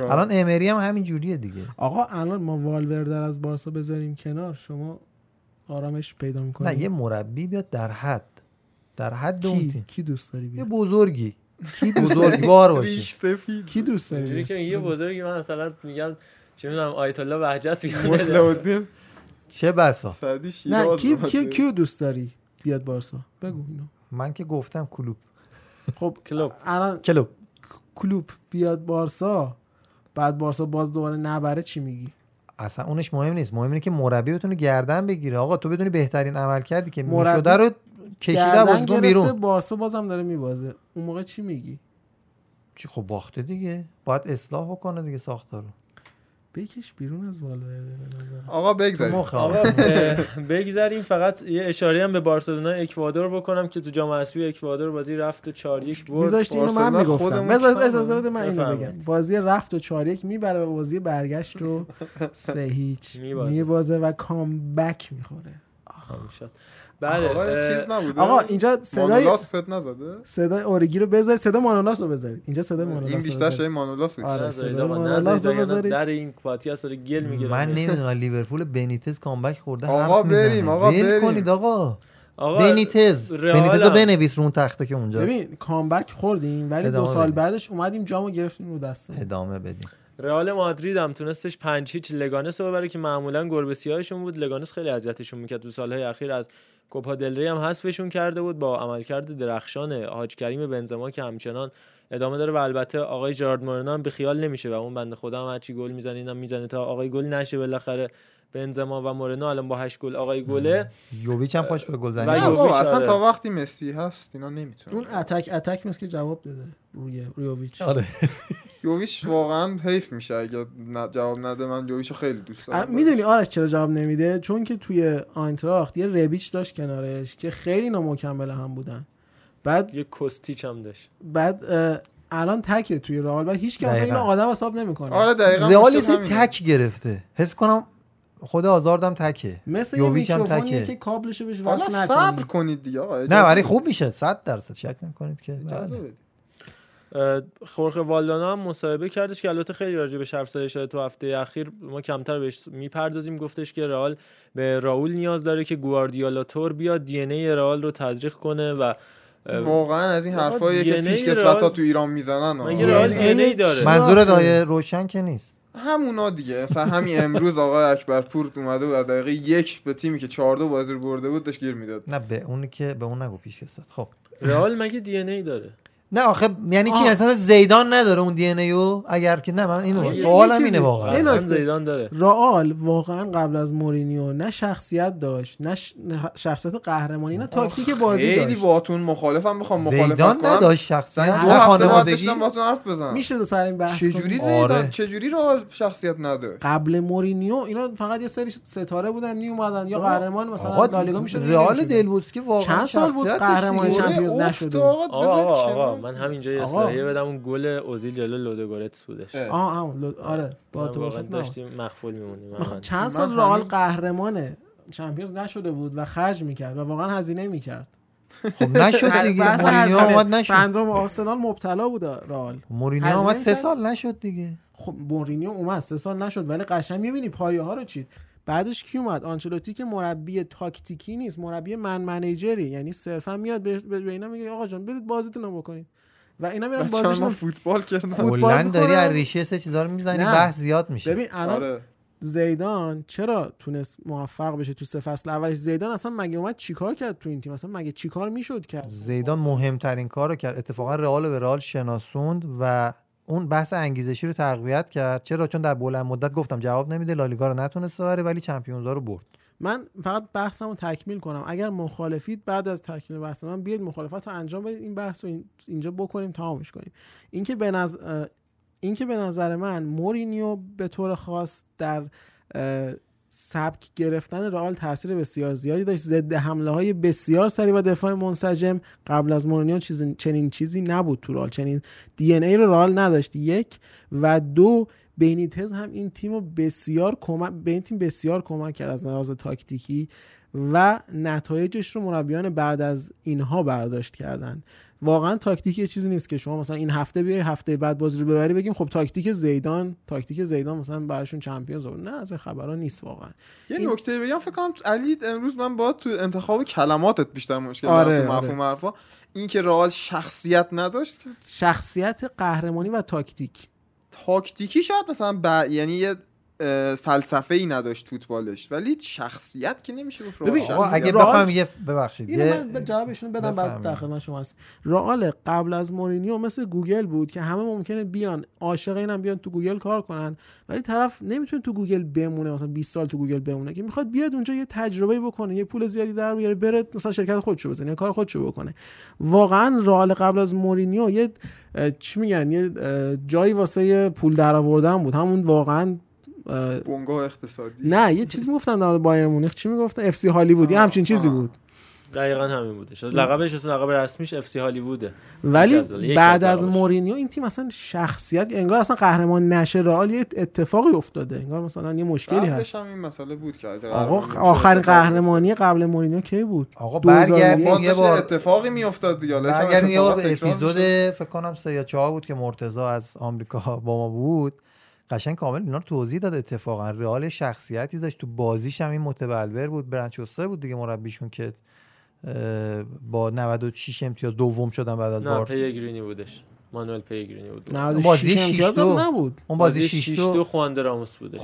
الان می‌کنه. امری هم همین جوریه دیگه. آقا الان ما والوردر از بارسا بذاریم کنار شما آرامش پیدا می‌کنید؟ نه یه مربی بیاد در حد. در حد اون کی تیم. کی دوست داری یه بیاد بزرگی. کی بزرگوار باشه کی دوست داری؟ که یه بزرگی من مثلا میگم چه می‌دونم آیت الله وحجت الدین چه بسا؟ نه کی. کی کیو دوست داری بیاد بارسا؟ بگو اینو. من که گفتم کلوب. خب کلوب. الان کلوب. کلوب بیاد بارسا؟ بعد بارسا باز دوباره نبره چی میگی؟ اصلا اونش مهم نیست. مهم اینه که مربی بتونه گردن بگیره. آقا تو بدونی بهترین عمل کردی که مربی می‌شده رو کشیده بازیکن بیرون. بارسا بازم داره میبازه. اون موقع چی میگی؟ چی خب باخته دیگه. باید اصلاح بکنه دیگه ساختارو. بکش بیرون از والورده به نظرم. آقا بگذاریم آقا بگذریم فقط یه اشاره هم به بارسلونا اکوادور بکنم که تو جام حذفی اکوادور بازی رفت و 4 1 برد میذاشتی اینو من می‌گفتم بذار اجازه بده من اینو. بگم بازی رفت و 4 1 می‌بره و بازی برگشت و سه هیچ میبازه. و کامبک می‌خوره شد. بله چیز نبوده آقا اینجا صدای مانولاس ست نزده صدای اورگی رو بذارید صدا مانولاس رو بذارید اینجا صدای مانولاس این بیشتر بذارید. شای مانولاس بود. آره. صدای مانولاس رو نذارید، بذارید. در این پادکست داره گل می‌گیره من نمی‌دونم لیورپول بنیتز کامبک خورده آقا. بریم، آقا بریم. کنید آقا آقا بنیتز بنیتز رو بنویس رو اون تخته که اونجا ببین کامبک خوردیم ولی دو سال. بعدش اومدیم جامو گرفتیم رو دستمون ادامه بدیم رئال مادرید هم تونستش 5 هیچ لگانس رو ببره که معمولا گربه سیاهشون بود. لگانس خیلی اذیتشون می‌کرد. تو سالهای اخیر از کوپا دل ری هم حذفشون کرده بود با عملکرد درخشان حاج کریم بنزما که همچنان ادامه داره و البته آقای جارد مورنو هم به خیال نمیشه و اون بنده خدا هم هرچی گل می‌زنه اینم می‌زنه تا آقای گل نشه بالاخره. بنزما و مورنو الان با 8 گل آقای گله. یوویچ هم پاش به یوویچ بابا اصلا آره. تا وقتی مسی هست اینا نمی‌تونه اون اتک اتک مثل که جواب داده روی رویوویچ آره. یوویچ واقعا حیف میشه اگه جواب نده من یوویچو خیلی دوست دارم می‌دونی آرش چرا جواب نمیده چون که توی آینتراخت یه ربیچ داشت کنارش که خیلی نامکمل هم بودن بعد یه کستیچ هم داشت بعد الان تکه توی رئال و هیچ کس. اینو آدم حساب نمی‌کنه آره دقیقاً رئال. تک گرفته حس کنم خود آزاردم تکه مثل یه یوویچ هم میکروفونیه تکه. که کابلشو بهش حالا وصل صبر نکنی کنید دیگه آقا نه ولی. خوب میشه 100 درصد شک نکنید که اجازه بله. بدید. اه، خورخه والدانا هم مصاحبه کردش که البته خیلی راجع به حرف زده شده تو هفته اخیر ما کمتر بهش می‌پردازیم. گفتش که رئال به راول نیاز داره که گواردیولا تور بیاد DNA رئال رو تزریق کنه و واقعا از این حرفایی که DNA پیش رئال- ها تو ایران می‌زنن مگه رئال DNA DNA داره؟ منظور. دایه روشن که نیست؟ همونا دیگه. مثلا همین امروز آقای اکبرپور اومده بود از دقیقه یک به تیمی که 4 2 بازی برده بود داشت گیر می‌داد. نه به اونی که به اون نگو پیش کسات خب. رئال مگه DNA داره؟ نه آخه یعنی چی. اصلا زیدان نداره اون DNA یو اگر که نه من اینو سوالم اینه. واقعا. زیدان داره رئال واقعا قبل از مورینیو نه شخصیت داشت نه شخصیت قهرمانی نه تاکتیک بازی خیلی داشت باتون مخالفم می‌خوام مخالفت زیدان کنم نداشت شخصیت دو خانوادگی داشتم باتون حرف بزنم میشه سر این بحث چجوری کنیم؟ زیدان آره. چجوری رئال شخصیت نداره قبل مورینیو اینا فقط یه سری ستاره بودن می اومدن یا قهرمان مثلا لالیگا می‌شد رئال دلبوسکی واقعا چند سال بود شخصیت قهرمان. چمپیونز نشده بود. آقا من همینجا یه. اصلاحیه بدم اون گل اوزیل جلو لودوگورتس بودش. آه هم لو- آره با تو. داشتیم مخفول میمونیم آخه چند سال رئال همین- قهرمان چمپیونز نشده بود و خرج می‌کرد و واقعا هزینه می‌کرد خب نشد دیگه مورینیو. اومد نشد سندروم آرسنال مبتلا بود رئال مورینیو اومد سه؟ سال نشد دیگه خب مورینیو اومد سه سال نشد ولی قشنگ می‌بینی پایه ها رو چید بعدش کی اومد؟ آنچلوتی که مربی تاکتیکی نیست مربی man managerی یعنی صرفا میاد به, اینا میگه آقا جان برید بازیتون رو بکنید. و اینا میرن بازیشون فوتبال کردن. فوتبال داری. از ریشه سه چیزا رو می‌زنی نه. بحث زیاد میشه. ببین الان آره. زیدان چرا تونست موفق بشه تو سه فصل اولش؟ زیدان اصلا مگه اومد چیکار کرد تو این تیم؟ اصلا مگه چیکار می‌شد کرد؟ زیدان مهمترین کار رو کرد. اتفاقا رئال به رئال شناسوند و اون بحث انگیزشی رو تقویت کرد. چرا؟ چون در بلند مدت گفتم جواب نمیده. لالیگا رو نتونست ببره ولی چمپیونزا رو برد. من فقط بحثمو رو تکمیل کنم. اگر مخالفید بعد از تکمیل بحث من بیاید مخالفت رو انجام بدید. این بحث رو این- اینجا بکنیم تمامش کنیم. اینکه به نظر اینکه به نظر من مورینیو به طور خاص در سبک گرفتن رئال تاثیر بسیار زیادی داشت. ضد حمله های بسیار سریع و دفاع منسجم قبل از مورینیو چیز چنین چیزی نبود تو رئال. چنین دی ای رو رئال نداشت. یک و دو بینیتز هم این تیم رو بسیار کمک به این تیم بسیار کمک کرد از لحاظ تاکتیکی و نتایجش رو مربیان بعد از اینها برداشت کردن واقعا تاکتیک یه چیزی نیست که شما مثلا این هفته بیای هفته بعد بازی رو ببری بگیم خب تاکتیک زیدان تاکتیک زیدان مثلا براشون چمپیونز نه از این خبرا نیست واقعا. یه این- نکته بگم فکر کنم علی امروز من با تو انتخاب کلماتت بیشتر مشکل آره، دارم تو آره. مفهوم حرفا. این که رئال شخصیت نداشت. شخصیت قهرمانی و تاکتیک. تاکتیکی شاید مثلا ب... یعنی یه فلسفه ای نداشت فوتبالش. ولی شخصیت که نمیشه گفت ببین، اگه بخوام یه ببخشید اینو یه- من به جوابشون بدم بعد خدمت شما هست رئال قبل از مورینیو مثل گوگل بود که همه ممکنه بیان. عاشق اینم بیان تو گوگل کار کنن. ولی طرف نمی‌تونه تو گوگل بمونه مثلا 20 سال تو گوگل بمونه که می‌خواد بیاد اونجا یه تجربه بکنه یه پول زیادی در بیاره بره مثلا شرکت خودشو بزنه یه کار خودشو بکنه. واقعا رئال قبل از مورینیو یه چی میگن یه جایی واسه پول در آوردن بود. همون واقعا بنگاه اقتصادی. نه یه چیز می‌گفتن در مورد بایرن مونیخ. چی می‌گفتن؟ FC Hollywood یه همچین چیزی. بود. دقیقا همین بودش لقبش اصلا لقب رسمیش FC Hollywood ه. ولی بعد از. مورینیو این تیم اصلا شخصیت انگار اصلا قهرمان نشه رئال یه اتفاقی افتاده. انگار مثلا یه مشکلی هست. هم این مسئله بود که آقا قهرمانی آخرین. قهرمانی قبل مورینیو کی بود؟ آقا 2001 برگردیم یه بار. اتفاقی میافتاد دیگه. حالا یکم برگردیم یه بار اپیزود. فکر کنم سه یا چهار بود که مرتضی از آمریکا با ما بود. قشنگ کامل اینا رو توضیح داد اتفاقا. رئال شخصیتی داشت. تو بازیش هم این متبلور بود. برنچوسا بود دیگه مربیشون که با 96 امتیاز دوم شدن بعد از نه بارس پیگرینی بودش. مانوئل پیگرینی بود. 96 بازی امتیاز هم 6-2. نبود. اون بازی بازی 6 6 دو. دو خوانده راموس بودش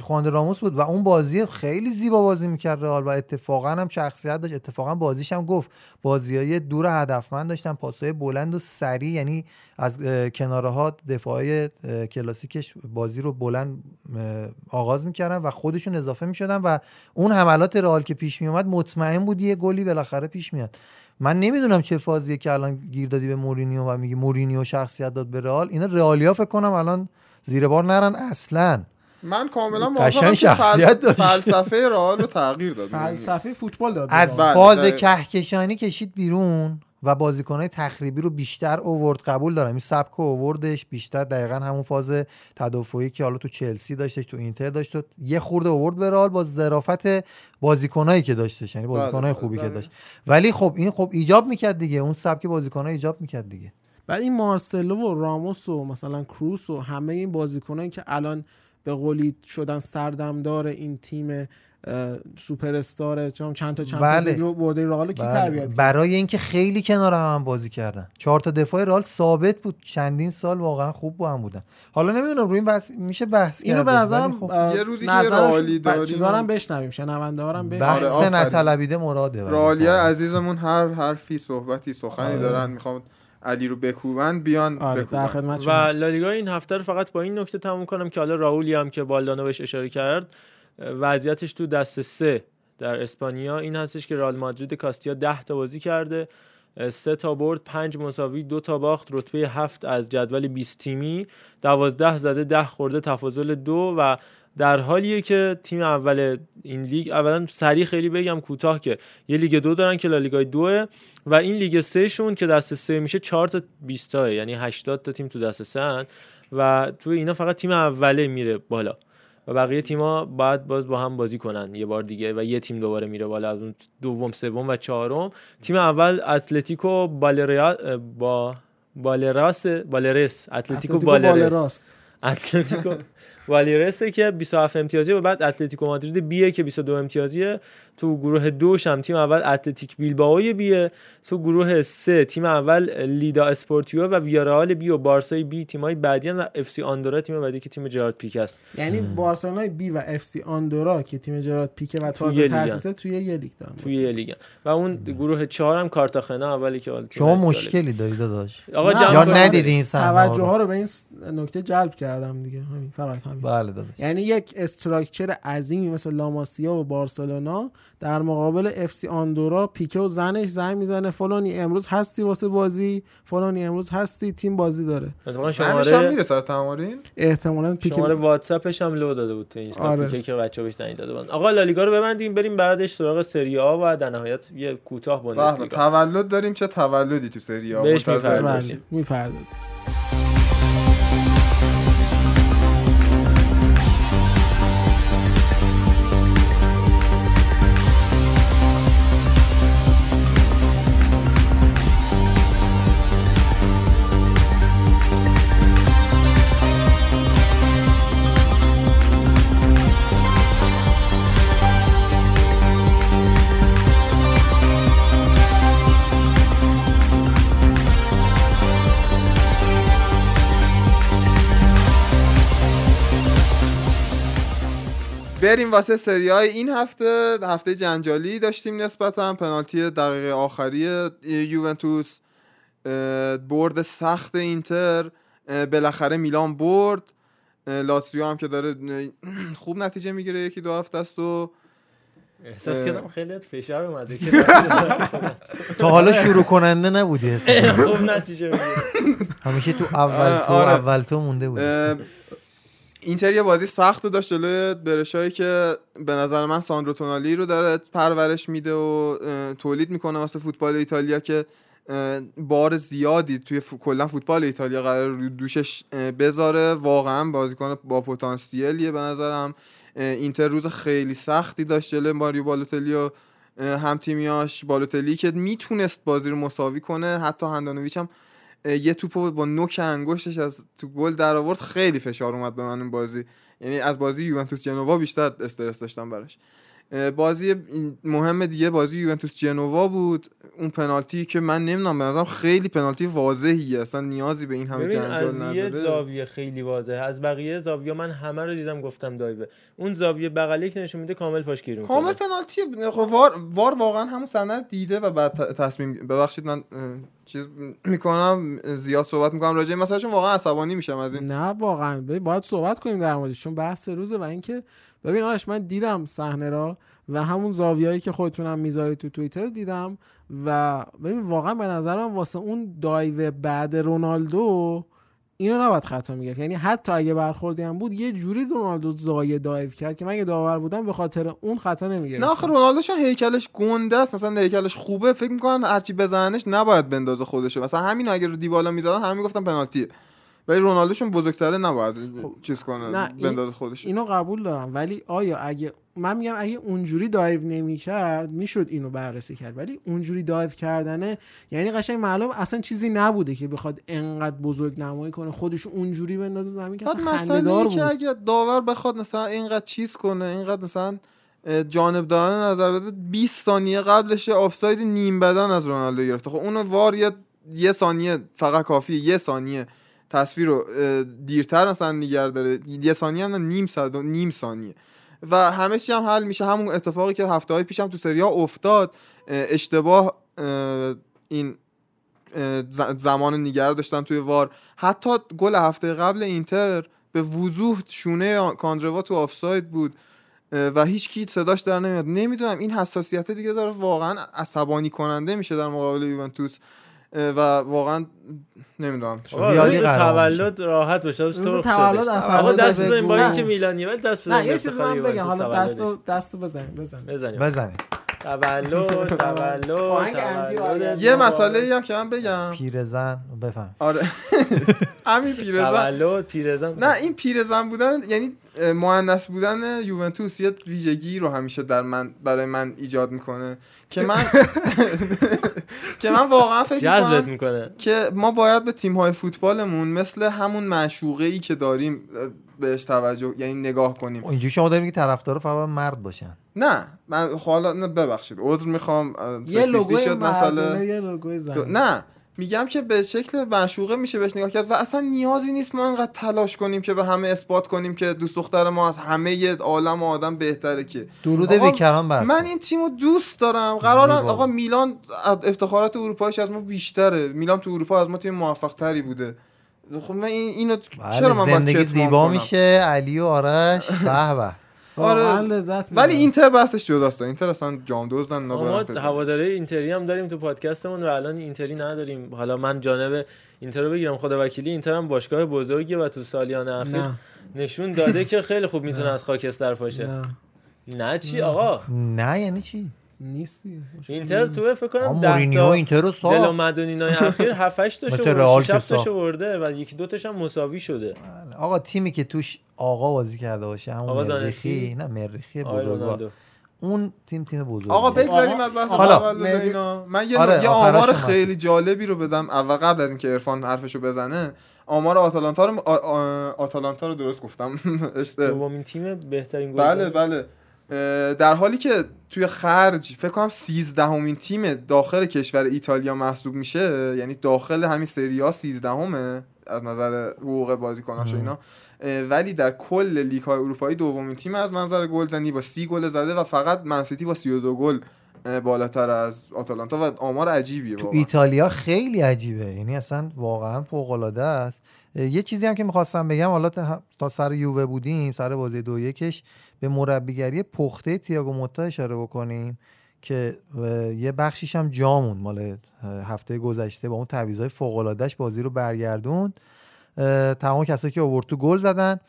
خواندر راموس بود و اون بازی خیلی زیبا بازی می‌کرد رئال و اتفاقا هم شخصیت داشت. اتفاقا بازیش هم گفت. بازیای دور هدفمند داشتن پاسهای بلند و سریع یعنی از کناره ها دفاعی کلاسیکش بازی رو بلند آغاز می‌کردن و خودشون اضافه می‌شدن و اون حملات رئال که پیش میومد مطمئن بود یه گلی بالاخره پیش میاد. من نمی‌دونم چه فازیه که الان گیر دادی به مورینیو و میگی مورینیو شخصیت داد به رئال. اینا رئالیا فکر کنم الان زیر بار نرن اصلا. من کاملا موافقم که شخصیت فلس-. فلسفه رئال رو تغییر داد. فلسفه فوتبال داد. از بله، فاز دقیقاً. کهکشانی کشید بیرون. و بازیکنهای تخریبی رو بیشتر اوورد قبول دارم. این سبک اووردش بیشتر دقیقا همون فاز تدافعی که حالا تو چلسی داشتش تو اینتر داشت و یه خورده اوورد به رئال با ظرافت بازیکنایی که داشتش یعنی بازیکنهای بله، خوبی که بله. داشت. ولی خب این خب ایجاب می‌کرد دیگه اون سبک بازیکنها ایجاب می‌کرد دیگه. بعد این مارسلو و راموس و مثلا کروس و همه این بازیکنایی که الان به قولی شدن سردمدار این تیم سوپر استار چند چند تا چند بله. رو برده رئال کی بله. تربیت برای اینکه خیلی کنار هم, هم بازی کردن. چهار تا دفاع رئال ثابت بود. چندین سال واقعا خوب با هم بودن. حالا نمی‌دونم روی این بحث میشه بحث اینو به نظرم خب. اه، یه روزی که رئالی داریم- چیزا رو هم بشنویم شنونده ها هم بشنویم. آره، بحث آفرین. نطلبیده مراده رئالیا خب. عزیزمون هر حرفی صحبتی سخنی آره. دارن. می‌خوام علی رو بکوبن بیان آره بکوبن. و لالیگا این هفته رو فقط با این نکته تموم کنم که حالا راولی هم که بالدانو بهش اشاره کرد. وضعیتش تو دست سه در اسپانیا. این هستش که رئال مادرید کاستیا 10 تا بازی کرده سه تا برد پنج مساوی دو تا باخت رتبه هفت از جدول 20 تیمی. دوازده زده ده خورده تفاضل دو و در حالیه که تیم اول این لیگ اولا سریع خیلی بگم کوتاه که یه لیگ دو دارن که لالیگای دوه و این لیگ سه شون که دست سه میشه چهار تا 20 تاه یعنی 80 تا تیم تو دست سه هن و تو اینا فقط تیم اوله میره بالا. و بقیه تیما باید باز با هم بازی کنن یه بار دیگه و یه تیم دوباره میره بالا از اون دوم سوم و چهارم. تیم اول اتلتیکو بالریا با بالراس بالرس. اتلتیکو اتلتیکو بال بالرس اتلتیکو والیرسه که 27 امتیازی و بعد اتلتیکو مادرید بیه که 22 امتیازیه. تو گروه دوش هم تیم اول اتلتیک بیلبائو بیه. تو گروه سه تیم اول لیدا اسپورتیو و ویارال بی و بارسای بی تیمای بعدی و اف سی آندورا تیم بعدی که تیم جرارد پیک است. یعنی بارسلونای بی و اف سی آندورا که تیم جرارد پیکه و تازه. تاسیسه توی یه لیگ دارن. توی یه لیگ و اون گروه چهار هم کارتاخنا اولی که شما. مشکلی داری داداش. آقا یا. ندیدی این توجه ها رو به این نکته جلب کردم دیگه. همین فقط همین. بله داداش. یعنی یک structure عظیمی مثل لاماسیا و بارسلونا در مقابل اف سی آندورا پیکه و زنش زنگ می‌زنه فلانی امروز هستی واسه بازی فلانی امروز هستی تیم بازی داره. همیشه هم شماره میره سر تمارین؟ احتمالا پیکه شماره واتساپش هم لو داده بود تو اینستا آره. پیکه که بچه‌ها بهش زنگ داده بودن. آقا لالیگا رو ببندیم بریم بعدش سراغ سری آ و در نهایت یه کوتاه بله بوندسلیگا تولد داریم چه تولدی تو سری بهش منتظر می‌پردازیم. بریم واسه سری های این هفته هفته جنجالی داشتیم نسبتا پنالتی دقیقه آخری یوونتوس برد سخت اینتر بالاخره میلان برد لاتزیو هم که داره خوب نتیجه می‌گیره یکی دو هفته است و احساس. کردم خیلی فشار اومده که تا حالا شروع کننده نبودی. خوب نتیجه می‌گیره همیشه تو اول تو آره. اول تو مونده بودی اه، اینتر یه بازی سخت رو داشت جلوی برشایی که به نظر من ساندرو تونالی رو داره پرورش میده و تولید می‌کنه واسه فوتبال ایتالیا که بار زیادی توی فو... کلا فوتبال ایتالیا قرار رو دوشش بذاره. واقعا بازیکن با پتانسیلیه به نظرم. اینتر روز خیلی سختی داشت جلوی ماریو بالوتلی و هم تیمیاش. بالوتلی که می‌تونست بازی رو مساوی کنه حتی هندانویچ هم یه توپو با نوک انگشتش از تو گل در آورد خیلی فشار اومد به من این بازی. یعنی از بازی یوونتوس جنوا بیشتر استرس داشتم براش. بازی مهم دیگه بازی یوونتوس جنوا بود. اون پنالتی که من نمی‌دونم به نظرم خیلی پنالتی واضحیه. اصلا نیازی به این همه جنجال از یه نداره. زاویه خیلی واضحه. از بقیه زاویه من همه رو دیدم گفتم دایوه. اون زاویه بغلی که نشون میده کامل پاش گیر می‌کنه. کامل پنالتی خب وار, وار واقعا همون صحنه رو دیده و بعد تصمیم ببخشید من چیز می‌کنم زیاد صحبت می‌کنم راجع به مثلا چون واقعا عصبانی میشم از این. نه واقعا. باید صحبت کنیم در موردش چون بحث روزه و اینکه ببین آرش من دیدم صحنه را و همون زاویه‌ای که خودتونم می‌ذاری تو توییتر دیدم و ببین واقعا به نظرم واسه اون دایو بعد رونالدو اینو نباید خطا می‌گرفت. یعنی حتی اگه برخوردی هم بود یه جوری رونالدو زایه دایو کرد که من اگه داور بودم به خاطر اون خطا نمی‌گرفت نه رونالدو چون هیکلش گنده است. مثلا هیکلش خوبه فکر می‌کنن هرچی بزننش نباید بندازه خودشو. مثلا همین اگه رو دیبالا می‌زدن همه می‌گفتن پنالتیه. ولی رونالدوشون بزرگتره نباید چیز کنه نه، بندازه خودش. اینو قبول دارم ولی آیا اگه من میگم اگه اونجوری دایو نمی‌کرد می‌شد اینو بررسی کرد ولی اونجوری دایو کردنه یعنی قشنگ معلوم اصلا چیزی نبوده که بخواد انقدر بزرگ نمایی کنه خودش اونجوری بندازه زمین که اصلا خنده‌دار اینه که بود اگه داور بخواد مثلا اینقدر چیز کنه اینقدر مثلا جانبدارانه نظر بده 20 ثانیه قبلش آفساید نیم بدن از رونالدو گرفته. خب اونو وار یه ثانیه فقط کافیه یه ثانیه. تصویر رو دیرتر مثلا نگر داره. یه ثانیه هم نیم صد نیم ثانیه. و همه چی هم حل میشه. همون اتفاقی که هفته های پیشم تو سری ها افتاد اه، اشتباه اه، این زمان نگر داشتن توی وار. حتی گل هفته قبل اینتر به وضوح شونه کاندروا تو آفساید بود و هیچ کی صداش در نمیاد. نمی‌دونم این حساسیت دیگه داره واقعا عصبانی کننده میشه در مقابل یوونتوس. و واقعا نمی‌دونم. زیادی تولد راحت باشه روز تولد. اصلا آقا دست. بزنیم با. اینکه میلانیه ولی دست نه بزنیم یه به چیز افتخار من بگم. حالا دست تولدش. دستو بزن بزن بزنیم بزنه تولد تولد یه مسئله ای هم که من بگم. پیرزن بفهم. آره. همین پیرزن. تولد پیرزن. نه این پیرزن بودن یعنی مؤنث بودن یوونتوس یه ویژگی رو همیشه در من برای من ایجاد می‌کنه که من که من واقعا فکر می‌کنه. که ما باید به تیم های فوتبالمون مثل همون معشوقه ای که داریم بهش توجه یعنی نگاه کنیم. اینجوری شما داریم که طرفدار فقط مرد باشن. نه من خب حالا نه ببخشید عذر می‌خوام یه لوگوی شد مسئله یه لوگوی زن نه میگم که به شکل معشوقه میشه بهش نگاه کرد و اصلا نیازی نیست ما انقدر تلاش کنیم که به همه اثبات کنیم که دوست دختر ما از همه عالم و آدم بهتره که. درود بیکران بر من این تیمو دوست دارم. قرارم. آقا میلان افتخارات اروپایش از ما بیشتره. میلان تو اروپا از ما تیم موفق تری بوده. خب من این اینو چرا من بله باید زندگی زیبا؟ میشه. علی و آرش به. آره. لذت ولی. اینتر بحثش جداست اینتر اصلا جام دزدن ما هواداره اینتری هم داریم تو پادکستمون و الان اینتری نداریم. حالا من جانب اینتر رو بگیرم. خدا وکیلی اینتر هم باشگاه بزرگیه و تو سالیان اخیر نه. نشون داده که خیلی خوب می‌تونه از خاکستر پاشه نه. نه چی آقا؟ نه یعنی چی؟ نیستی. اینتر تو فکر کنم آقا 10 مورینیو تا اینتر رو ساخت. دل و مدونینای اخیر 7 8 تاشو مثل رئال برده 6 که 7 تاشو. برده و یکی دو تاش هم مساوی شده. آقا تیمی که توش آقا بازی کرده باشه همون مریخی؟ نه مریخی بزرگوار. رونالدو. اون تیم تیم بزرگیه آقا بگذاریم از بحث حالا، اینا من یه, آره، یه آمار خیلی جالبی رو بدم اول قبل از اینکه عرفان حرفشو بزنه. آمار آتالانتا رو آ- آ- آتالانتا رو درست گفتم. دومین تیم بهترین گل بله بله. در حالی که توی خرج فکر کنم 13 همین تیم داخل کشور ایتالیا محسوب میشه یعنی داخل همین سری ها 13 همه از نظر حقوق بازیکناش و اینا. ولی در کل لیگ های اروپایی دومین تیم از منظر گلزنی با 30 گل زده و فقط منسیتی با 32 گل بالاتر از آتالانتا و آمار عجیبیه تو واقعا. ایتالیا خیلی عجیبه. یعنی اصلا واقعا فوق العاده است یه چیزی هم که می‌خواستم بگم حالا تا- سر یووه بودیم سر بازی دو یکش به مربیگری پخته تییاگو موتا اشاره بکنیم که یه بخشیش هم جامون مال هفته گذشته با اون تعویضای فوق العاده‌اش بازی رو برگردوند. تمام کسایی که آورد تو گل زدن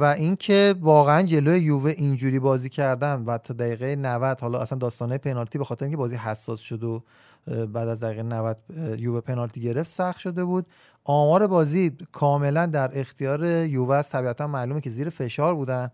و اینکه واقعا جلوی یووه اینجوری بازی کردن و تا دقیقه 90 حالا اصلا داستانه پنالتی به خاطر اینکه بازی حساس شد و بعد از دقیقه 90 اه، یووه پنالتی گرفت سخت شده بود. آمار بازی کاملا در اختیار یووه است. طبیعتا معلومه که زیر فشار بودن.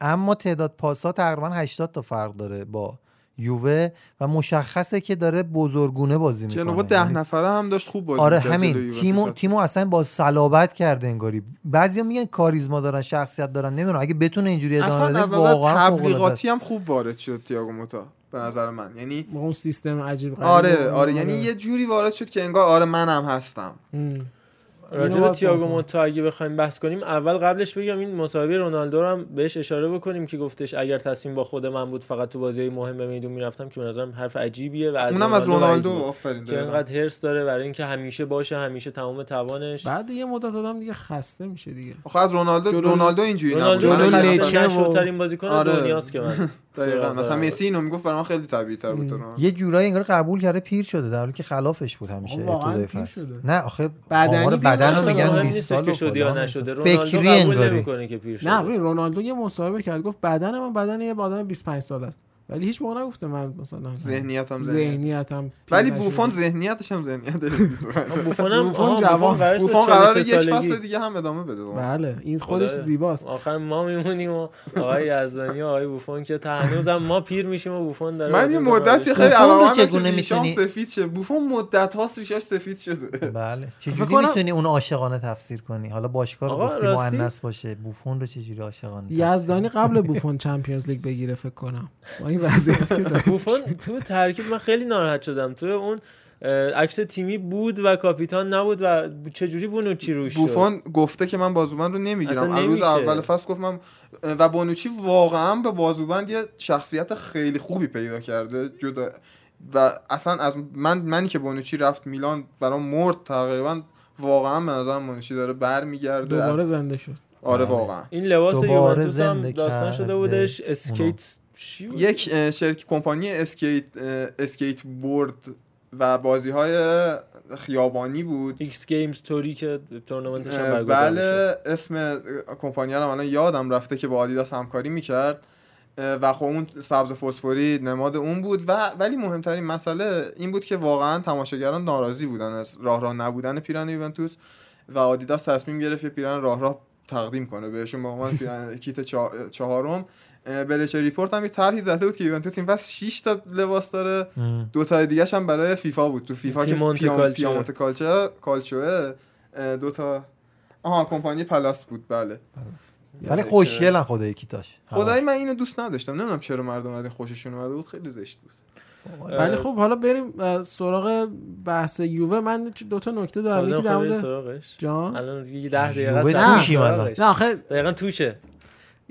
اما تعداد پاسا تقریبا 80 تا فرق داره با یووه و مشخصه که داره بزرگونه بازی می‌کنه. جنوا ده نفره هم داشت خوب بازی آره همین. تیمو تیمو اصلا با صلابت کرده انگاری. بعضیا میگن کاریزما دارن شخصیت دارن نمی‌دونم. اگه بتونه اینجوری ادامه اصلا بده واقعا. تبلیغاتی هم خوب وارد شد تییاگو موتا به نظر من. یعنی با اون سیستم عجیب غریب آره آره. یعنی یه جوری وارد شد که انگار آره منم هستم. ام. راجع به تییاگو. موتا اگه بخوایم بحث کنیم اول قبلش بگم این مسابقه رونالدو رو هم بهش اشاره بکنیم که گفتش اگر تصمیم با خود من بود فقط تو بازی مهم به میدون می‌رفتم که به نظرم حرف عجیبیه و از اونم از رونالدو. آفرین که. انقدر هرس داره برای اینکه همیشه باشه همیشه تمام توانش بعد یه مدت آدم دیگه خسته میشه دیگه آخه از رونالدو جلو- رونالدو اینجوری نبود رونالدو نشوترین بازیکن آره. دنیاست که من دقیقاً مثلا. مسی اینو می‌گفت برای من خیلی طبیعی تر بود. یه جورایی انگار قبول کرده پیر شده در حالی که خلافش بود همیشه. شده. نه آخه بدنی بدن رو میگن مهم 20 نیستش سال که شده یا. نشده رونالدو فکری قبول نمی‌کنه که پیر شده. نه ببین رونالدو یه مصاحبه کرد گفت بدن من بدن یه آدم 25 سال است. ولی هیچ موقع نگفته من مثلا ذهنیتم ذهنیت ذهنیتم ولی بوفون ذهنیتش هم ذهنیت بوفون هم بوفون جوان. بوفون قراره 43 یک. فصل دیگه هم ادامه بده. بله این خودش. زیباست آخر ما میمونیم و آقای یزدانی و آقای بوفون که تا هنوزم ما پیر میشیم و بوفون داره من می‌کنه. مدتی خیلی علاقه چگونه می‌تونی- سفید شه بوفون مدت هاست ریشاش سفید شده بله چجوری می‌تونی اون عاشقانه تفسیر کنی حالا باشگاه رو گفتی؟ مؤنث باشه بوفون رو چجوری عاشقانه یزدانی قبل بوفون چمپیونز لیگ بگیره فکر کنم این وضعیتی که. بوفون تو ترکیب من خیلی ناراحت شدم. تو اون عکس تیمی بود و کاپیتان نبود و چجوری بونوچی روش شد؟ بوفون گفته که من بازوبند رو نمی‌گیرم. اصلا از روز نمیشه. اول فصل گفت من و بونوچی واقعا به بازوبند یه شخصیت خیلی خوبی پیدا کرده. جدا و اصلا از من منی که بونوچی رفت میلان برام مرد تقریبا واقعا به نظرم بونوچی داره برمیگرده. دوباره زنده شد. آره واقعا. این لباس یوونتوس هم داستان شده بودش. اسکیت؟ یک شرکت کمپانی اسکیت اسکیت بورد و بازی های خیابانی بود. X Games توری که تورنمنتش هم بله اسم کمپانی رو الان یادم رفته که با آدیداس همکاری می‌کرد. و خب اون سبز فسفوری نماد اون بود. و ولی مهمترین مسئله این بود که واقعا تماشاگران ناراضی بودن از راه راه نبودن پیرن یوونتوس و آدیداس تصمیم گرفت یه پیرن راه راه تقدیم کنه. بهشون به عنوان پیرن کیت چهارم اه، بلچ ریپورت هم یه طرحی زده بود که یوونتوس این فصل 6 تا لباس داره. ام. دو تا دیگه هم برای فیفا بود. تو فیفا که پیمونت پیام کالچو. پیامونت کالچو دو تا آها کمپانی پلاس بود. بله. ولی خوشگلن خدا یکیتاش خدایی من اینو دوست نداشتم. نمی‌دونم چرا مردم از این خوششون اومده بود. خیلی زشت بود. ولی خب حالا بریم سراغ بحث یووه. من دو تا نکته دارم. یکی در خب مورد سراغش. جان؟ الان دیگه 10 دقیقه. سراغش. نه آخه دقیقا توشه.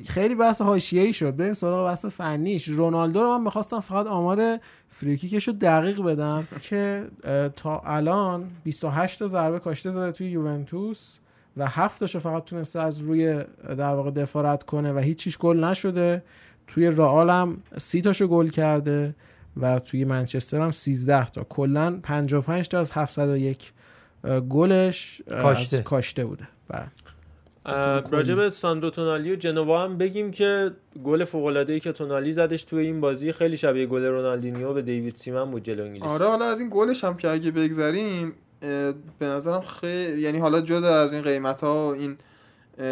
خیلی بحث حاشیه‌ای شد. بریم سراغ بحث فنیش. رونالدو رو من می‌خواستم فقط آمار فریکیکش رو دقیق بدم که تا الان 28 تا ضربه کاشته زده توی یوونتوس و 7 تاشو فقط تونسته از روی در واقع دفاع کنه و هیچیش گل نشده. توی رئال هم 30 تاشو گل کرده و توی منچستر هم 13 تا. کلا 55 تا از 701 اه، گلش کاشته. بوده. بله. راجع به ساندرو تونالی و جنوا هم بگیم که گل فوق العاده ای که تونالی زدش توی این بازی خیلی شبیه گل رونالدینیو به دیوید سیمن بود جلو انگلیس. آره حالا از این گلش هم که اگه بگذریم به نظرم خیلی یعنی حالا جدا از این قیمت ها و این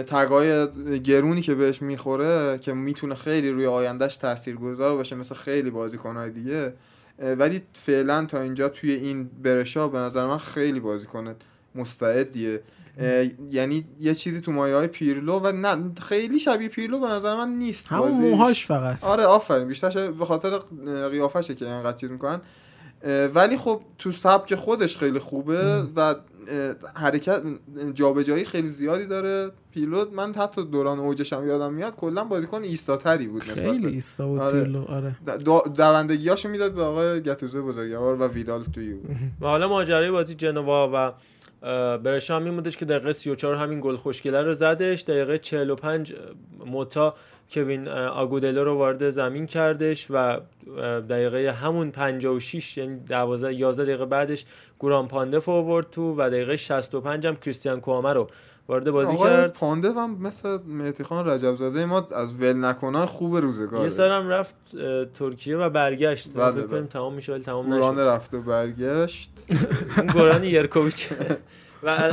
تگای گرونی که بهش می‌خوره که می‌تونه خیلی روی آیندهش تاثیرگذار باشه مثل خیلی بازیکنهای دیگه ولی فعلا تا اینجا توی این برشا به نظر من خیلی بازیکن مستعدیه. یعنی یه چیزی تو مایه های پیرلو و نه خیلی شبیه پیرلو به نظر من نیست. همون. موهاش فقط. آره آفرین. بیشتر شاید به خاطر قیافشه که اینقدر چیز می‌کنن. ولی خب تو سبک خودش خیلی خوبه و حرکت جابجایی خیلی زیادی داره. پیلوت من حتی دوران اوجش هم یادم میاد کلا بازیکن ایستاتری بود خیلی ایستا بود آره. پیرلو آره. دوندگیاشو می‌داد به آقای گتوزه بزرگوار و ویدال توی و حالا ماجرای بازی جنوا و برشام این بودش که دقیقه 34 همین گل خوشگله رو زدش دقیقه 45 موتا کوین آگودلو رو وارد زمین کردش و دقیقه همون 56 یعنی 12 11 دقیقه بعدش گوران پاندف آورد تو و دقیقه 65 هم کریستیان کوامه رو وارد بازی کرد. پانده هم مثل مهدی خان رجب زاده ما از ول نکنان خوب روزگاره. یه سرم رفت ترکیه و برگشت. بله، بله. تمام میشه ولی تمام گوران نشد. رفت و برگشت. اون گوران یرکوویچ. و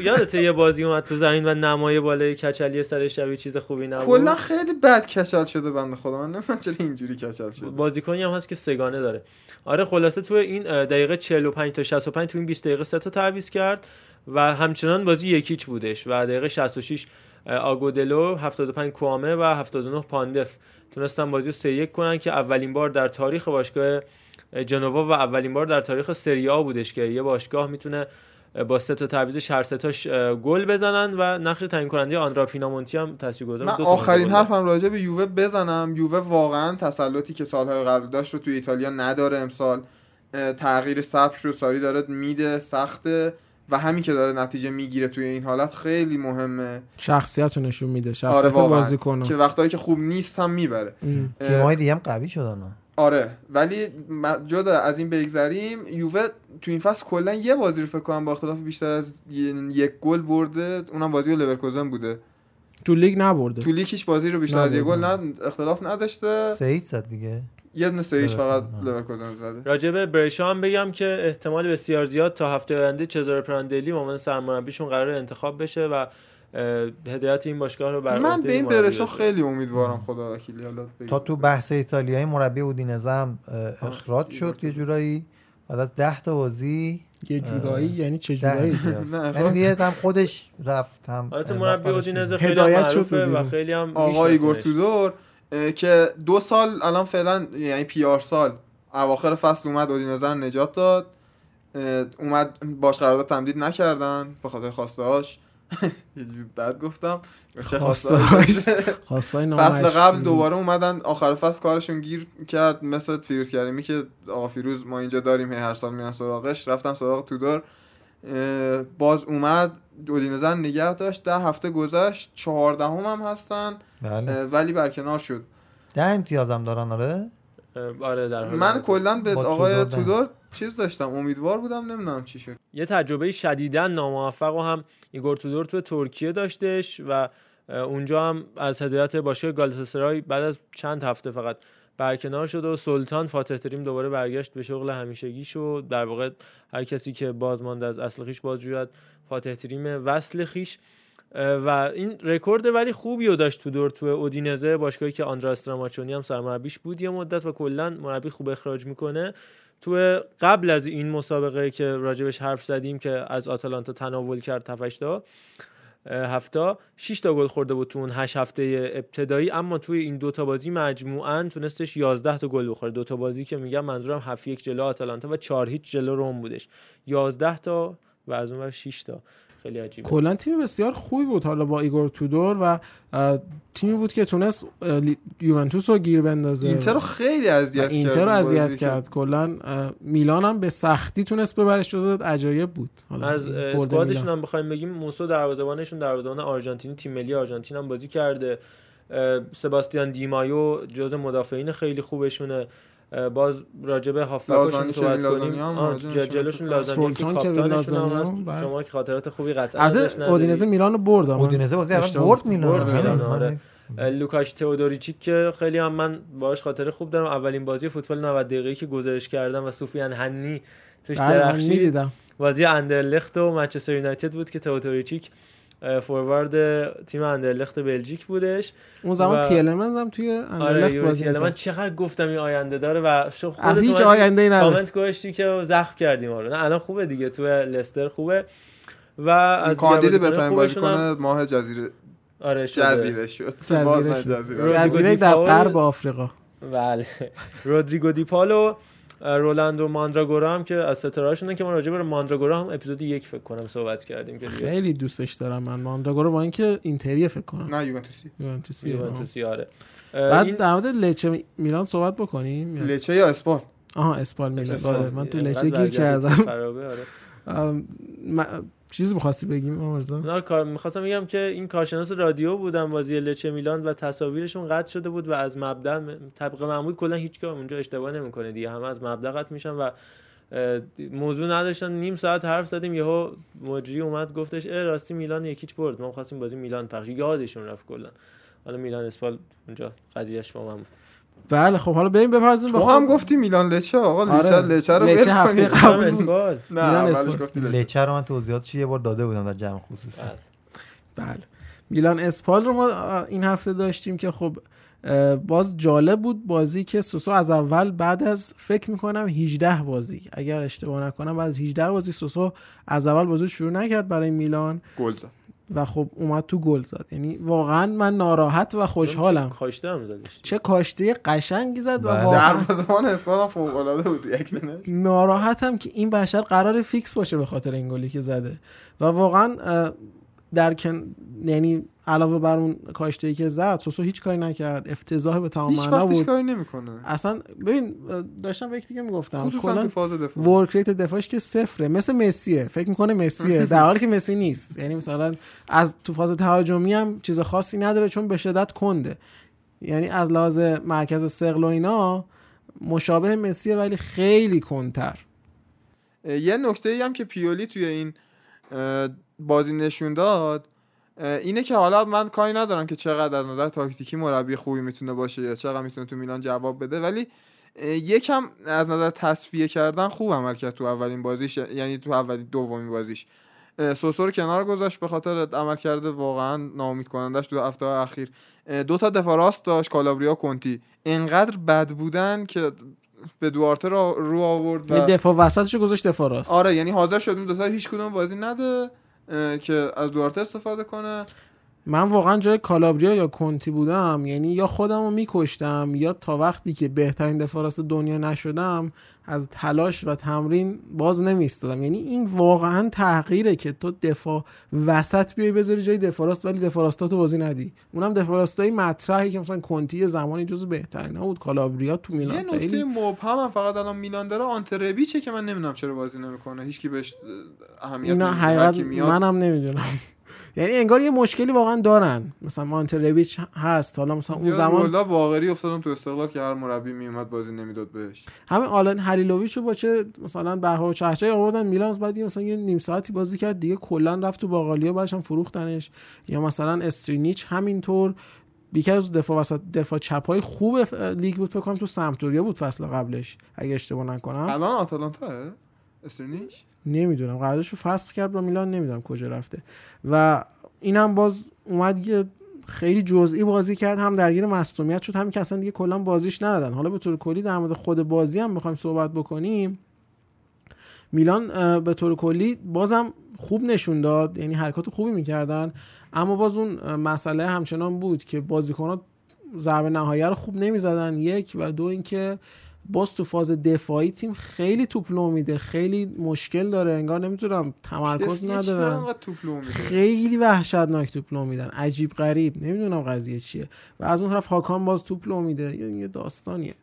یادته یه بازی اومد تو زمین و نمای بالای کچلی سرش شبیه چیز خوبی نبود؟ کلا خیلی بد کچل شده بنده خدا. من نمی‌دونم چرا اینجوری کچل شده. بازیکنی هم هست که سگانه داره. آره خلاصه تو این دقیقه 45 تا 65 تو این 20 دقیقه سه تا تعویض کرد. و همچنان بازی یکیچ بودش و دقیقه 66 اه، آگودلو 75 کوامه و 79 پاندف تونستن بازی رو 3 1 کنن که اولین بار در تاریخ باشگاه اه، جنوا و اولین بار در تاریخ سری آ بودش که یه باشگاه می‌تونه با سه تا تعویضش هر تاش گل بزنن و نقش تعیین کننده آندرا پینامونتی هم تاثیرگذار من. دو آخرین. حرفم راجع به یووه بزنم یووه واقعا تسلطی که سالهای قبل داشت رو توی ایتالیا نداره امسال تغییر سبک رو ساری داره میده سخته و همین که داره نتیجه می‌گیره توی این حالت خیلی مهمه. شخصیت رو نشون میده آره شخصیت واقعا. بازی کنه که وقتایی که خوب نیست هم می‌بره. اه، تیم‌های دیگه هم قوی شدن. آره ولی جدا از این بگذریم یووه تو این فصل کلا یه بازی رو فکر کنم با اختلاف بیشتر از یک گل برده. اونم بازی لورکوزن بوده. تو لیگ نبرده. تو لیگ هیچ بازی رو بیشتر از یک گل. نه اختلاف نداشته. سعید زد دیگه. یه دونه سه هیچ فقط لورکوزن. لورکوزن زده راجع به برشا هم بگم که احتمال بسیار زیاد تا هفته آینده چزار پراندلی به عنوان سرمربیشون قرار انتخاب بشه و هدایت این باشگاه رو بر من به این برشا. خیلی امیدوارم خدا وکیلی. تا تو بحث ایتالیایی مربی اودینزه هم اه، اخراج شد یه جورایی بعد از ده تا بازی یه جورایی یعنی چه جورایی یعنی دیگه هم خودش رفت هم البته مربی اودینزه. خیلی معروفه رو و. خیلی هم آقا ایگور می‌شناسنش. تودور اه، که دو سال الان فعلا یعنی پیار سال اواخر فصل اومد اودینزه رو نجات داد. اومد باش قرارداد تمدید نکردن به خاطر خواسته هاش بد گفتم. خواسته فصل قبل دوباره اومدن آخر فصل کارشون گیر کرد مثل فیروز کریمی که آقا فیروز ما اینجا داریم هی هر سال میرن سراغش. رفتم سراغ تودور. باز اومد اودینزه رو نگه داشت. ده هفته گذشت چهاردهم هم هستن. بله. ولی برکنار شد. ده امتیازم دارن آره؟ آره در حال من. کلا به آقای تودور چیز داشتم امیدوار بودم نمی‌دونم چی شد. یه تجربه شدیدا ناموفق و هم ایگور تودور تو ترکیه داشتش و اونجا هم از هدایت باشگاه گالاتاسرای بعد از چند هفته فقط برکنار شد و سلطان فاتح تریم دوباره برگشت به شغل همیشگیش و در واقع هر کسی که باز مانده از اصل خیش باز جوید فاتح تریم وصل خیش. و این رکورد ولی خوبی رو داشت تو دور تو اودینزه. باشگاهی که آندرا استراماچونی هم سرمربیش بود یه مدت و کلا مربی خوب اخراج می‌کنه. تو قبل از این مسابقه که راجبش حرف زدیم که از آتالانتا تناول کرد تفشتا هفته 6 تا گل خورده بود تو اون 8 هفته ابتدایی. اما توی این دوتا بازی مجموعاً تونستش 11 تا گل بخوره. دوتا بازی که میگم منظورم 7 یک جلو آتالانتا و 4 هیچ جلو روم بودش. 11 تا و از اون 6 تا. خیلی عجیبه. کلا تیم بسیار خوبی بود حالا با ایگور تودور و تیمی بود که تونست یوونتوس رو گیر بندازه. اینتر رو خیلی اذیت کرد اینتر رو اذیت که- کرد. کلا میلان هم به سختی تونست ببرش شده عجایب بود. حالا از squad شون. هم بخوایم بگیم موسو دروازه‌بانشون دروازه‌بان آرژانتینی تیم ملی آرژانتین هم بازی کرده. سباستیان دیمایو جزو مدافعین خیلی خوبشونه. باز راجب هافبکشون صحبت کنیم جلوشون فکر لازانی که کاپیتانشون هم هست هم، بله. شما که خاطرات خوبی قطعا از. اودینزه میلان رو برد اودینزه بازی اول برد. میلان آره. آره. لوکاش تئودوریچیک که خیلی هم من باهاش خاطر خوب دارم اولین بازی فوتبال 90 دقیقه‌ای که گزارش کردم و سوفیان هنی توش بله درخشید می‌دیدم بازی اندرلخت و منچستر یونایتد بود که تئودوریچیک فوروارد تیم اندرلخت بلژیک بودش اون زمان و- تیلمنز هم توی آره اندرلخت یوری بازی تیلمن. من. چقدر گفتم این آینده داره و خودت هیچ آینده ای نداره کامنت گوشتی که زخم کردیم آره نه الان خوبه دیگه تو لستر خوبه و از کاندید بازیکن خوبشون هم- ماه جزیره آره شده. جزیره شد جزیره شد. جزیره جزیره در غرب آفریقا بله رودریگو دیپالو رولاندو ماندراگورا هم که از ستارهاشونه که ما راجع به ماندراگورا هم اپیزود یک فکر کنم صحبت کردیم که خیلی دوستش دارم من. مانداگورو با اینکه اینتریه فکر کنم. نه یوونتوسی. یوونتوسیه. یوونتوسی آره. بعد این در مورد لچه میلان صحبت بکنیم؟ یا- لچه یا اسپال؟ آها اسپال میلان. آره، من تو لچه گیر کردم. چیزی می‌خواستی بگیم آمرزا؟ نه کار می‌خواستم بگم که این کارشناس رادیو بودن بازی لچه میلان و تصاویرشون قطع شده بود و از مبدا طبق معمول کلا هیچگاه اونجا اشتباه نمی‌کنه دیگه. همه از مبدا قطع میشن و موضوع نداشتن. نیم ساعت حرف زدیم یهو مجری اومد گفتش اه راستی میلان یکیچ برد. ما خواستیم بازی میلان پخش. یادشون رفت کلا. حالا میلان اسپال اونجا قضیهش با من بود. بله خب حالا بریم بپرزیم به هم گفتی میلان لچه آقا آره. لچه لچه رو لچه هفته قبل میلان بود. اسپال نه میلان اولش اسپال. گفتی لچه لچه رو من توضیحاتش یه بار داده بودم در جمع خصوصی بله. بله میلان اسپال رو ما این هفته داشتیم که خب باز جالب بود بازی که سوسو از اول بعد از فکر می‌کنم 18 بازی اگر اشتباه نکنم بعد از 18 بازی سوسو از اول بازی شروع نکرد برای میلان گل زد و خب اومد تو گل زد. یعنی واقعا من ناراحت و خوشحالم. کاشته هم زدش. چه کاشته قشنگی زد و بله. واقعا دروازه‌بان اسپال هم فوق العاده بود reaction ش ناراحتم که این بشر قرار فیکس باشه به خاطر این گلی که زده. و واقعا در کن... یعنی علاوه بر اون کاشته که زد سوسو هیچ کاری نکرد. افتضاح به تمام هیچ معنا بود. کاری نمی‌کنه. اصلا ببین داشتم به یک دیگه می‌گفتم. کلا تو فاز دفاع. ورک ریت دفاعش که صفره. مثل مسیه فکر می‌کنه مسیه در حالی که مسی نیست. یعنی مثلا از تو فاز تهاجمی هم چیز خاصی نداره چون به شدت کنده. یعنی از لحاظ مرکز سقل و اینا مشابه مسیه ولی خیلی کنتر. یه نکته ای هم که پیولی توی این بازی نشون داد اینه که حالا من کاری ندارم که چقدر از نظر تاکتیکی مربی خوبی می‌تونه باشه یا چقدر می‌تونه تو میلان جواب بده ولی یکم از نظر تصفیه کردن خوب عمل کرد تو اولین بازیش یعنی تو اولین دومین بازیش. سوسو رو کنار گذاشت به خاطر عمل کرده واقعا ناامید کنندش تو هفته اخیر. دو تا دفاع راست داشت کالابریا کنتی. انقدر بد بودن که به دوارته رو, رو آورد و دفاع وسطشو گذاشت دفاع راست. آره یعنی حاضر شد اون دو تا هیچ کدوم بازی نده. که از دوارته استفاده کنه. من واقعا جای کالابریا یا کنتی بودم یعنی یا خودم رو میکشتم یا تا وقتی که بهترین دفاع راست دنیا نشدم از تلاش و تمرین باز نمیستادم یعنی این واقعا تحقیره که تو دفاع وسط بیای بذاری جای دفاع راست ولی دفاع راستاتو بازی ندی. اونم دفاع راستای مطرحی که مثلا کنتی یه زمانی جزو بهترین بود کالابریا تو یه میلان نکته خیلی مبهم هم فقط الان میلان داره آنتربیچه که من نمی‌دونم چرا بازی نمی‌کنه. هیچکی بهش اه، اهمیت نمیده. حقیقت میاد. منم نمی‌دونم. یعنی انگار یه مشکلی واقعا دارن. مثلا مانترویچ هست. حالا مثلا اون زمان رولا باقری افتادم تو استقلال که هر مربی میومد بازی نمی‌داد بهش. همین آلن هلیلوویچ رو با چه مثلا بهها و چهچه آوردن میلان بعد مثلا یه نیم ساعتی بازی کرد. دیگه کلا رفت تو باقالیا بعدش هم فروختنش. یا مثلا استرینیچ همینطور. یکی از دفاع وسط دفاع چپ های خوب لیگ بود فکر کنم تو سمتوریا بود فصل قبلش اگه اشتباه نکنم. الان آتالانتا استرنیش نمی‌دونم. قراردادش رو فصل کرد با میلان نمی‌دونم کجا رفته. و اینم باز اومد یه خیلی جزئی بازی کرد هم درگیر مصونیت شد همین که اصلا دیگه کلا بازیش ندادن. حالا به طور کلی در مورد خود بازی هم می‌خوایم صحبت بکنیم. میلان به طور کلی بازم خوب نشون داد یعنی حرکات خوبی می‌کردن. اما باز اون مسئله همچنان بود که بازیکنان ضربه نهایی رو خوب نمی‌زدن. یک و دو اینکه باز تو فاز دفاعی تیم خیلی توپ لو میده خیلی مشکل داره انگار نمی‌تونم تمرکز میده. خیلی وحشتناک توپ لو میدن. عجیب غریب نمی‌دونم قضیه چیه. و از اون طرف هاکان باز توپ لو میده. یه یه داستانیه.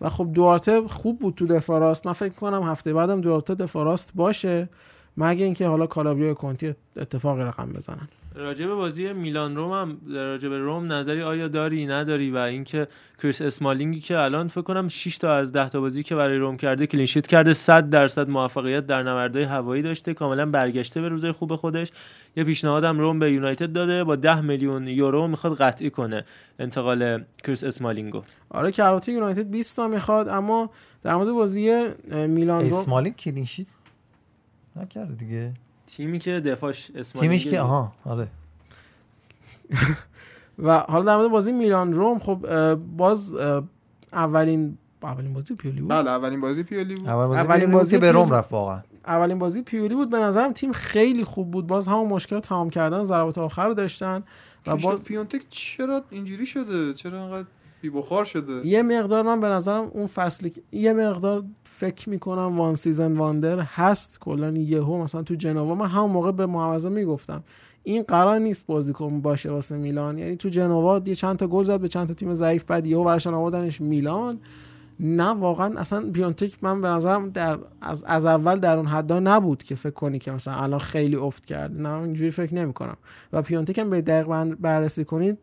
و خب دوارته خوب بود تو دفاع راست. من فکر کنم هفته بعدم دوارته دفاع راست باشه. مگه اینکه حالا کالابریا و کنتی اتفاقی رقم بزنن. راجع به بازی میلان روم هم راجع به روم نظری آیا داری نداری؟ و اینکه کریس اسمالینگی که الان فکر کنم 6 تا از 10 تا بازی که برای روم کرده کلین شیت کرده 100 درصد موفقیت در نبردهای هوایی داشته کاملا برگشته به روزای خوب خودش. یه پیشنهادم روم به یونایتد داده با 10 میلیون یورو می‌خواد قطعی کنه انتقال کریس اسمالینگو. آره که البته یونایتد 20 تا می‌خواد اما در مورد بازی میلان روم اسمالینگ clean sheet نکرده دیگه. تیمی که دفاعش اسمالینگ تیمیش که آها آره. و حالا در مورد بازی میلان روم خب باز اولین اولین بازی پیولی بود؟ بله اولین بازی پیولی بود. اول بازی اولین اولین بازی به روم رفت واقعا. اولین بازی پیولی بود. به نظرم تیم خیلی خوب بود. باز همون مشکل تمام کردن ضربات آخر رو داشتن. و باز پیونتک چرا اینجوری شده؟ چرا انقدر بی بخار شده. یه مقدار من به نظرم اون فصلی یه مقدار فکر می‌کنم one season wonder هست. کلا یهو مثلا تو جنوا من همون موقع به معوضه می‌گفتم. این قرار نیست بازیکن باشه واسه میلان. یعنی تو جنوا یه چند تا گل زد به چند تا تیم ضعیف بعد یهو برداشتن آوردنش میلان. نه واقعا اصلا پیونتک من به نظرم در از, از اول در اون حدا نبود که فکر کنی که مثلا الان خیلی افت کرده. نه اینجوری فکر نمی کنم و پیونتک هم به دقیق بر- بررسی کنید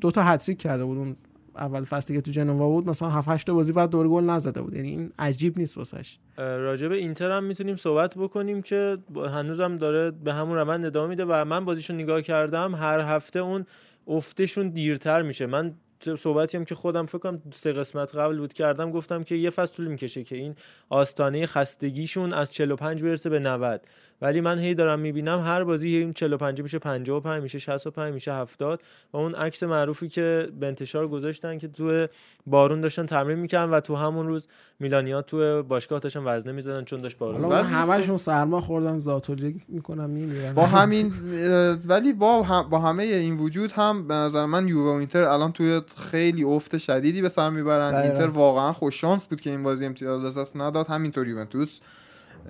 دو تا هتریک کرده بود اون اول فصلی که تو جنوا بود مثلا 7 8 تا بازی بعد دور گل نزده بود. یعنی این عجیب نیست واسش. راجع به اینتر هم می‌تونیم صحبت بکنیم که هنوزم داره به همون روند ادامه میده و من بازیشون نگاه کردم هر هفته اون افتشون دیرتر میشه. من صحبتی هم که خودم فکر کنم سه قسمت قبل بود کردم گفتم که یه فصل طول می‌کشه که این آستانه خستگیشون از 45 برسه به 90 ولی من هی دارم می‌بینم هر بازی هی این 45 میشه 55 میشه 65 میشه 70 و اون عکس معروفی که به انتشار گذاشتن که تو بارون داشتن تمرین می‌کردن و تو همون روز میلانیا تو باشگاه داشتن وزنه می‌زدن چون داشت بارون حالا همشون سرما خوردن زاتوری می‌کنن میمیرن. با همین ولی با هم- با همه این وجود هم به نظر من یووه و اینتر الان توی خیلی افت شدیدی به سر می‌برن. دقیقاً. اینتر واقعا خوش شانس بود که این بازی امتیاز از دست نداد. همینطور یوونتوس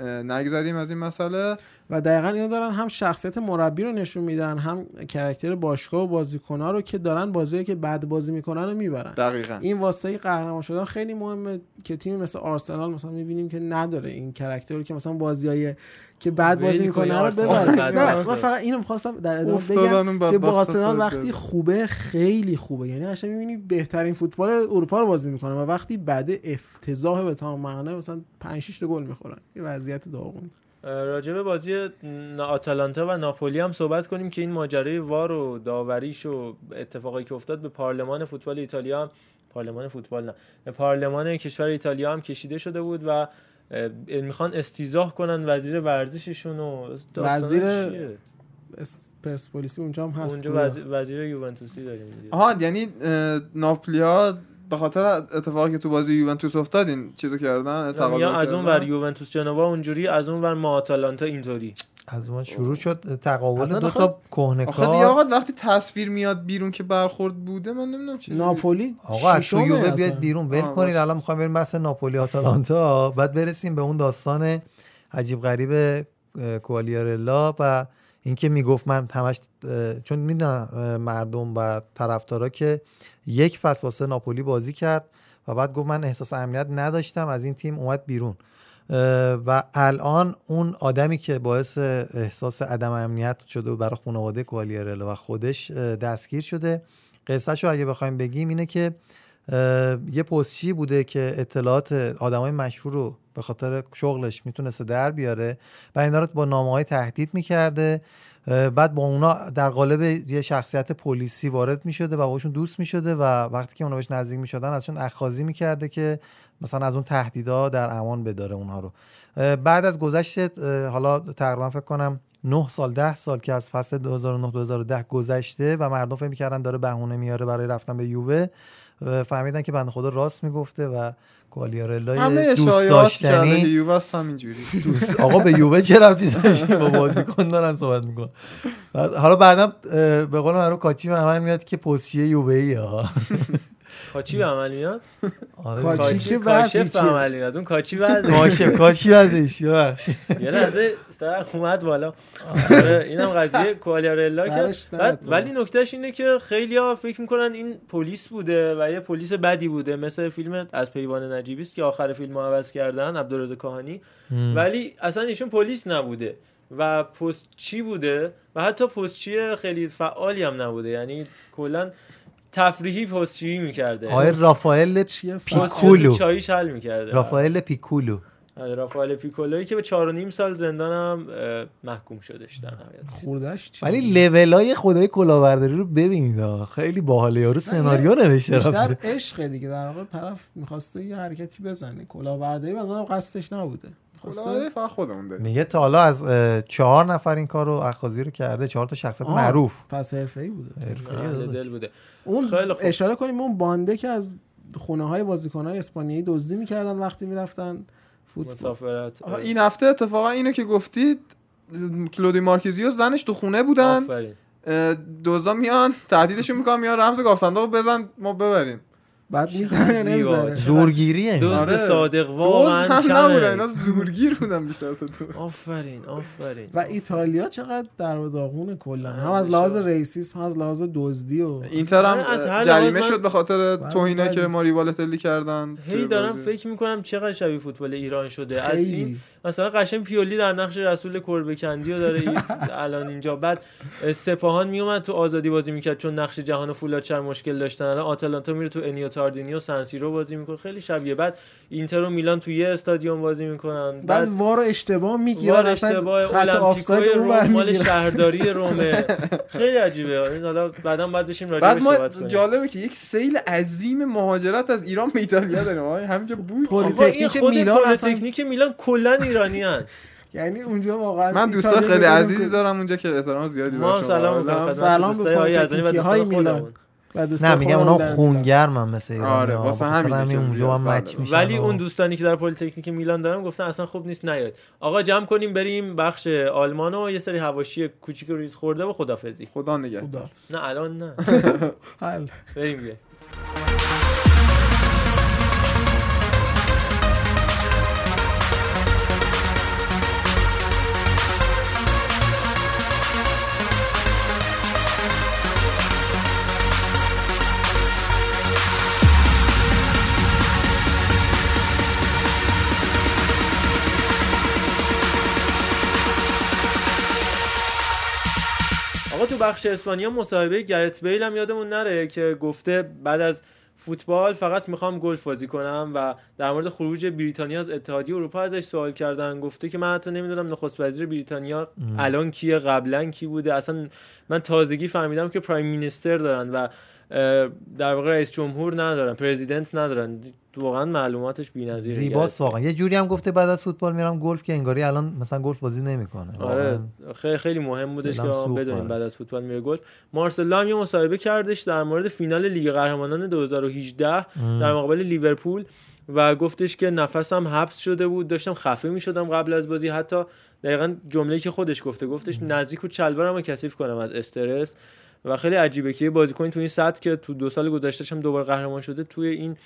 نگذریم از این مسئله. و دقیقا اینا دارن هم شخصیت مربی رو نشون میدن هم کرکتر باشگاه و بازیکن‌ها رو که دارن بازیایی که بد بازی می‌کنن رو می‌برن. دقیقا. این واسه قهرمان شدن خیلی مهمه که تیم مثل آرسنال مثلا می‌بینیم که نداره این کرکتر رو که مثلا بازیای که بعد بازی کن می‌کنه رو ببره نه. من فقط اینو می‌خواستم در ادامه بگم که با آرسنال وقتی. خوبه خیلی خوبه. یعنی قشنگ می‌بینی بهترین فوتبال اروپا رو بازی می‌کنه و وقتی بعد افتضاح به تمام معنی مثلا 5 6 تا گل می‌خورن. یه وضعیت داغون. راجع به بازی آتالانتا و ناپولی هم صحبت کنیم که این ماجرای وار و داوریش و اتفاقی که افتاد به پارلمان فوتبال ایتالیا هم پارلمان فوتبال نه. به پارلمان کشور ایتالیا هم کشیده شده بود و می‌خوان استیزاه کنن وزیر ورزششون و وزیر پرسپولیسی اونجا هم هست اونجا. وزیر, وزیر یوونتوسی داریم دیگه. آها یعنی ناپلیا به خاطر اتفاقی که تو بازی یوونتوس افتاد این چیزو کردن یا از اون؟ ور یوونتوس جنوا اونجوری از اون ور ما آتالانتا اینطوری از اون شروع شد تقابل دو آخه- تا کهنه آخه دیگه کار. آقا وقتی تصویر میاد بیرون که برخورد بوده من نمی‌دونم چی ناپولی آقا از یووه. بیاید بیرون ول کنید. الان می‌خوایم بریم بحث ناپولی آتالانتا. بعد برسیم به اون داستان عجیب غریب کوالیارلا و اینکه می‌گفت من همش چون می‌دونم مردم و طرفدارا که یک فصل واسه ناپولی بازی کرد و بعد گفت من احساس امنیت نداشتم از این تیم اومد بیرون. و الان اون آدمی که باعث احساس عدم امنیت شده بود برای خانواده کوالیارلا و خودش دستگیر شده. قصهش رو اگه بخوایم بگیم اینه که یه پستچی بوده که اطلاعات آدمای مشهور رو به خاطر شغلش می‌تونسته در بیاره و اینا رو با نامه های تهدید می‌کرده. بعد با اونا در قالب یه شخصیت پلیسی وارد می‌شده و باشون دوست می‌شده و وقتی که اونا بهش نزدیک می‌شدن ازشون اخاذی می‌کرده که مثلا از اون تهدیدا در امان بداره اونها رو. بعد از گذشت حالا تقریبا فکر کنم 9 سال 10 سال که از فصل 2009 2010 گذشته و مردم فکر می‌کردن داره بهونه میاره برای رفتن به یووه. فهمیدن که بنده خدا راست می‌گفته و یه دوست داشتنی یووه است همینجوری. دوست آقا به یووه چه داشت؟ با بازیکن دارن صحبت می‌کنن. حالا بعدم به قول معروف کاچی به میاد که پستچیه یووه ای ها کاچی به عمل میاد؟ آره. کاچی کاچی که کاشف به؟ عمل میاد. اون کاچی وضعی. کاشف کاشی ازش ببخشید. یه لحظه سر اومد بالا. آره، اینم قضیه کوالیارلا که ولی نکتهش اینه که خیلی ها فکر می‌کنن این پلیس بوده و یه پلیس بدی بوده. مثل فیلم از پیوان نجیبی است که آخر فیلم عوض کردن عبدالرزاق کاهانی ولی اصلا ایشون پلیس نبوده و پستچی بوده؟ و حتی پستچی خیلی فعالی هم نبوده. یعنی کلا تفریحی پستچی می‌کرده. آقای رافائل چیه؟ پیکولو. چاییش حل می‌کرده. رافائل پیکولو. آره، رافائل پیکولوی که به چهار و نیم سال زندان هم اه، محکوم شده در نهایت. خوردش چی ولی لولای خدای کلاهبرداری رو ببینید. خیلی باحاله. یارو سناریو نوشته بیشتر عشق دیگه. در واقع طرف می‌خواسته یه حرکتی بزنه. کلاهبرداری مثلا قصدش نبوده. خواسته فقط خودمون داریم. میگه تا حالا از چهار نفر این کار رو اخاذی رو کرده چهار تا شخصیت معروف. پس حرفه‌ای بوده. حرفه‌ای. دل بوده. اون. اشاره کنیم اون بانده که از خونه های بازیکن های اسپانیایی دزدی می‌کردن وقتی می‌رفتن فوتبال. مسافرت. این هفته اتفاقا اینو که گفتید کلودی مارکیزیو زنش تو خونه بودن. آفرین. دوزا میان تهدیدشون می‌کنن میان رمز گاف صندوق بزن ما ببریم. بعد می‌زنه. نمی‌زنه زورگیریه دزد آره. صادق واقعا هم نبودن اینا زورگیر بودن بیشتر تا دوز آفرین آفرین و ایتالیا چقدر در و داغونه کلا هم آره، از لحاظ. ریسیسم هم از لحاظ دزدی و اینتر هم آره، جریمه شد به خاطر بله، توهینه بله. که ماری بالتلی کردن هی دارم. فکر می‌کنم چقدر شبیه فوتبال ایران شده از این مثلا قشنگ پیولی در نقش رسول کربکندی رو داره الان اینجا. بعد سپاهان میومد تو آزادی بازی می‌کرد چون نقش جهان فولادچر مشکل داشتن. الان آتالانتا میره تو انیو تاردینی و سنسیرو بازی می‌کنه. خیلی شبیه. بعد اینتر و میلان تو یه استادیوم بازی می‌کنن. بعد وار اشتباه می‌گیرن. وار اشتباه المپیکوی روم مال شهرداری رومه. خیلی عجیبه. این حالا بعدا باید بشیم راجع بعد ما جالبه که یک سیل عظیم مهاجرت از ایران به ایتالیا داریم. همینجا بود پلیتکنیک میلان اصلا پلیتکنیک میلان کلا ایرانی هن. یعنی اونجا واقعا من دوستای ایتالیا خیلی عزیزی دارم اونجا که احترام زیادی براشون سلام سلام به دوستای های ازنی و پلیتکنیکی های میلان. نه میگم اونا. خونگرمن مثل ایرانی آره،. واسه همین که اونجا هم match. میشن ولی اون دوستانی که در پلیتکنیک میلان دارم گفتن اصلا خوب نیست نیاد آقا جمع کنیم بریم بخش آلمان و یه سری حواشی کوچیک و ریز خورده و خدافزی خدا نگهدار خدا. نه الان نه حل. بریم آقا تو بخش اسپانیا مصاحبه گرت بیل هم یادمون نره که گفته بعد از فوتبال فقط می‌خوام گلف بازی کنم و در مورد خروج بریتانیا از اتحادیه اروپا ازش سوال کردن. گفته که من حتی نمی‌دونم نخست وزیر بریتانیا الان کیه قبلا کی بوده؟ اصلا من تازگی فهمیدم که پرایم مینیستر دارن و در واقع رئیس جمهور ندارن پرزیدنت ندارن. واقعا معلوماتش بی‌نظیره. زیباست واقعا. یه جوری هم گفته بعد از فوتبال میرم گلف که انگاری الان مثلا گلف بازی نمی‌کنه. آره خیلی خیلی مهم بودش که بدونیم. بعد از فوتبال میره گلف. مارسلو هم یه مصاحبه کردش در مورد فینال لیگ قهرمانان 2018 در مقابل لیورپول و گفتش که نفسم حبس شده بود. داشتم خفه می‌شدم قبل از بازی. حتی دقیقا جمله‌ای که خودش گفته گفتش نزدیک بود چلوارمو کثیف کنم از استرس. و خیلی عجیبه که یه بازیکن تو این سطح که تو دو سال گذشتهش هم دوباره قهرمان شده توی این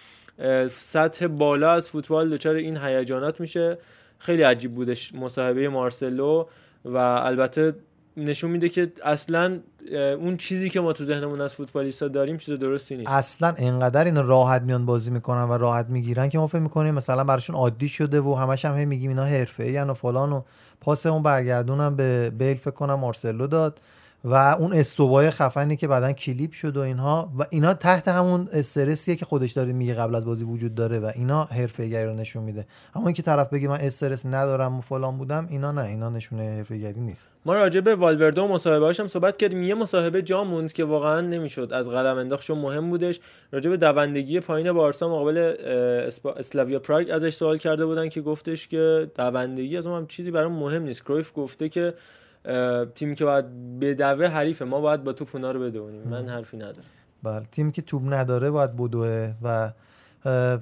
سطح بالا از فوتبال دچار این هیجانات میشه. خیلی عجیب بودش مصاحبه مارسلو و البته نشون میده که اصلا اون چیزی که ما تو ذهنمون از فوتبالیستا داریم چیز درستی نیست. اصلا انقدر اینا راحت میان بازی می‌کنن و راحت می‌گیرن که ما فکر می‌کنیم مثلا براشون عادی شده و همش هم هی میگیم اینا حرفه و فلان و پاس اون برگردونم به بیل فکر کنم مارسلو داد. و اون استوبای خفنی که بعدا کلیپ شد و اینها و اینا تحت همون استرسیه که خودش داره میگه قبل از بازی وجود داره و اینا حرفه‌گری رو نشون میده. اما اینکه طرف بگه من استرس ندارم و فلان بودم اینا نه اینا نشونه حرفه‌گری نیست. ما راجع به والورده و مصاحبه هم صحبت کردیم. یه مصاحبه جا موند که واقعا نمی‌شد از قلم انداخت مهم بودش. راجع به دوندگی پایین بارسا مقابل اسلاویا پراگ ازش سوال کرده بودن که گفتش که دوندگی از هم چیزی برام مهم نیست. کرویف گفته که تیمی که باید بدوه حریفه. ما باید با توپ اونا رو بدونیم. من حرفی ندارم. بله. تیمی که توپ نداره باید بدوه و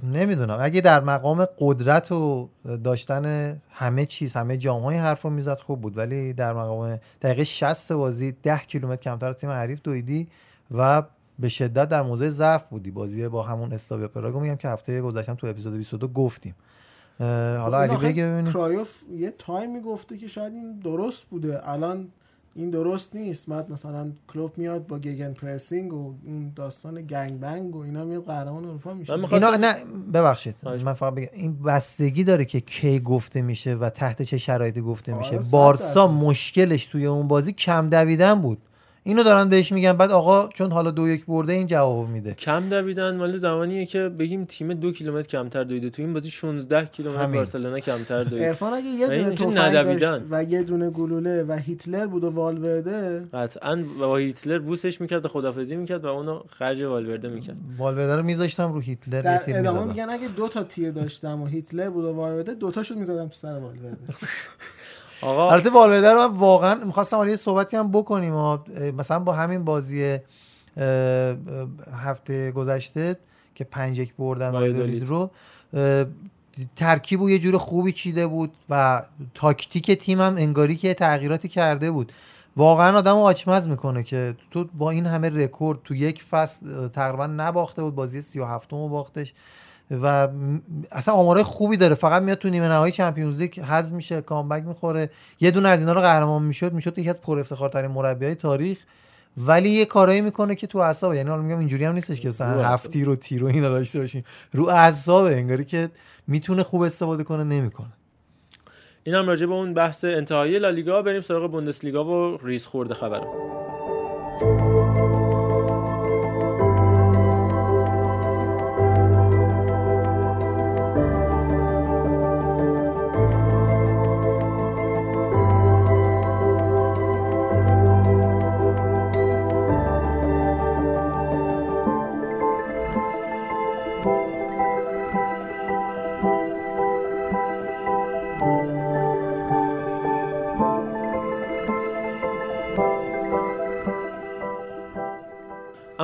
نمی‌دونم. اگه در مقام قدرت و داشتن همه چیز همه جام های حرف رو می‌زد خوب بود. ولی در مقام دقیقه 60 بازی 10 کیلومتر کمتر از تیم حریف دویدی و به شدت در موضع ضعف بودی. بازی با همون اسلاویا پراگو میگم که هفته گذشتم تو اپیزود 22 گفتیم. حالا علی این آخه بگه ببینیم. کرایوف یه تایمی گفته که شاید این درست بوده. الان این درست نیست. بعد مثلا کلوب میاد با gegenpressing و این داستان gang bang و اینا میاد قهرمان اروپا میشه. اینا نه ببخشید. من فقط بگم این بستگی داره که کی گفته میشه و تحت چه شرایطی گفته آره، میشه صد بارسا. مشکلش توی اون بازی کم دویدن بود. اینو دارن بهش میگن بعد آقا چون حالا دو یک برده این جواب میده کم دویدن مال زمانیه که بگیم تیم دو کیلومتر کمتر دویده تو این بازی 16 کیلومتر. بارسلونا کمتر دوید عرفان اگه یه دونه تفنگ ندویدن. داشت و یه دونه گلوله و هیتلر بود و والورده قطعا با هیتلر بوسش می‌کرد و خدافزی می‌کرد و اونو خرج والورده می‌کرد والورده رو میذاشتم رو هیتلر در ادامه. میگن اگه دو تا تیر داشتم و هیتلر بود و والورده دو تاشو می‌زدم تو سر والورده آقا. البته والورده رو من واقعا می‌خواستم حالا یه صحبتی هم بکنیم و مثلا با همین بازی هفته گذشته که پنج یک بردن وایادولید. رو ترکیب و یه جور خوبی چیده بود و تاکتیک تیم هم انگاری که تغییراتی کرده بود. واقعا آدم آچمز می‌کنه که تو با این همه رکورد تو یک فصل تقریبا نباخته بود بازی 37 و باختش. و اصلا آمارای خوبی داره. فقط میاد تو نیمه نهایی چمپیونز لیگ حذف میشه کامبک می‌خوره. یه دونه از اینا رو قهرمان می‌شد. می‌شد یکی از پر افتخارترین مربیای تاریخ. ولی یه کارایی می‌کنه که تو اعصابه یعنی حالا میگم اینجوری هم نیستش که مثلا رو اعصاب. هفت تیر و تیر و اینا داشته باشیم. رو اعصابه انگاری که می‌تونه خوب استفاده کنه نمی‌کنه. این هم راجع به اون بحث انتهایی لالیگا. بریم سراغ بوندسلیگا و ریز خورده خبرم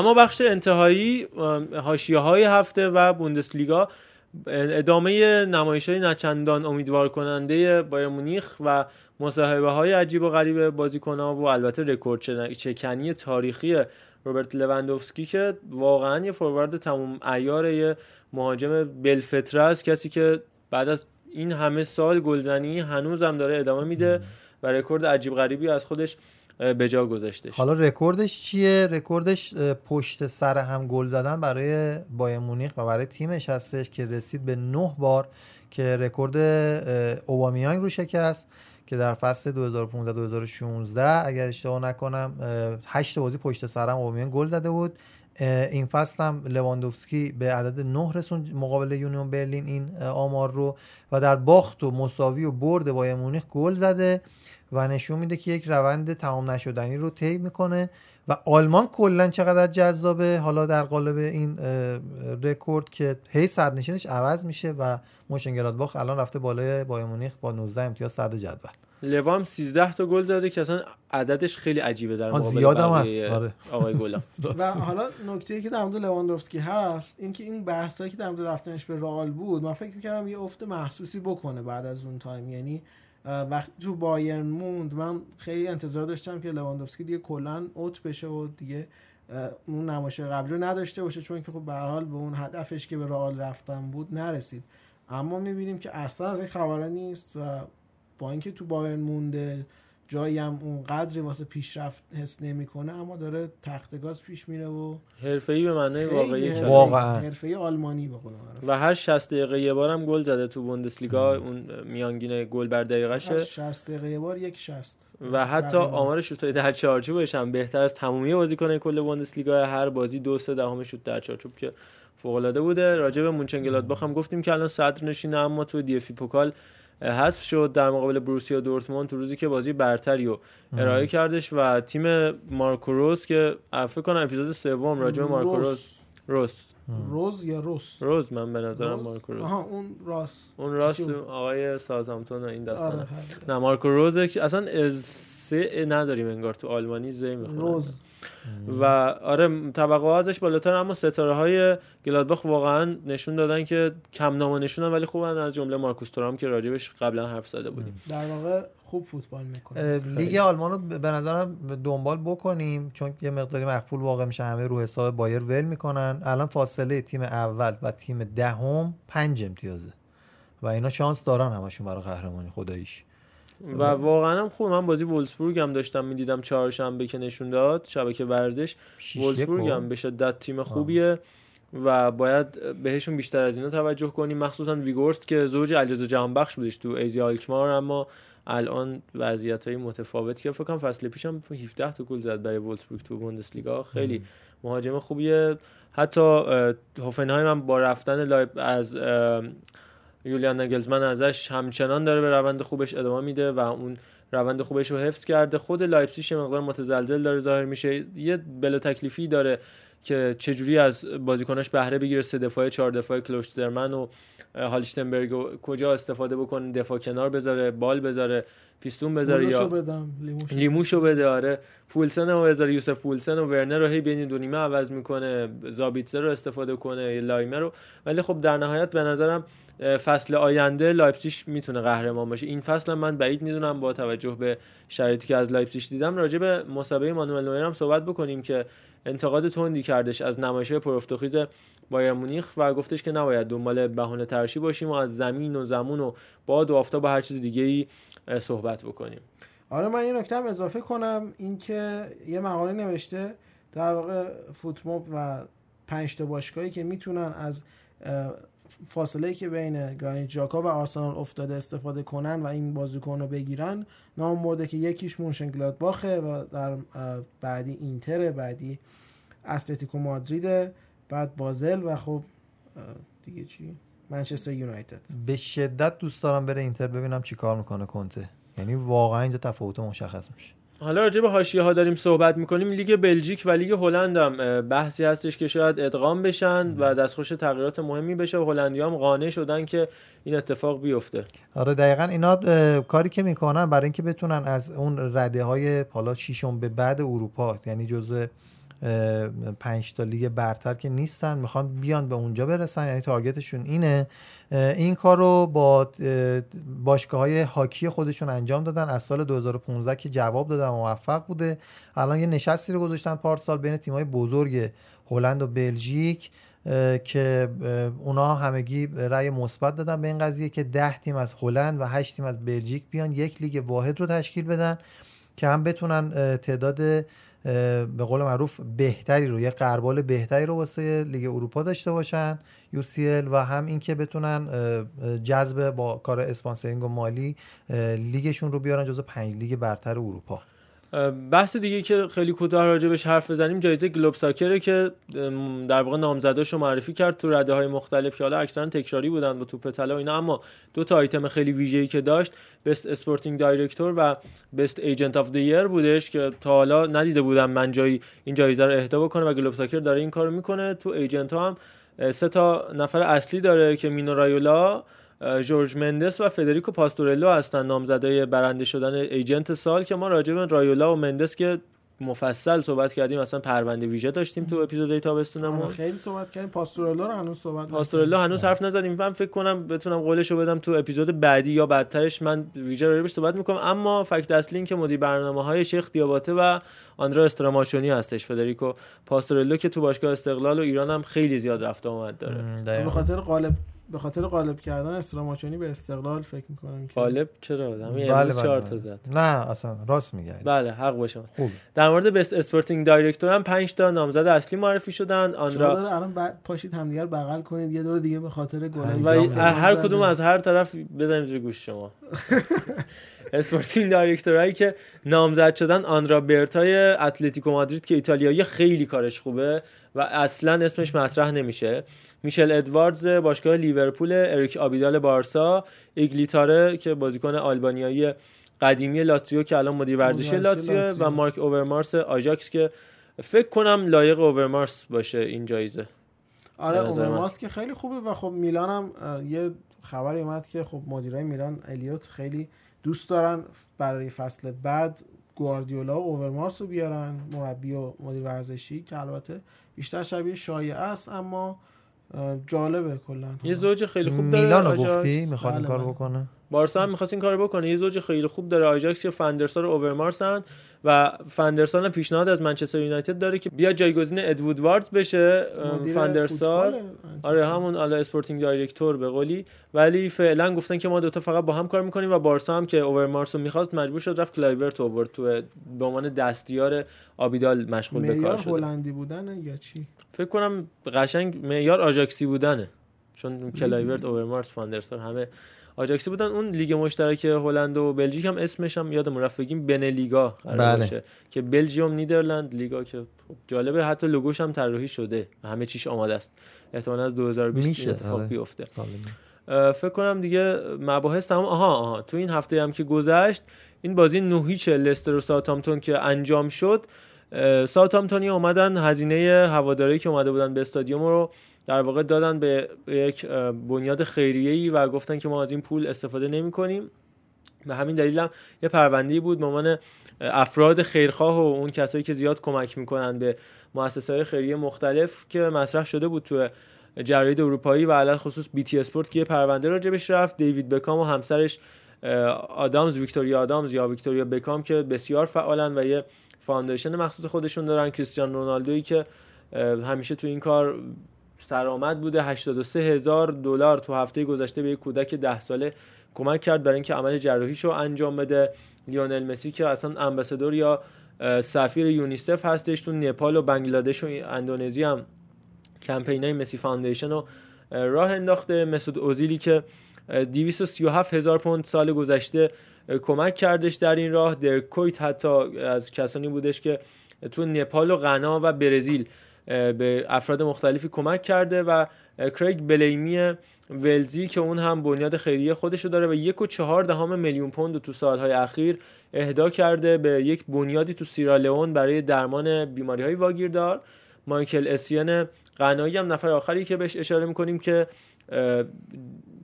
اما بخش انتهایی حاشیه های هفته و بوندسلیگا ادامه نمایش های نه‌چندان امیدوار کننده بایر مونیخ و مصاحبه های عجیب و غریب بازیکن ها و البته رکورد شکنی تاریخی روبرت لوندوفسکی که واقعا یه فوروارد تموم عیار یه مهاجم بالفطره است کسی که بعد از این همه سال گلزنی هنوز هم داره ادامه میده و رکورد عجیب غریبی از خودش به جا گذاشتش. حالا رکوردش چیه؟ رکوردش پشت سر هم گل زدن برای بایر مونیخ و برای تیمش هستش که رسید به نه بار که رکورد اوبامیانگ رو شکست که در فصل 2015 2016 اگر اشتباه نکنم اه، هشت بازی پشت هم اوبامیانگ گل زده بود. این فصل هم لواندوفسکی به عدد نه رسوند مقابل یونیون برلین این آمار رو و در باخت و مساوی و برد بایر مونیخ گل زده. و نشون میده که یک روند تمام نشدنی رو طی می‌کنه و آلمان کلا چقدر جذابه. حالا در قالب این رکورد که هی سرنشینش عوض میشه و مونشن‌گلادباخ الان رفته بالای بایر مونیخ با 19 امتیاز صدر جدول. لوا هم 13 تا گل داده که اصلا عددش خیلی عجیبه در آن مقابل زیاد هم هست، آره. آقای گلم و حالا نکته که در مورد لواندوفسکی هست این که این بحثایی که در مورد رفتنش به رئال بود من فکر می‌کردم یه افت محسوسی بکنه بعد از اون تایم. یعنی وقتی تو بایرن موند من خیلی انتظار داشتم که لواندوفسکی دیگه کلا اوت بشه و دیگه اون نمایش قبلی رو نداشته باشه چون که خب به حال به اون هدفش که به رئال رفتن بود نرسید. اما می‌بینیم که اصلا از این خبرها نیست و با اینکه تو بایرن مونده جایی هم اون قدری واسه پیشرفت حس نمی‌کنه اما داره تخت گاز پیش میره و حرفه‌ای به معنای واقعی. واقعا. حرفه آلمانی به قول. و هر 60 دقیقه یه بارم گل زده تو بوندسلیگا اون میانگین گل بر هر دقیقشه 60 دقیقه یه بار یک 60 و حتی. آمار شوت‌های در چارچوبش هم بهتر از تمامی بازیکن‌های کل بوندسلیگا هر بازی دو سه دهم شوت در چارچوب که فوق‌العاده بوده راجع به مونشن‌گلادباخ هم گفتیم که الان صدر نشینه اما تو DFB Pokal حذف شد در مقابل بروسیا دورتموند تو روزی که بازی برتری رو ارائه کردش و تیم مارکو روز که فکر کنم اپیزود سوم راجع به مارکو روز روز روز یا روس؟ روز من به نظرم روز؟ مارکو روز آها اون راس. اون بود؟ آقای سازامتون و این آره داستان بله. نه مارکو روزه که اصلا از سه نداریم انگار تو آلمانی ز می‌خونه روز. و آره طبقه ها ازش بالاتر اما ستاره های گلادباخ واقعا نشون دادن که کم نام و نشونن ولی خوبن از جمله مارکوس تورام که راجبش قبلا حرف زده بودیم. در واقع خوب فوتبال می‌کنه. لیگ آلمان رو به نظرم دنبال بکنیم چون یه مقداری مقفول واقع میشه همه رو حساب بایر ول می‌کنن. الان فاصله تیم اول و تیم دهم پنج امتیازه و اینا شانس دارن همشون برای قهرمانی خداییش. و واقعا هم خوب. من بازی وولسبورگ هم داشتم می‌دیدم چهارشنبه که نشون داد شبکه ورزش. وولسبورگ هم به شدت تیم خوبیه و باید بهشون بیشتر از اینا توجه کنیم. مخصوصا ویگورست که زوج علیرضا جهان بخش بودش تو ایزی آلکمار اما الان وضعیت های متفاوت که فکر کنم فصل پیشم 17 تا گل زد برای وولسبورگ تو بوندسلیگا. خیلی مهاجم خوبیه. حتی هوفنهایم هم با رفتن لایب از یولیان نگلزمن ازش همچنان داره به روند خوبش ادامه میده و اون روند خوبش رو حفظ کرده. خود لایپزیگ یه مقدار متزلزل داره ظاهر میشه. یه بلا تکلیفی داره که چجوری از بازیکناش بهره بگیره. سه دفاعه چهار دفاعه کلوشترمن و هالشتنبرگ و کجا استفاده بکنه؟ دفاع کنار بذاره بال بذاره پیستون بذاره یا بدم لیموشو. لیموشو بده. آره. پولسن رو بذاره یوسف پولسن و ورنر رو هی بین دو نیمه عوض می‌کنه. زابیتزه رو استفاده کنه لایمر رو. ولی خب در نهایت به نظرم فصل آینده لایپزیگ می‌تونه قهرمان باشه. این فصل هم من بعید می‌دونم با توجه به شرایطی که از لایپزیگ دیدم راجع به مصاحبه مانوئل نویر هم صحبت بکنیم که انتقاد تندی کردش از نمایش‌های پر افت و خیز بایر مونیخ و گفتش که نباید دنبال بهونه تراشی باشیم و از زمین و زمون و باد و آفتاب و هر چیز دیگه ای صحبت بکنیم. آره من یه نکته اضافه کنم اینکه یه مقاله نوشته در واقع فوتموب و پنج تا باشگاهی که می‌تونن از فاصله که بین گرانیت جاکا و آرسنال افتاده استفاده کنن و این بازیکن رو بگیرن نام برده که یکیش مونشنگلادباخه و در بعدی اینتر بعدی اتلتیکو مادریده بعد بازل و خب دیگه چی؟ منچستر یونایتد. به شدت دوست دارم بره اینتر ببینم چی کار می‌کنه کنته. یعنی واقعا اینجا تفاوت مشخص میشه. حالا راجع به حاشیه ها داریم صحبت می‌کنیم. لیگ بلژیک و لیگ هلند هم بحثی هستش که شاید ادغام بشن و دستخوش تغییرات مهمی بشه و هلندی هم قانع شدن که این اتفاق بیفته. آره دقیقا اینا کاری که می‌کنن برای اینکه بتونن از اون رده های حالا شیشم به بعد اروپا یعنی جزء اه، پنج تا لیگ برتر که نیستن می‌خوان بیان به اونجا برسن یعنی تارگتشون اینه. این کار رو با باشگاه های هاکی خودشون انجام دادن. از سال 2015 که جواب دادن موفق بوده. الان یه نشستی رو گذاشتن پارسال بین تیم های بزرگ هلند و بلژیک که اونا همگی رأی مثبت دادن به این قضیه که ده تیم از هلند و هشت تیم از بلژیک بیان یک لیگ واحد رو تشکیل بدن که هم بتونن تعداد به قول معروف بهتری رو یه غربال بهتری رو واسه لیگ اروپا داشته باشن UCL و هم اینکه بتونن جذب با کار sponsoring و مالی لیگشون رو بیارن جزو پنج لیگ برتر اروپا. بحث دیگه که خیلی کوتاه راجع حرف بزنیم جایزه Globe Soccer ه که در واقع نامزداشو معرفی کرد تو رده های مختلف که حالا اکثرا تکراری بودن با توپ طلا اینا اما دو تا آیتم خیلی ویژه‌ای که داشت best sporting director و best agent of the بودش که تا حالا ندیده بودم من جایی این جایزه رو اهدا بکنه و Globe Soccer داره این کارو می‌کنه. تو agent ها هم سه تا نفر اصلی داره که مینو رایولا اه، جورج مندس و فدریکو پاستورلو هستن. نامزدای برنده شدن agent سال که ما راجع به رایولا و مندس که مفصل صحبت کردیم اصلا پرونده ویژه داشتیم تو اپیزودهای آره، تابستونمون. خیلی صحبت کردیم. پاستورلا رو هنوز صحبت پاستورلا هنوز حرف نزدیم. من فکر کنم بتونم قولشو بدم تو اپیزود بعدی یا بعدترش. من ویژه رو صحبت می‌کنم. اما fact اصلی این که مدیر برنامه های شیخ دیاباته و آندرا استراماچونی هستش. فدریکو پاستورلو که تو باشگاه استقلال و ایران هم خیلی زیاد رفت آمد داره. به خاطر قالب به خاطر قالب کردن استراماچونی به استقلال فکر می‌کنم که غالب چرا همین بله امروز بله چهار بله. تا زد. نه اصلا راست میگه. بله حق باشه. خوب در مورد best sporting director هم 5 تا نامزد اصلی معرفی شدن. آنرا داره الان ب- پاشید همدیگر بغل کنید. یه دور دیگه به خاطر انجام هر. کدوم از هر طرف بزنیم زیر گوش شما. sporting director ایی که نامزد شدن آنرا برتای اتلتیکو مادرید که ایتالیایی خیلی کارش خوبه و اصلا اسمش مطرح نمیشه میشل ادواردز باشگاه لیورپول اریک آبیدال بارسا ایگلی تاره که بازیکن آلبانیایی قدیمی لاتزیو که الان مدیر ورزشی لاتزیو. و مارک اوورمارس آژاکس که فکر کنم لایق اوورمارس باشه این جایزه آره. اوورمارس که خیلی خوبه و خب میلان هم یه خبری اومد که خب مدیرای میلان الیوت خیلی دوست دارن برای فصل بعد گواردیولا و اوورمارس رو بیارن مربی و مدیر ورزشی که البته بیشتر شبیه شایعه است اما جالبه کلا. یه زوج خیلی خوب داره میلان رو آژاکس. گفتی می‌خواد این بله، کار بله. بکنه؟ بارسا هم می‌خواست این کارو بکنه. یه زوج خیلی خوب داره آژاکس که فندرسار و اوورمارسن. و فندرسار هم پیشنهاد از منچستر یونایتد داره که بیا جایگزین اد وودوارد بشه فندرسار آره همون حالا sporting director به قولی. ولی فعلا گفتن که ما دوتا فقط با هم کار می‌کنیم و بارسا هم که اوورمارس رو می‌خواست مجبور شد رفت کلایورت اوورد تو به عنوان دستیار آبیدال مشغول به کار شده. هلندی بودن یا چی؟ فکر کنم قشنگ معیار آژاکسی بودنه. چون کلایورت اوورمارس فاندرسار همه آژاکسی بودن. اون لیگ مشترک هلند و بلژیک هم اسمش هم یادمون رفت. بگیم بنه‌لیگا قرار بله. باشه. که بلژیوم نیدرلند لیگا که خب جالبه حتی لوگوش هم طراحی شده. همه چیش آماده است. احتمالاً از 2020 میشه، این اتفاق آره. بیفته. فکر کنم دیگه مباحث تمام. آها آها. تو این هفته هم که گذشت این بازی نوهیچ لستر و ساوثهامپتون که انجام شد ساوثهامپتونی اومدن هزینه هواداری که اومده بودن به استادیوم رو در واقع دادن به یک بنیاد خیریه‌ای و گفتن که ما از این پول استفاده نمی کنیم به همین دلیل هم یه پرونده‌ای بود به عنوان افراد خیرخواه و اون کسایی که زیاد کمک می‌کنن به مؤسسات خیریه مختلف که مطرح شده بود تو جراید اروپایی و علی‌الخصوص BT Sport که یه پرونده راجبش رفت. دیوید بکام و همسرش آدامز ویکتوریا آدامز یا ویکتوریا بکام که بسیار فعالن و یه foundation مخصوص خودشون دارن. کریستیان رونالدویی که همیشه تو این کار سرآمد بوده. 83 هزار دلار تو هفته گذشته به یک کودک 10 ساله کمک کرد برای اینکه عمل جراحیشو انجام بده. لیونل مسی که اصلا ambassador یا سفیر یونیسف هستش تو نپال و بنگلادش و اندونزی هم کمپینای مسی foundation رو اه، راه انداخته. مسعود اوزیلی که اه، 237 هزار پوند سال گذشته کمک کردش در این راه. درک کویت حتی از کسانی بودش که تو نپال و غنا و برزیل به افراد مختلفی کمک کرده و کریگ بلیمی ولزی که اون هم بنیاد خیریه خودشو داره و یک و چهار دهم میلیون پوند تو سالهای اخیر اهدا کرده به یک بنیادی تو سیرالئون برای درمان بیماری های واگیردار. مایکل اسیان قنایی هم نفر آخری که بهش اشاره می‌کنیم که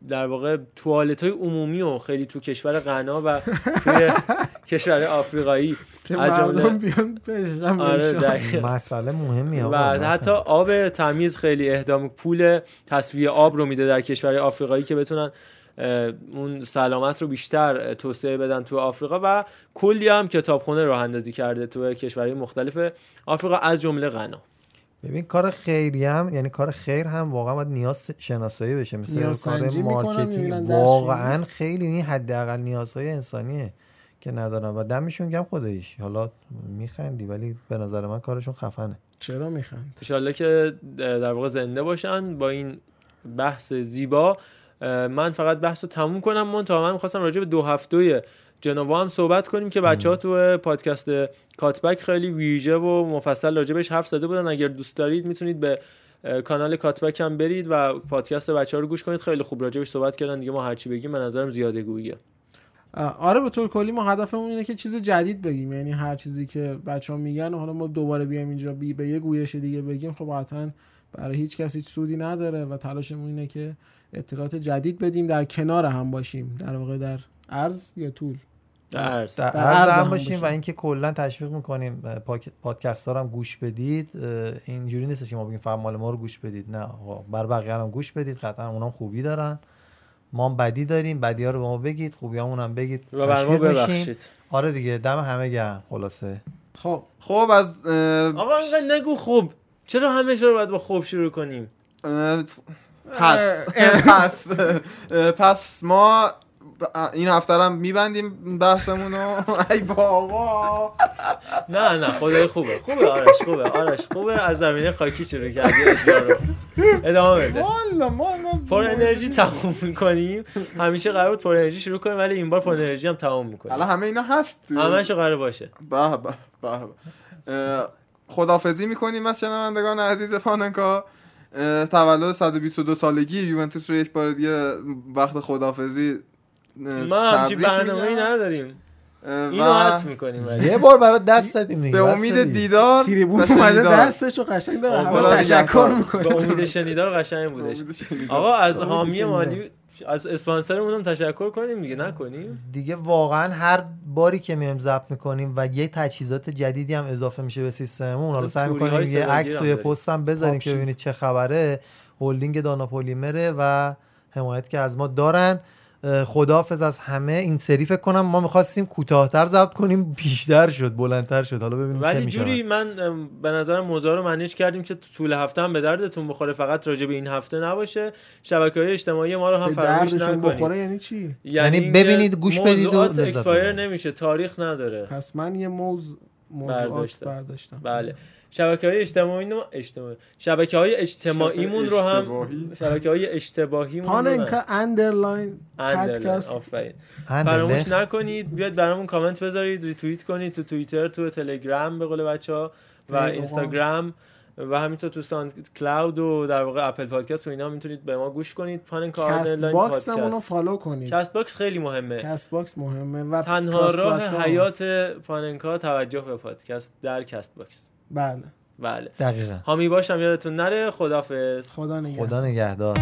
در واقع توالت های عمومی و خیلی تو کشور غنا و توی کشور آفریقایی که مردم بیان بشن آره. مسئله مهمی و حتی آب تمیز خیلی اهدا پول تصفیه آب رو میده در کشور آفریقایی که بتونن اون سلامت رو بیشتر توسعه بدن تو آفریقا و کلی هم کتابخونه راه اندازی کرده تو کشورهای مختلف آفریقا از جمله غنا ببین کار خیری هم یعنی کار خیر هم واقعا باید نیاز شناسایی بشه مثل کار marketing. واقعا. خیلی این حداقل نیازهای انسانیه که ندارن و دمشون گرم خداییش. حالا میخندی ولی به نظر من کارشون خفنه. چرا میخند؟ انشالله که در واقع زنده باشن با این بحث زیبا. من فقط بحث رو تموم کنم من تا من می‌خواستم راجع به دو هفته جنوا هم صحبت کنیم که بچه ها تو پادکست کاتبک خیلی ویژه و مفصل راجبش حرف زده بودن. اگر دوست دارید می‌تونید به کانال کاتبک هم برید و پادکست بچه ها رو گوش کنید. خیلی خوب راجبش صحبت کردن. دیگه ما هرچی بگیم به نظرم زیاده گوییه. آره به طور کلی ما هدفمون اینه که چیز جدید بگیم. یعنی هر چیزی که بچه ها میگن و حالا ما دوباره بیایم اینجا بی به یه گویش دیگه بگیم خب قطعا برای هیچ کسی سودی نداره و تلاشمون اینه که اطلاعات جدید بدیم در کنار هم باشیم در واقع در عرض یا طول. در در عرض. هم باشیم. و اینکه کلا تشویق می‌کنیم پادکست ها هم گوش بدید. اینجوری نیست که ما بگیم فقط مال ما رو گوش بدید. نه آقا بر بقیه هم گوش بدید. قطعا اونام خوبی دارن. ما هم بدی داریم. بدی ها رو به ما بگید. خوبی هم بگید. و بر ما. ببخشید. آره دیگه دم همه گرم. خلاصه. خب خب از آقا اینقدر نگو خوب. چرا همه رو باید با خوب شروع کنیم؟ پس. پس. پس ما این هفته هم میبندیم بحثمون رو. ای بابا. نه نه خدای خوبه. خوبه آرش خوبه. آرش خوبه. از زمینه خاکی شروع کردی ادامه بده. والا ما پر انرژی تموم می‌کنیم. همیشه قرار بود پر انرژی شروع کنیم ولی این بار پر انرژی هم تموم می‌کنیم. الان همه اینا هست. همش قرار باشه. به به به خدافزی می‌کنیم از شنوندگان عزیز پاننکا تولد 122 سالگی یوونتوس رو یک بار دیگه وقت خدافزی ما همچین برنامه ای نداریم اینو و حذف می‌کنیم ولی یه بار برات دست دادیم دیگه به امید. دیدار تریبون اومده شنیدار. دستش رو قشنگ داره تشکر. می‌کنه با امید شنیدار قشنگ بودش. آقا از حامی. مالی از اسپانسرمون هم تشکر کنیم دیگه نکنیم دیگه واقعا هر باری که میایم ضبط می‌کنیم و یه تجهیزات جدیدی هم اضافه میشه به سیستممون حالا سعی می‌کنیم یه عکس و یه. پست هم بذاریم که. ببینید چه خبره هلدینگ دانا پلیمره و حمایت که از ما دارن خداحافظ از همه. این سری فکر کنم ما می‌خواستیم کوتاهتر ضبط کنیم بیشتر شد بلندتر شد. حالا ببینیم چه ولی میشه جوری من به نظرم موضوع رو منیج کردیم که تو طول هفته هم به دردتون بخوره فقط راجع به این هفته نباشه. شبکه های اجتماعی ما رو هم به فراموش دردشون نکنید. بخوره یعنی چی؟ یعنی اینکه ببینید، گوش بدید و اکسپایر. نمیشه تاریخ نداره. پس من یه موز موضوعات برداشتم. برداشتم. بله. شبکه های اجتماعی اجتماعی شبکه های اجتماعیمون رو هم اشتباهی. شبکه های رو پاننکا هم اندرلاین اندرلاین. پادکست آفرین. فراموش نکنید بیاد برامون کامنت بذارید ریتوییت کنید تو توییتر تو تلگرام به قول بچه ها و. اینستاگرام و همینطور تو SoundCloud و در واقع Apple Podcast و اینا می‌تونید به ما گوش کنید پاننکا کست underline باکسمون رو پادکست follow کنید CastBox خیلی مهمه CastBox مهمه و تنها راه حیات. پاننکا توجه به پادکست در CastBox بله. بله. دقیقا. حامی باشم یادتون نره؟ خدافظ خدا نگهدار. خدا نگهدار.